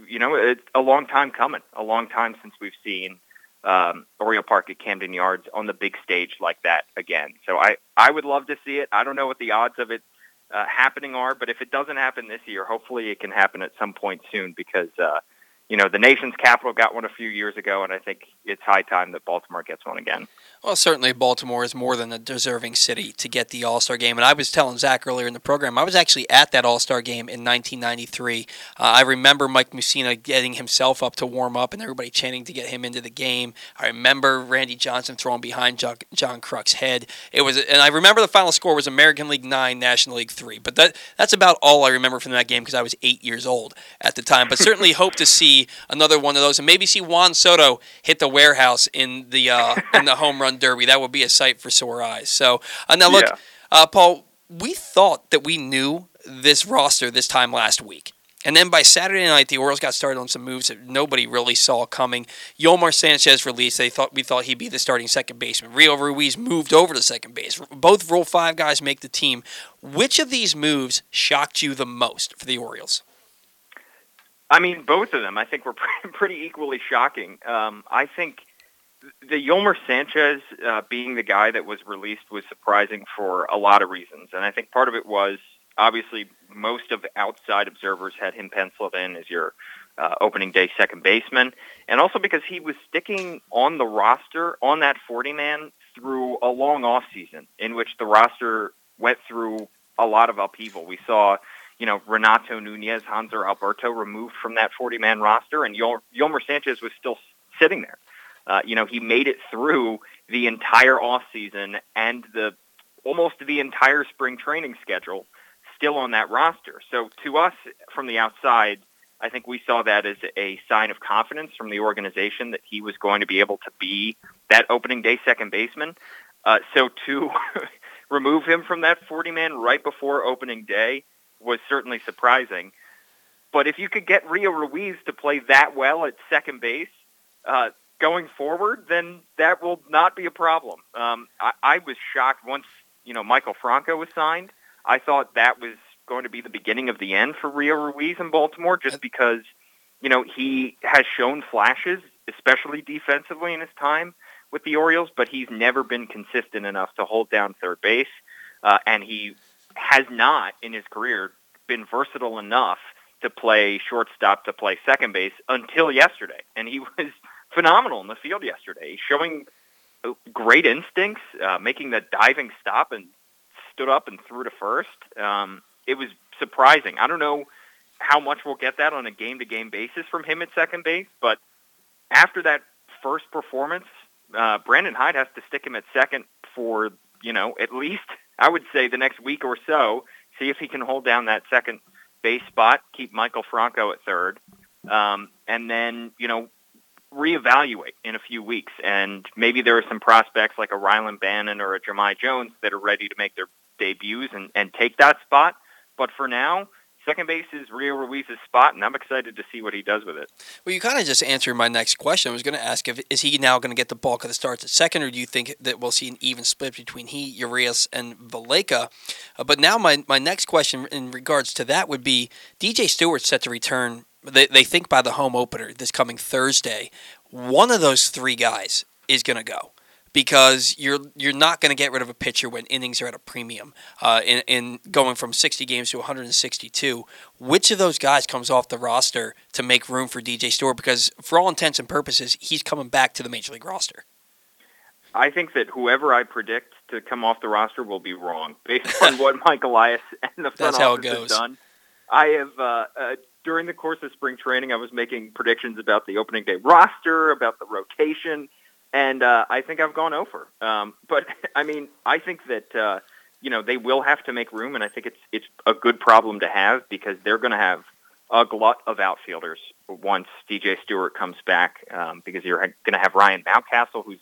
you know, it's a long time coming. A long time since we've seen um, Oriole Park at Camden Yards on the big stage like that again. So I I would love to see it. I don't know what the odds of it uh, happening are, but if it doesn't happen this year, hopefully it can happen at some point soon because uh, you know the nation's capital got one a few years ago, and I think it's high time that Baltimore gets one again. Well, certainly Baltimore is more than a deserving city to get the All Star game. And I was telling Zach earlier in the program, I was actually at that All Star game in 1993. Uh, I remember Mike Mussina getting himself up to warm up and everybody chanting to get him into the game. I remember Randy Johnson throwing behind John, John Kruk's head. It was, and I remember the final score was American League nine, National League three. But that that's about all I remember from that game because I was eight years old at the time. But certainly hope to see another one of those and maybe see Juan Soto hit the warehouse in the uh, in the home run derby. That would be a sight for sore eyes. So uh, now look, Yeah. uh, Paul, we thought that we knew this roster this time last week. And then by Saturday night, the Orioles got started on some moves that nobody really saw coming. Yolmer Sanchez released. They thought we thought he'd be the starting second baseman. Rio Ruiz moved over to second base. Both Rule Five guys make the team. Which of these moves shocked you the most for the Orioles? I mean, both of them I think were pretty equally shocking. Um, I think the Yolmer Sanchez uh, being the guy that was released was surprising for a lot of reasons, and I think part of it was obviously most of outside observers had him penciled in as your uh, opening day second baseman, and also because he was sticking on the roster on that 40 man through a long off season in which the roster went through a lot of upheaval. We saw, you know, Renato Nunez, Hanser Alberto removed from that 40-man roster, and Yol- Yolmer Sanchez was still sitting there. Uh, you know, he made it through the entire offseason and the almost the entire spring training schedule still on that roster. So to us, from the outside, I think we saw that as a sign of confidence from the organization that he was going to be able to be that opening day second baseman. Uh, so to remove him from that 40 man right before opening day was certainly surprising. But if you could get Rio Ruiz to play that well at second base uh, going forward, then that will not be a problem. Um, I, I was shocked once you know Maikel Franco was signed. I thought that was going to be the beginning of the end for Rio Ruiz in Baltimore, just because you know he has shown flashes, especially defensively in his time with the Orioles, but he's never been consistent enough to hold down third base, uh, and he has not in his career been versatile enough to play shortstop to play second base until yesterday, and he was phenomenal in the field yesterday, showing great instincts, uh, making the diving stop and stood up and threw to first. Um, it was surprising. I don't know how much we'll get that on a game-to-game basis from him at second base, but after that first performance, uh, Brandon Hyde has to stick him at second for you know at least I would say the next week or so. See if he can hold down that second base spot, keep Maikel Franco at third, um, and then you know reevaluate in a few weeks. And maybe there are some prospects like a Rylan Bannon or a Jahmai Jones that are ready to make their debuts and, and take that spot. But for now, second base is Rio Ruiz's spot, and I'm excited to see what he does with it. Well, you kind of just answered my next question. I was going to ask if is he now going to get the bulk of the starts at second, or do you think that we'll see an even split between he, Urias, and Valaika? Uh, but now my my next question in regards to that would be DJ Stewart set to return. They they think by the home opener this coming Thursday. One of those three guys is going to go because you're you're not going to get rid of a pitcher when innings are at a premium. Uh, in, in going from 60 games to 162, which of those guys comes off the roster to make room for DJ Stewart? Because for all intents and purposes, he's coming back to the major league roster. I think that whoever I predict to come off the roster will be wrong based on what Mike Elias and the front That's how it office have goes. done. I have uh, uh, during the course of spring training, I was making predictions about the opening day roster, about the rotation, and uh, I think I've gone over. Um, but I mean, I think that uh, you know they will have to make room, and I think it's it's a good problem to have because they're going to have a glut of outfielders once DJ Stewart comes back. Um, because you're going to have Ryan Mountcastle, who's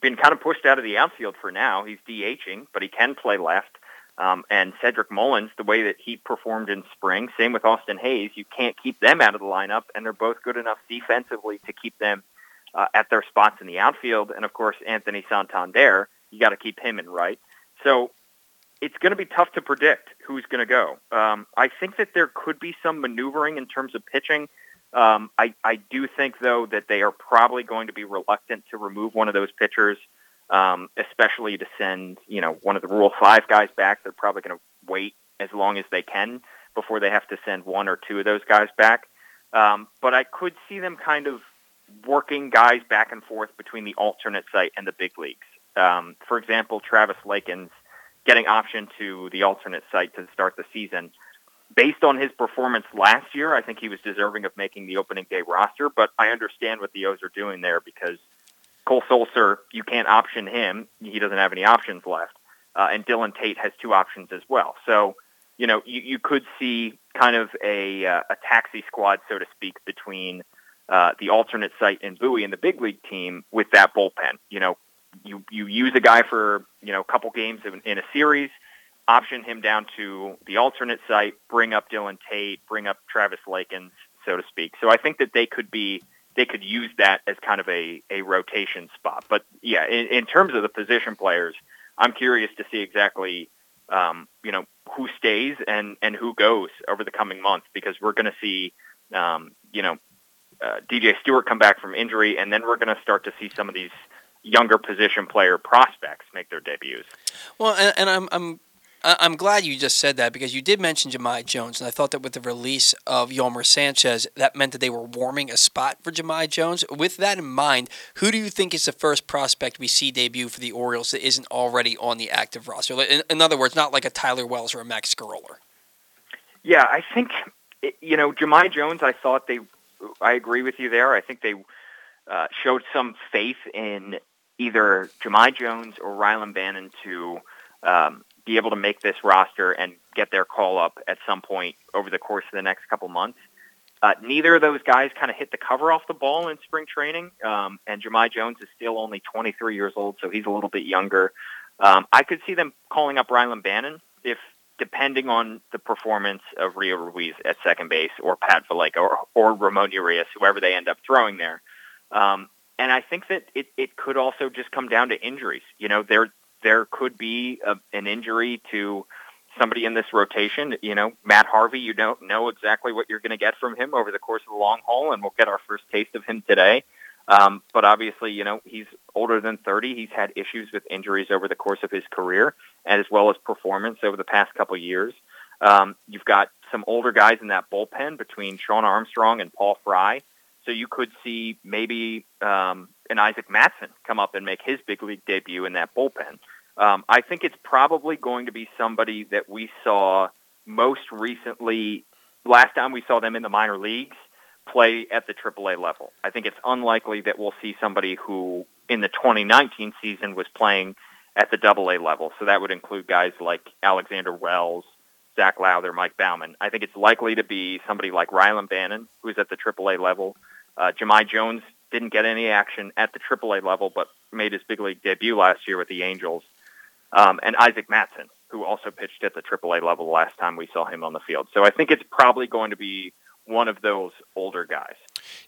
been kind of pushed out of the outfield for now. He's DHing, but he can play left. Um, and Cedric Mullins, the way that he performed in spring, same with Austin Hays. You can't keep them out of the lineup, and they're both good enough defensively to keep them uh, at their spots in the outfield. And of course, Anthony Santander, you got to keep him in right. So it's going to be tough to predict who's going to go. Um, I think that there could be some maneuvering in terms of pitching. Um, I, I do think, though, that they are probably going to be reluctant to remove one of those pitchers, um, especially to send, you know, one of the Rule 5 guys back. They're probably going to wait as long as they can before they have to send one or two of those guys back. Um, but I could see them kind of working guys back and forth between the alternate site and the big leagues. Um, for example, Travis Lakins getting option to the alternate site to start the season. Based on his performance last year, I think he was deserving of making the opening day roster, but I understand what the O's are doing there because Cole Sulser, you can't option him. He doesn't have any options left. Uh, and Dylan Tate has two options as well. So, you know, you, you could see kind of a, uh, a taxi squad, so to speak, between uh, the alternate site in Bowie and the big league team with that bullpen. You know, you you use a guy for you know a couple games in, in a series, option him down to the alternate site, bring up Dylan Tate, bring up Travis Lakins, so to speak. So I think that they could be they could use that as kind of a a rotation spot. But yeah, in, in terms of the position players, I'm curious to see exactly um, you know who stays and and who goes over the coming months because we're going to see um, you know uh, DJ Stewart come back from injury, and then we're going to start to see some of these younger position player prospects make their debuts. Well, and, and I'm I'm I'm glad you just said that because you did mention Jahmai Jones, and I thought that with the release of Yolmer Sanchez, that meant that they were warming a spot for Jahmai Jones. With that in mind, who do you think is the first prospect we see debut for the Orioles that isn't already on the active roster? In, in other words, not like a Tyler Wells or a Mac Sceroler. Yeah, I think you know Jahmai Jones. I thought they. I agree with you there. I think they uh, showed some faith in either Jahmai Jones or Rylan Bannon to um, be able to make this roster and get their call up at some point over the course of the next couple months. Uh, neither of those guys kind of hit the cover off the ball in spring training, um, and Jahmai Jones is still only 23 years old, so he's a little bit younger. Um, I could see them calling up Rylan Bannon if, depending on the performance of Rio Ruiz at second base, or Pat Valaika, or, or Ramon Urias, whoever they end up throwing there. Um, and I think that it, it could also just come down to injuries. You know, there there could be a, an injury to somebody in this rotation. You know, Matt Harvey, you don't know exactly what you're going to get from him over the course of the long haul, and we'll get our first taste of him today. Um, but obviously, you know, he's older than 30. He's had issues with injuries over the course of his career, as well as performance over the past couple years. Um, you've got some older guys in that bullpen between Shawn Armstrong and Paul Fry. So you could see maybe um, an Isaac Mattson come up and make his big league debut in that bullpen. Um, I think it's probably going to be somebody that we saw most recently. Last time we saw them in the minor leagues play at the AAA level. I think it's unlikely that we'll see somebody who in the 2019 season was playing at the AA level. So that would include guys like Alexander Wells, Zach Lowther, Mike Baumann. I think it's likely to be somebody like Rylan Bannon, who's at the AAA level. Uh, Jahmai Jones didn't get any action at the AAA level, but made his big league debut last year with the Angels. Um, and Isaac Mattson, who also pitched at the AAA level the last time we saw him on the field. So I think it's probably going to be one of those older guys.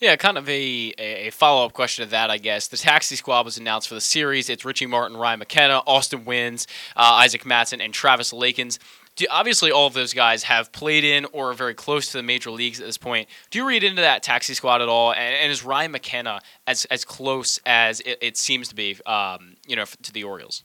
Yeah, kind of a, a follow up question to that, I guess. The taxi squad was announced for the series. It's Richie Martin, Ryan McKenna, Austin Wynns, uh, Isaac Mattson, and Travis Lakins. Do, obviously, all of those guys have played in or are very close to the major leagues at this point. Do you read into that taxi squad at all? And, and is Ryan McKenna as as close as it, it seems to be, um, you know, to the Orioles?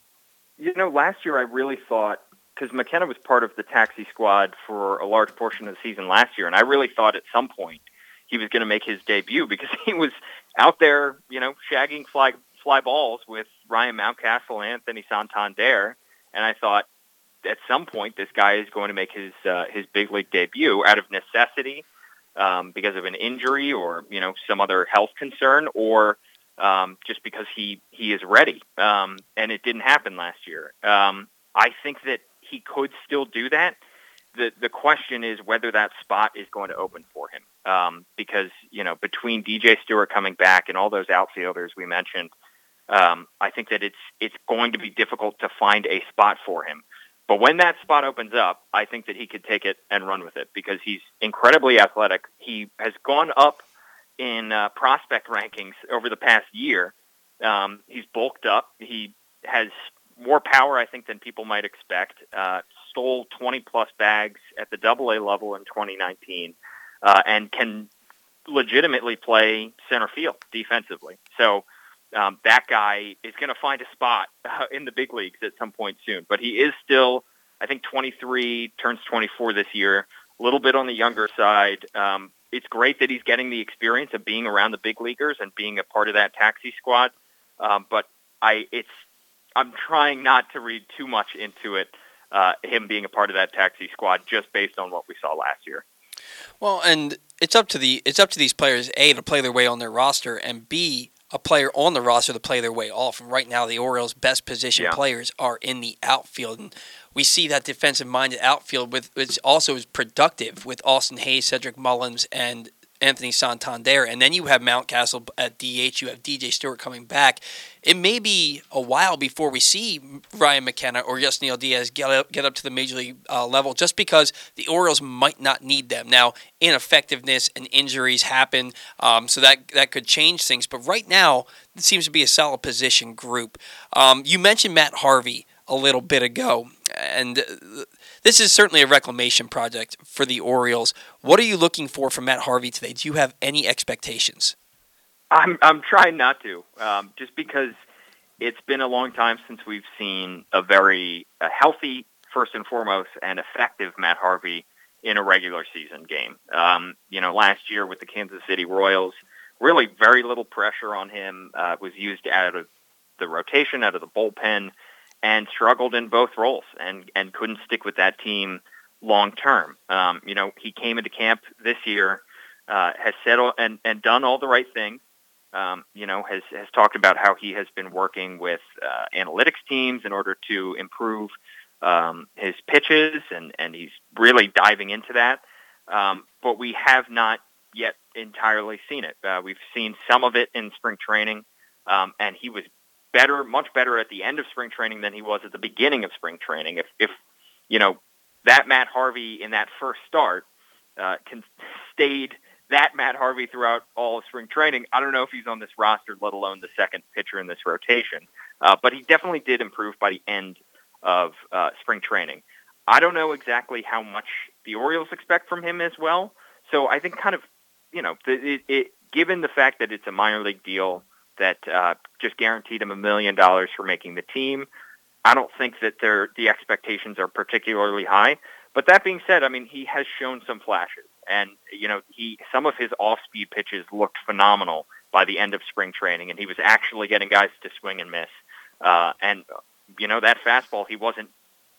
You know, last year I really thought because McKenna was part of the taxi squad for a large portion of the season last year, and I really thought at some point he was going to make his debut because he was out there, you know, shagging fly fly balls with Ryan Mountcastle and Anthony Santander, and I thought at some point this guy is going to make his uh, his big league debut out of necessity um, because of an injury or you know some other health concern or um, just because he he is ready. Um, and it didn't happen last year. Um, I think that he could still do that. The the question is whether that spot is going to open for him. Um, because you know between DJ Stewart coming back and all those outfielders we mentioned, um, I think that it's it's going to be difficult to find a spot for him. But when that spot opens up, I think that he could take it and run with it because he's incredibly athletic. He has gone up in uh, prospect rankings over the past year. Um, he's bulked up. He has more power, I think, than people might expect. Uh, stole 20 plus bags at the Double A level in 2019, uh, and can legitimately play center field defensively. So um, that guy is going to find a spot uh, in the big leagues at some point soon. But he is still, I think, 23, turns 24 this year, a little bit on the younger side. Um, it's great that he's getting the experience of being around the big leaguers and being a part of that taxi squad. Um, but I, it's, I'm trying not to read too much into it. Uh, him being a part of that taxi squad, just based on what we saw last year. Well, and it's up to the it's up to these players a to play their way on their roster, and b a player on the roster to play their way off. And right now, the Orioles' best position Yeah. players are in the outfield, and we see that defensive-minded outfield with which also is productive with Austin Hays, Cedric Mullins, and Anthony Santander. And then you have Mountcastle at DH. You have DJ Stewart coming back. It may be a while before we see Ryan McKenna or Yusniel Diaz get up, get up to the major league uh, level, just because the Orioles might not need them now. Ineffectiveness and injuries happen, um, so that that could change things. But right now, it seems to be a solid position group. Um, you mentioned Matt Harvey a little bit ago, and this is certainly a reclamation project for the Orioles. What are you looking for from Matt Harvey today? Do you have any expectations? I'm I'm trying not to, um, just because it's been a long time since we've seen a very a healthy, first and foremost, and effective Matt Harvey in a regular season game. Um, you know, last year with the Kansas City Royals, really very little pressure on him. Uh, was used out of the rotation, out of the bullpen, and struggled in both roles, and and couldn't stick with that team long term. Um, you know, he came into camp this year, uh, has said all, and and done all the right things. Um, you know, has has talked about how he has been working with uh, analytics teams in order to improve um, his pitches, and and he's really diving into that. Um, but we have not yet entirely seen it. Uh, we've seen some of it in spring training, um, and he was better, much better at the end of spring training than he was at the beginning of spring training. If, if you know, that Matt Harvey in that first start uh, can stayed that Matt Harvey throughout all of spring training. I don't know if he's on this roster, let alone the second pitcher in this rotation. Uh, but he definitely did improve by the end of uh, spring training. I don't know exactly how much the Orioles expect from him as well. So I think kind of, you know, it, it, given the fact that it's a minor league deal that uh, just guaranteed him a million dollars for making the team, I don't think that they the expectations are particularly high. But that being said, I mean, he has shown some flashes, and you know, he some of his off-speed pitches looked phenomenal by the end of spring training, and he was actually getting guys to swing and miss. Uh, and you know, that fastball, he wasn't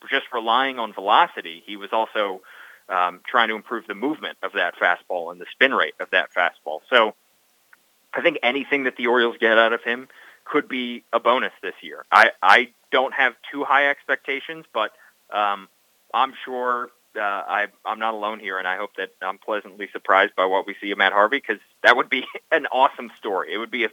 just relying on velocity. He was also um, trying to improve the movement of that fastball and the spin rate of that fastball. So I think anything that the Orioles get out of him could be a bonus this year. I, I don't have too high expectations, but um, I'm sure uh, I, I'm not alone here, and I hope that I'm pleasantly surprised by what we see of Matt Harvey because that would be an awesome story. It would be a,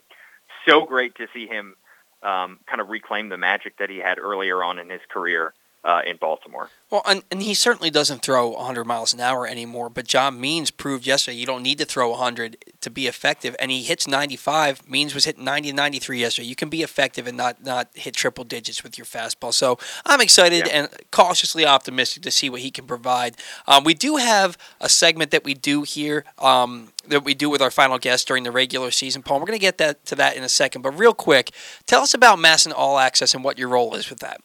so great to see him um, kind of reclaim the magic that he had earlier on in his career uh, in Baltimore. Well, and, and he certainly doesn't throw 100 miles an hour anymore, but John Means proved yesterday you don't need to throw 100 to be effective, and he hits 95. Means was hitting 90 and 93 yesterday. You can be effective and not, not hit triple digits with your fastball. So I'm excited yeah. and cautiously optimistic to see what he can provide. Um, we do have a segment that we do here. Um, that we do with our final guest during the regular season, Paul. We're going to get that to that in a second, but real quick, tell us about MASN All Access and what your role is with that.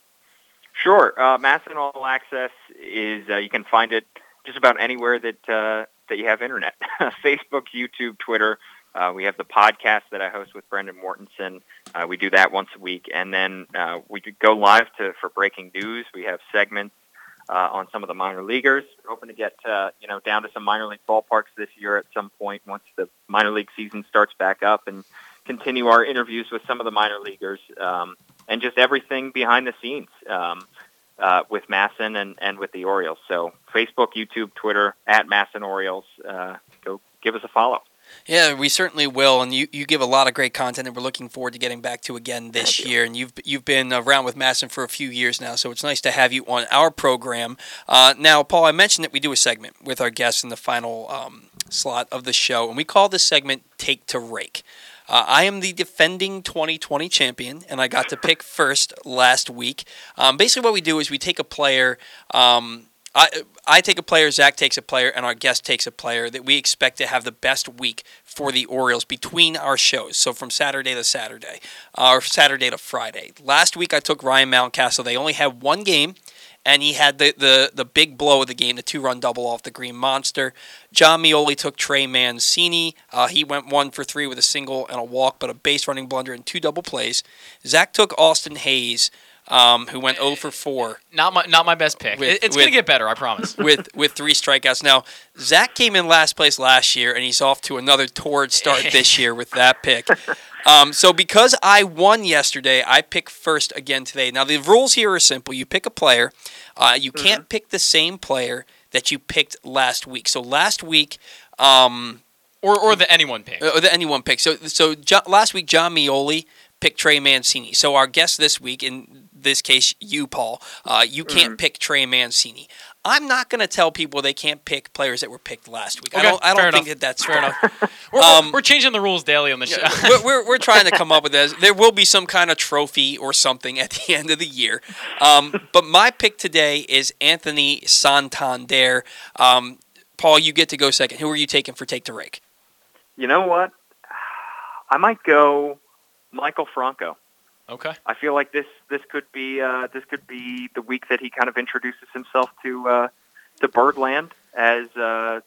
Sure. Uh, and All Access is uh, you can find it just about anywhere that uh, that you have internet. Facebook, YouTube, Twitter. Uh, we have the podcast that I host with Brendan Mortensen. Uh, we do that once a week, and then uh, we go live to for breaking news. We have segments uh, on some of the minor leaguers. We're hoping to get uh, you know down to some minor league ballparks this year at some point once the minor league season starts back up, and continue our interviews with some of the minor leaguers. Um, and just everything behind the scenes um, uh, with MASN and, and with the Orioles. So Facebook, YouTube, Twitter, at MASN Orioles. Uh, go give us a follow. Yeah, we certainly will, and you, you give a lot of great content, and we're looking forward to getting back to again this year. And you've you've been around with MASN for a few years now, so it's nice to have you on our program. Uh, now, Paul, I mentioned that we do a segment with our guests in the final um, slot of the show, and we call this segment "Take to Rake." Uh, I am the defending 2020 champion, and I got to pick first last week. Um, basically, what we do is we take a player. Um, I, I take a player, Zach takes a player, and our guest takes a player that we expect to have the best week for the Orioles between our shows. So from Saturday to Saturday, uh, or Saturday to Friday. Last week I took Ryan Mountcastle. They only had one game and he had the, the, the big blow of the game, the two run double off the Green Monster. John Meoli took Trey Mancini. Uh, he went one for three with a single and a walk, but a base running blunder and two double plays. Zach took Austin Hays. Um, who went 0 for 4. Not my not my best pick. With, it's going to get better, I promise. with with three strikeouts. Now, Zach came in last place last year, and he's off to another torrid start this year with that pick. Um, so because I won yesterday, I pick first again today. Now the rules here are simple. You pick a player. Uh, you mm-hmm. can't pick the same player that you picked last week. So last week. Um, or, or the anyone pick. Or the anyone pick. So so jo- last week John Meoli picked Trey Mancini. So our guest this week, in this case you, Paul, uh, you can't mm-hmm. pick Trey Mancini. I'm not going to tell people they can't pick players that were picked last week. Okay, I don't. I don't think that that's fair enough. we're, um, we're, changing the rules daily on the show. we're, we're, we're, trying to come up with this. There will be some kind of trophy or something at the end of the year. Um, but my pick today is Anthony Santander. Um, Paul, you get to go second. Who are you taking for take to rake? You know what? I might go Maikel Franco. Okay. I feel like this this could be uh, this could be the week that he kind of introduces himself to uh, to Birdland as uh,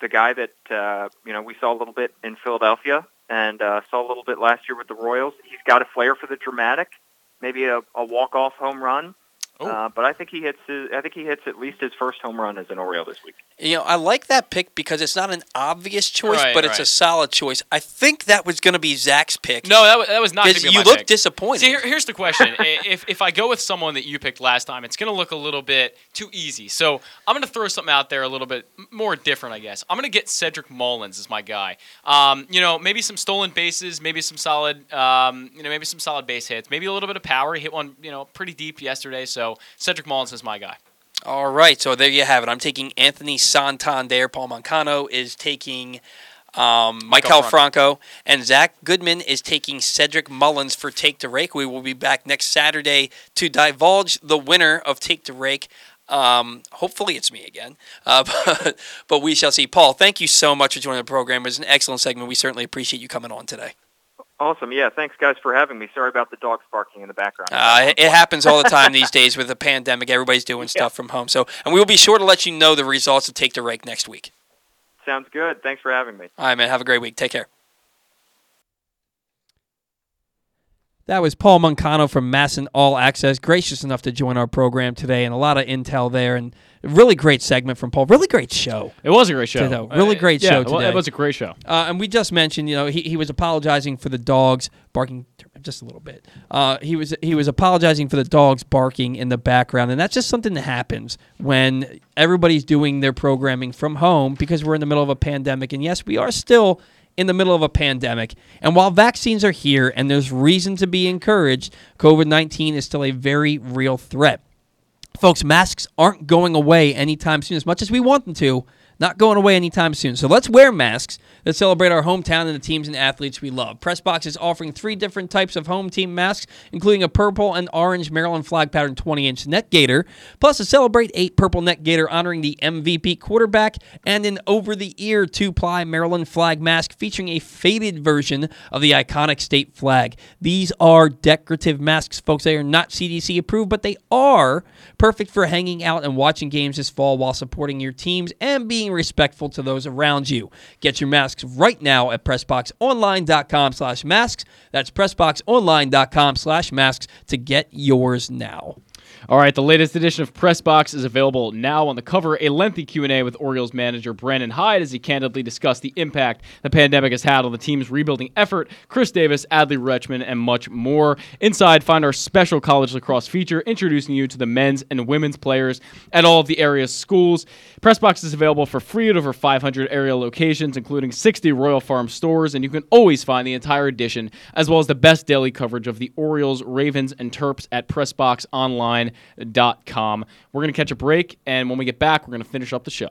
the guy that uh, you know we saw a little bit in Philadelphia and uh, saw a little bit last year with the Royals. He's got a flair for the dramatic, maybe a, a walk off home run. Uh, but I think he hits. His, I think he hits at least his first home run as an Oriole this week. You know, I like that pick because it's not an obvious choice, Right, but it's a solid choice. I think that was going to be Zach's pick. No, that was, that was not. gonna 'Cause be you my look pick. disappointed. See, here, here's the question: if if I go with someone that you picked last time, it's going to look a little bit too easy. So I'm going to throw something out there a little bit more different, I guess. I'm going to get Cedric Mullins as my guy. Um, you know, maybe some stolen bases, maybe some solid, um, you know, maybe some solid base hits, maybe a little bit of power. He hit one, you know, pretty deep yesterday. So Cedric Mullins is my guy. All right, so there you have it. I'm taking Anthony Santander. Paul Mancano is taking um, Maikel Franco. and Zach Goodman is taking Cedric Mullins for Take to Rake. We will be back next Saturday to divulge the winner of Take to Rake. Um, hopefully it's me again, uh, but, but we shall see. Paul, thank you so much for joining the program. It was an excellent segment. We certainly appreciate you coming on today. Awesome. Yeah. Thanks, guys, for having me. Sorry about the dogs barking in the background. Uh, it, it happens all the time these days with the pandemic. Everybody's doing stuff from home. So, and we will be sure to let you know the results of Take the Rake next week. Sounds good. Thanks for having me. All right, man. Have a great week. Take care. That was Paul Mancano from MASN All Access, gracious enough to join our program today, and a lot of intel there, and a really great segment from Paul. Really great show. It was a great show. Today. Really Uh, great yeah, show today. it was a great show. Uh, and we just mentioned, you know, he, he was apologizing for the dogs barking just a little bit. Uh, he was he was apologizing for the dogs barking in the background, and that's just something that happens when everybody's doing their programming from home because we're in the middle of a pandemic. And yes, we are still in the middle of a pandemic. And while vaccines are here and there's reason to be encouraged, COVID 19 is still a very real threat. Folks, masks aren't going away anytime soon, as much as we want them to. Not going away anytime soon. So let's wear masks that celebrate our hometown and the teams and athletes we love. Pressbox is offering three different types of home team masks, including a purple and orange Maryland flag pattern 20 inch neck gaiter, plus a Celebrate 8 purple neck gaiter honoring the MVP quarterback, and an over the ear two ply Maryland flag mask featuring a faded version of the iconic state flag. These are decorative masks, folks. They are not CDC approved, but they are perfect for hanging out and watching games this fall while supporting your teams and being respectful to those around you. Get your masks right now at PressBoxOnline.com slash masks. That's PressBoxOnline.com slash masks to get yours now. All right, the latest edition of Press Box is available now on the cover. A lengthy Q&A with Orioles manager Brandon Hyde as he candidly discussed the impact the pandemic has had on the team's rebuilding effort, Chris Davis, Adley Rutschman, and much more. Inside, find our special college lacrosse feature introducing you to the men's and women's players at all of the area's schools. Press Box is available for free at over 500 area locations, including 60 Royal Farm stores, and you can always find the entire edition as well as the best daily coverage of the Orioles, Ravens, and Terps at We're going to catch a break, and when we get back, we're going to finish up the show.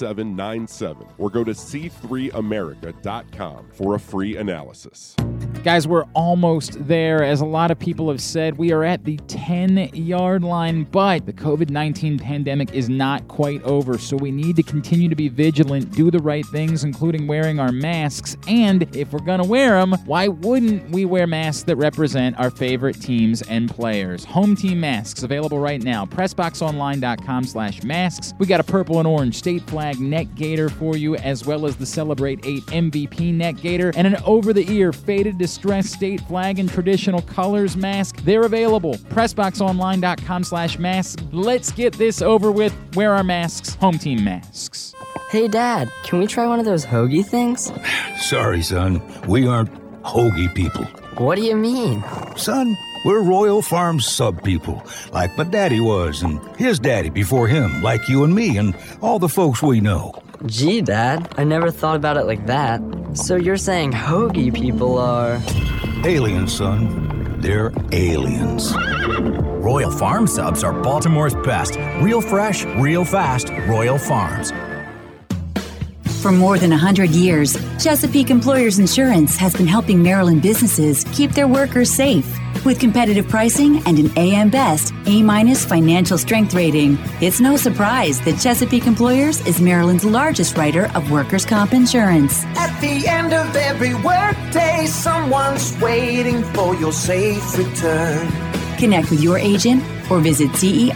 9797 or go to c3america.com for a free analysis. Guys, we're almost there. As a lot of people have said, we are at the 10 yard line, but the COVID 19 pandemic is not quite over. So we need to continue to be vigilant, do the right things, including wearing our masks. And if we're going to wear them, why wouldn't we wear masks that represent our favorite teams and players? Home team masks available right now. PressBoxOnline.com slash masks. We got a purple and orange state flag neck gaiter for you, as well as the Celebrate 8 MVP neck gaiter and an over the ear faded distress state flag in traditional colors mask. They're available. PressBoxOnline.com slash masks. Let's get this over with. Wear our masks. Home team masks. Hey, Dad, can we try one of those hoagie things? Sorry, son. We aren't hoagie people. What do you mean? Son, we're Royal Farm sub people, like my daddy was, and his daddy before him, like you and me, and all the folks we know. Gee, Dad, I never thought about it like that. So you're saying hoagie people are. Aliens, son. They're aliens. Royal Farm subs are Baltimore's best. Real fresh, real fast, Royal Farms. For more than 100 years, Chesapeake Employers Insurance has been helping Maryland businesses keep their workers safe. With competitive pricing and an AM Best A minus financial strength rating, it's no surprise that Chesapeake Employers is Maryland's largest writer of workers' comp insurance. At the end of every workday, someone's waiting for your safe return. Connect with your agent or visit CEIWC.com.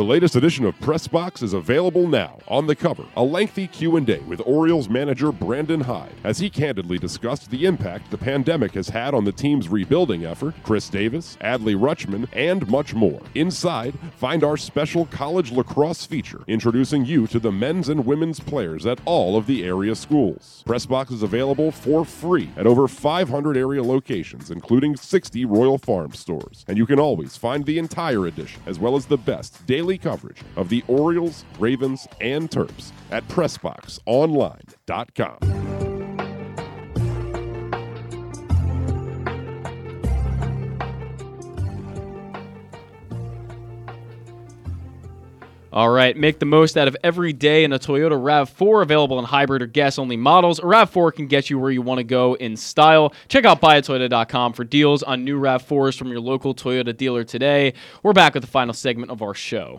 The latest edition of Press Box is available now. On the cover, a lengthy Q&A with Orioles manager Brandon Hyde as he candidly discussed the impact the pandemic has had on the team's rebuilding effort, Chris Davis, Adley Rutschman, and much more. Inside, find our special college lacrosse feature introducing you to the men's and women's players at all of the area schools. Press Box is available for free at over 500 area locations, including 60 Royal Farm stores. And you can always find the entire edition, as well as the best daily coverage of the Orioles, Ravens, and Terps at PressBoxOnline.com. All right, make the most out of every day in a Toyota RAV4 available in hybrid or gas only models. A RAV4 can get you where you want to go in style. Check out buyatoyota.com for deals on new RAV4s from your local Toyota dealer today. We're back with the final segment of our show.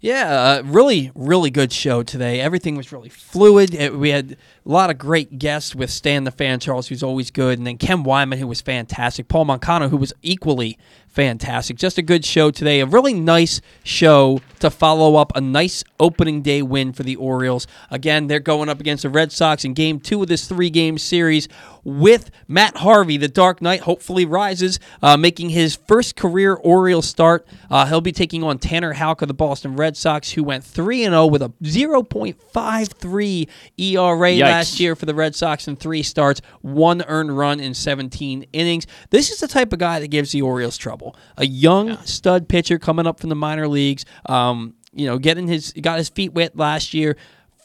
Yeah, uh, really, really good show today. Everything was really fluid. It, we had a lot of great guests with Stan the Fan Charles, who's always good, and then Ken Weinman, who was fantastic. Paul Mancano, who was equally fantastic. Just a good show today. A really nice show to follow up a nice opening day win for the Orioles. Again, they're going up against the Red Sox in game two of this three game series with Matt Harvey, the Dark Knight, hopefully rises, uh, making his first career Orioles start. Uh, he'll be taking on Tanner Houck of the Boston Red Sox, who went 3 0 with a 0.53 ERA Yikes. last year for the Red Sox in three starts, one earned run in 17 innings. This is the type of guy that gives the Orioles trouble. A young stud pitcher coming up from the minor leagues. Um, you know, getting his got his feet wet last year.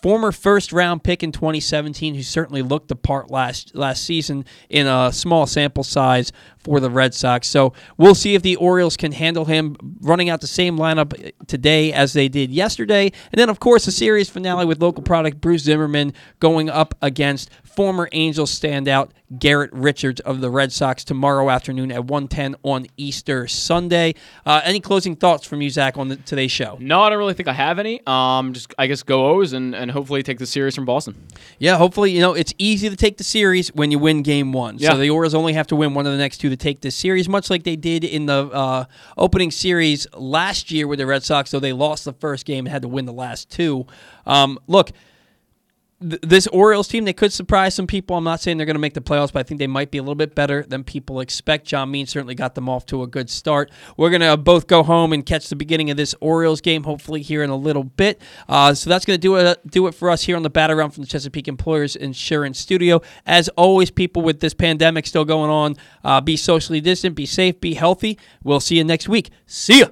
Former first round pick in 2017, who certainly looked the part last last season in a small sample size for the Red Sox. So we'll see if the Orioles can handle him running out the same lineup today as they did yesterday. And then, of course, the series finale with local product Bruce Zimmermann going up against former Angels standout Garrett Richards of the Red Sox tomorrow afternoon at 1:10 on Easter Sunday. Uh, any closing thoughts from you, Zack, on the, today's show? No, I don't really think I have any. Um, just I guess go O's and, and hopefully take the series from Boston. Yeah, hopefully, you know, it's easy to take the series when you win game one. Yeah. So the Orioles only have to win one of the next two to take this series, much like they did in the uh, opening series last year with the Red Sox, though they lost the first game and had to win the last two. Um, look, th- this Orioles team, they could surprise some people. I'm not saying they're going to make the playoffs, but I think they might be a little bit better than people expect. John Means certainly got them off to a good start. We're going to both go home and catch the beginning of this Orioles game, hopefully here in a little bit. Uh, so that's going to do it do it for us here on the Bat Around from the Chesapeake Employers Insurance Studio. As always, people with this pandemic still going on, uh, be socially distant, be safe, be healthy. We'll see you next week. See ya.